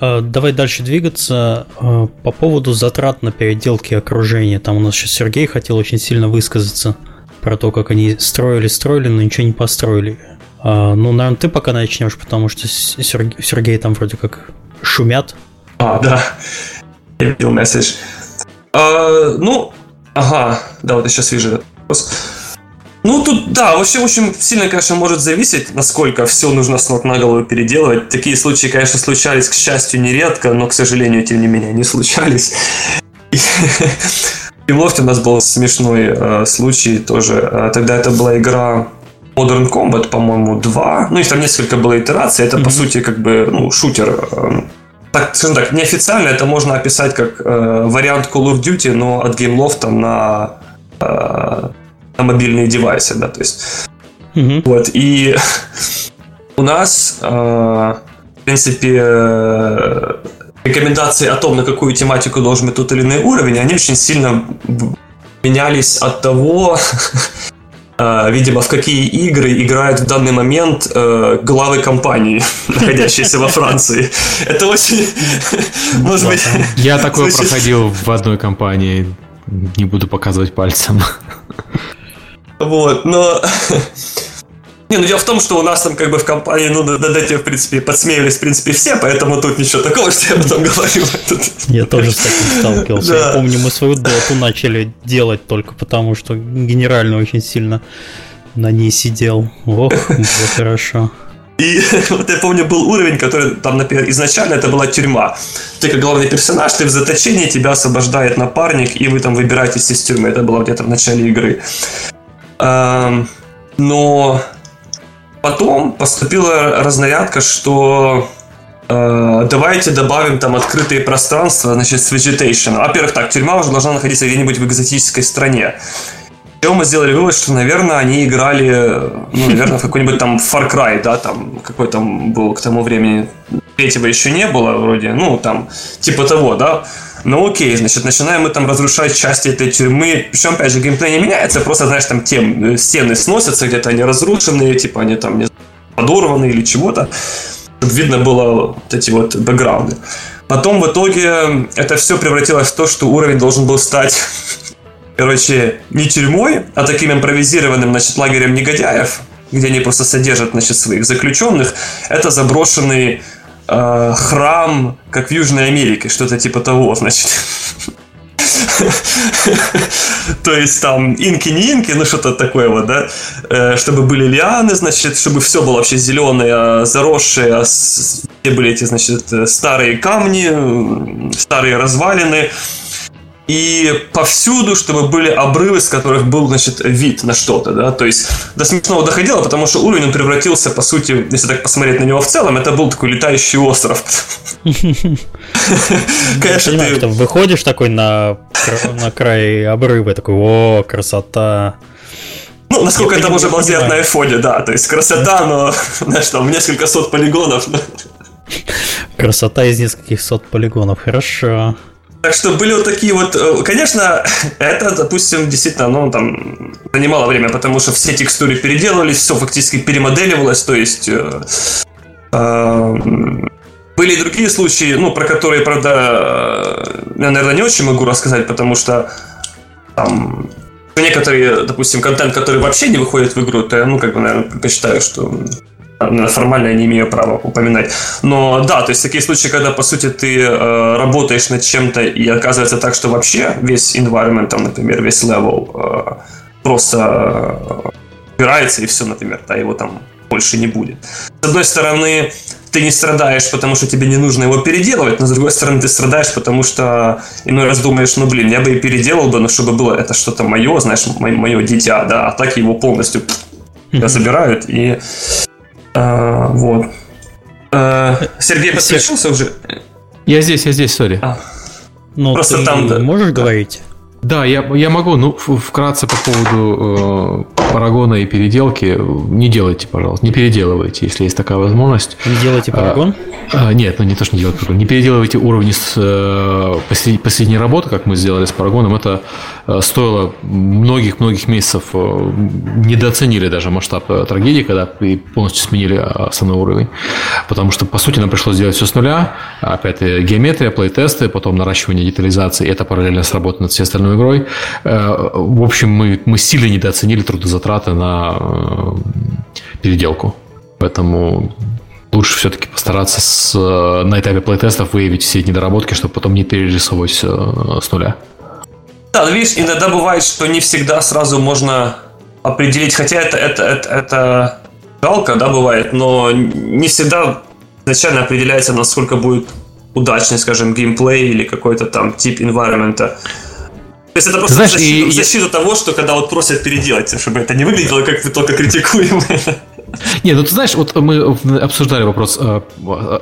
Э, давай дальше двигаться. Э, по поводу затрат на переделки окружения. Там у нас сейчас Сергей хотел очень сильно высказаться. про то, как они строили, строили, но ничего не построили. А, ну, наверное, ты пока начнешь, потому что Сергей, Сергей там вроде как шумят.
А, да. Я видел месседж. А, ну, ага, да, вот я сейчас вижу этот вопрос. Ну, тут, да, вообще очень сильно, конечно, может зависеть, насколько все нужно с ног на голову переделывать. Такие случаи, конечно, случались, к счастью, нередко, но, к сожалению, тем не менее, они случались. И в Лофте у нас был смешной э, случай тоже. Э, тогда это была игра Modern Combat, по-моему, 2. Ну, их там несколько было итераций. Это, mm-hmm. по сути, как бы, ну, шутер. Э, так, скажем так, неофициально это можно описать как э, вариант Call of Duty, но от GameLoft на, э, на мобильные девайсы, да, то есть. Mm-hmm. Вот, и у нас, э, в принципе, э, рекомендации о том, на какую тематику должен быть тот или иной уровень, они очень сильно менялись от того, видимо, в какие игры играют в данный момент э, главы компании, находящиеся во Франции. Это очень, может быть...
Я такое проходил в одной компании, не буду показывать пальцем.
Вот, но не, ну дело в том, что у нас там как бы в компании, ну, над этим, в принципе, подсмеивались, в принципе, все, поэтому тут ничего такого, что я об этом говорю.
Я тоже с таким сталкивался. Я помню, мы свою доту начали делать только потому, что генерально очень сильно на ней сидел. Ох, было хорошо.
И вот я помню, был уровень, который там, например, изначально это была тюрьма. Ты как главный персонаж, ты в заточении, тебя освобождает напарник, и вы там выбираетесь из тюрьмы. Это было где-то в начале игры. Но Потом поступила разнарядка, что э, давайте добавим там открытые пространства, значит, с vegetation. Во-первых, так, тюрьма уже должна находиться где-нибудь в экзотической стране. И мы сделали вывод, что, наверное, они играли, ну, наверное, в какой-нибудь там Far Cry, да, там, какой там был к тому времени, третьего еще не было вроде, ну, там, типа того, да. Ну окей, значит, начинаем мы там разрушать части этой тюрьмы. Причем, опять же, геймплей не меняется, просто, знаешь, там тем э, стены сносятся, где-то они разрушенные, типа они там не подорваны или чего-то. Чтобы видно было вот эти вот бэкграунды. Потом в итоге это все превратилось в то, что уровень должен был стать, короче, не тюрьмой, а таким импровизированным, значит, лагерем негодяев, где они просто содержат, значит, своих заключенных. Это заброшенный э, храм, как в Южной Америке, что-то типа того, значит. То есть там инки не инки, ну что-то такое вот, да, э, чтобы были лианы, значит, чтобы все было вообще зеленое, заросшее, где были эти, значит, старые камни, старые развалины, и повсюду, чтобы были обрывы, с которых был, значит, вид на что-то, да, то есть до смешного доходило, потому что уровень он превратился, по сути, если так посмотреть на него в целом, это был такой летающий остров.
Конечно, ты... Выходишь такой на, край обрыва, такой, о, красота.
Ну, насколько это можно было сделать на айфоне, да, то есть красота, но, знаешь, там несколько сот полигонов.
Красота из нескольких сот полигонов, хорошо.
Так что были вот такие вот... Э, конечно, это, допустим, действительно, ну, там, занимало время, потому что все текстуры переделывались, все фактически перемоделивалось, то есть... Э, э, были и другие случаи, ну, про которые, правда, я, наверное, не очень могу рассказать, потому что там некоторые, допустим, контент, который вообще не выходит в игру, то я, ну, как бы, наверное, предпочитаю, что формально я не имею права упоминать. Но да, то есть такие случаи, когда, по сути, ты э, работаешь над чем-то и оказывается так, что вообще весь environment, там, например, весь level э, просто э, убирается и все, например, да, его там больше не будет. С одной стороны, ты не страдаешь, потому что тебе не нужно его переделывать, но с другой стороны, ты страдаешь, потому что иной раз думаешь, ну блин, я бы и переделал бы, но чтобы было это что-то мое, знаешь, мое, мое дитя, да, а так его полностью mm-hmm. забирают и а, вот. А, Сергей подключился уже?
Я здесь, я здесь, сори. А.
Ну, Просто ты там... Да. можешь говорить?
Да, я, я могу, ну, вкратце по поводу, э, парагона и переделки не делайте, пожалуйста, не переделывайте, если есть такая возможность.
Не делайте парагон?
А, а, нет, ну не то, что не делать парагон. Не переделывайте уровни с э, последней, работы, как мы сделали с парагоном. Это э, стоило многих-многих месяцев. Э, недооценили даже масштаб э, трагедии, когда полностью сменили основной уровень. Потому что, по сути, нам пришлось сделать все с нуля. Опять геометрия, плей-тесты, потом наращивание детализации. Это параллельно с работой над всей остальной игрой. Э, в общем, мы, мы сильно недооценили трудозатраты на э, переделку. Поэтому лучше все-таки постараться с, э, на этапе плей-тестов выявить все недоработки, чтобы потом не перерисовывать все с нуля.
Да, видишь, иногда бывает, что не всегда сразу можно определить, хотя это, это, это, это жалко, да, бывает, но не всегда изначально определяется, насколько будет удачный, скажем, геймплей или какой-то там тип environment. То есть это просто Знаешь, защита, и... защита того, что когда вот просят переделать, чтобы это не выглядело, как вы только критикуемые.
Не, ну ты знаешь, вот мы обсуждали вопрос э,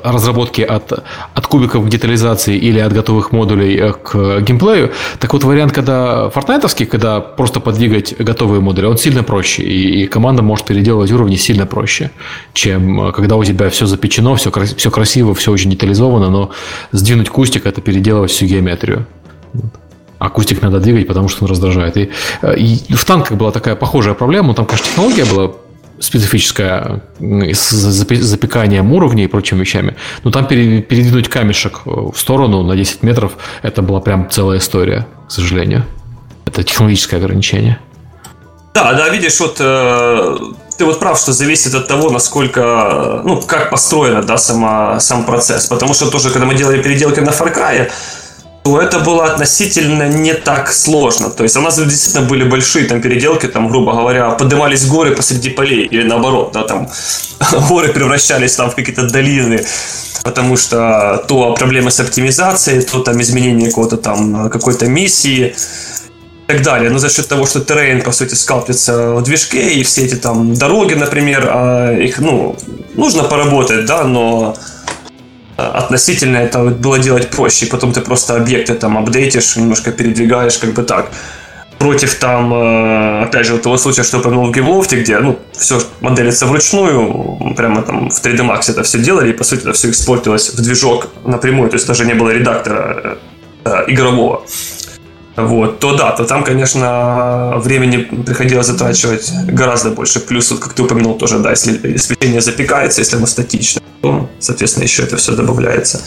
разработки от, от кубиков к детализации или от готовых модулей э, к геймплею. Так вот, вариант, когда фортнайтовский, когда просто подвигать готовые модули, он сильно проще, и, и команда может переделывать уровни сильно проще, чем э, когда у тебя все запечено, все, все красиво, все очень детализовано, но сдвинуть кустик – это переделывать всю геометрию. А кустик надо двигать, потому что он раздражает. И, и в танках была такая похожая проблема, там, конечно, технология была специфическое с запеканием уровней и прочими вещами. Но там передвинуть камешек в сторону на 10 метров, это была прям целая история, к сожалению. Это технологическое ограничение.
Да, да, видишь, вот э, ты вот прав, что зависит от того, насколько, ну, как построена, да, сама, сам процесс. Потому что тоже, когда мы делали переделки на Far Cry, то это было относительно не так сложно. То есть у нас действительно были большие там переделки, там, грубо говоря, поднимались горы посреди полей, или наоборот, да, там горы превращались там в какие-то долины, потому что то проблемы с оптимизацией, то там изменение какого-то там какой-то миссии и так далее. Но за счет того, что террейн, по сути, скалпится в движке, и все эти там дороги, например, а, их, ну, нужно поработать, да, но относительно это было делать проще. Потом ты просто объекты там апдейтишь, немножко передвигаешь, как бы так. Против там, э, опять же, того случая, что я упомянул в Геймлофте, где, ну, все моделится вручную, прямо там в 3D Max это все делали, и, по сути, это все экспортилось в движок напрямую, то есть даже не было редактора э игрового вот, то да, то там, конечно, времени приходилось затрачивать гораздо больше. Плюс, вот, как ты упомянул тоже, да, если освещение запекается, если оно статично, то, соответственно, еще это все добавляется.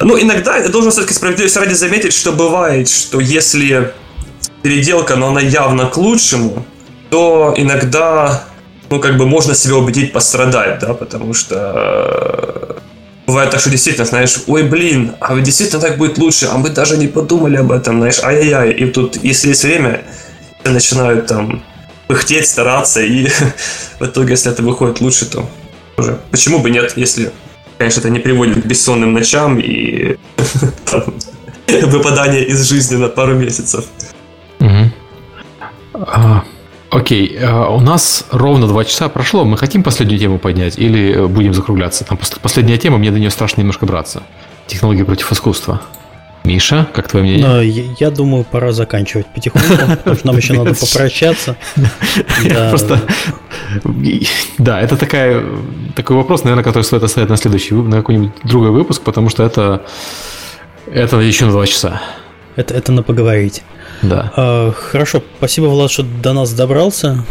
Ну, иногда я должен все-таки справедливости ради заметить, что бывает, что если переделка, но она явно к лучшему, то иногда, ну, как бы можно себя убедить пострадать, да, потому что Бывает так, что действительно, знаешь, ой, блин, а ведь действительно так будет лучше, а мы даже не подумали об этом, знаешь, ай-яй-яй. И тут, если есть время, начинают там пыхтеть, стараться, и в итоге, если это выходит лучше, то уже почему бы нет, если, конечно, это не приводит к бессонным ночам и выпадание из жизни на пару месяцев.
Окей, э, у нас ровно два часа прошло. Мы хотим последнюю тему поднять или э, будем закругляться? Там последняя тема, мне до нее страшно немножко браться. Технологии против искусства. Миша, как твое мнение?
Я, я думаю, пора заканчивать потихоньку, потому что нам еще надо попрощаться.
Просто, да, это такая, такой вопрос, наверное, который стоит оставить на следующий, на какой-нибудь другой выпуск, потому что это, это еще на два часа.
Это, это на поговорить.
Да.
А, хорошо, спасибо, Влад, что до нас добрался.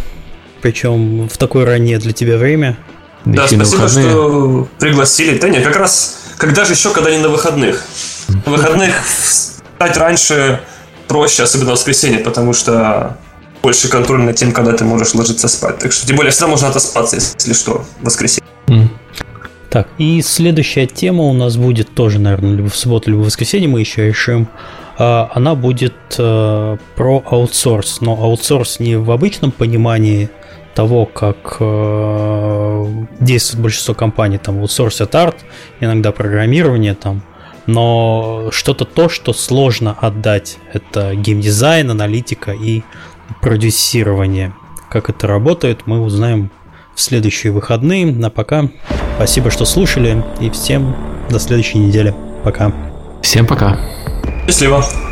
Причем в такое раннее для тебя время.
Да, спасибо, выходные. что пригласили. Да нет, как раз, когда же еще, когда не на выходных? На выходных встать раньше проще, особенно в воскресенье, потому что больше контроль над тем, когда ты можешь ложиться спать. Так что, тем более, всегда можно отоспаться, если что, в воскресенье.
Так, и следующая тема у нас будет тоже, наверное, либо в субботу, либо в воскресенье мы еще решим. А, она будет э, про аутсорс, но аутсорс не в обычном понимании того, как э, действует большинство компаний, там аутсорсят арт, иногда программирование там, но что-то то, что сложно отдать, это геймдизайн, аналитика и продюсирование. Как это работает, мы узнаем в следующие выходные. А пока спасибо, что слушали, и всем до следующей недели. Пока.
Всем пока.
Счастливо.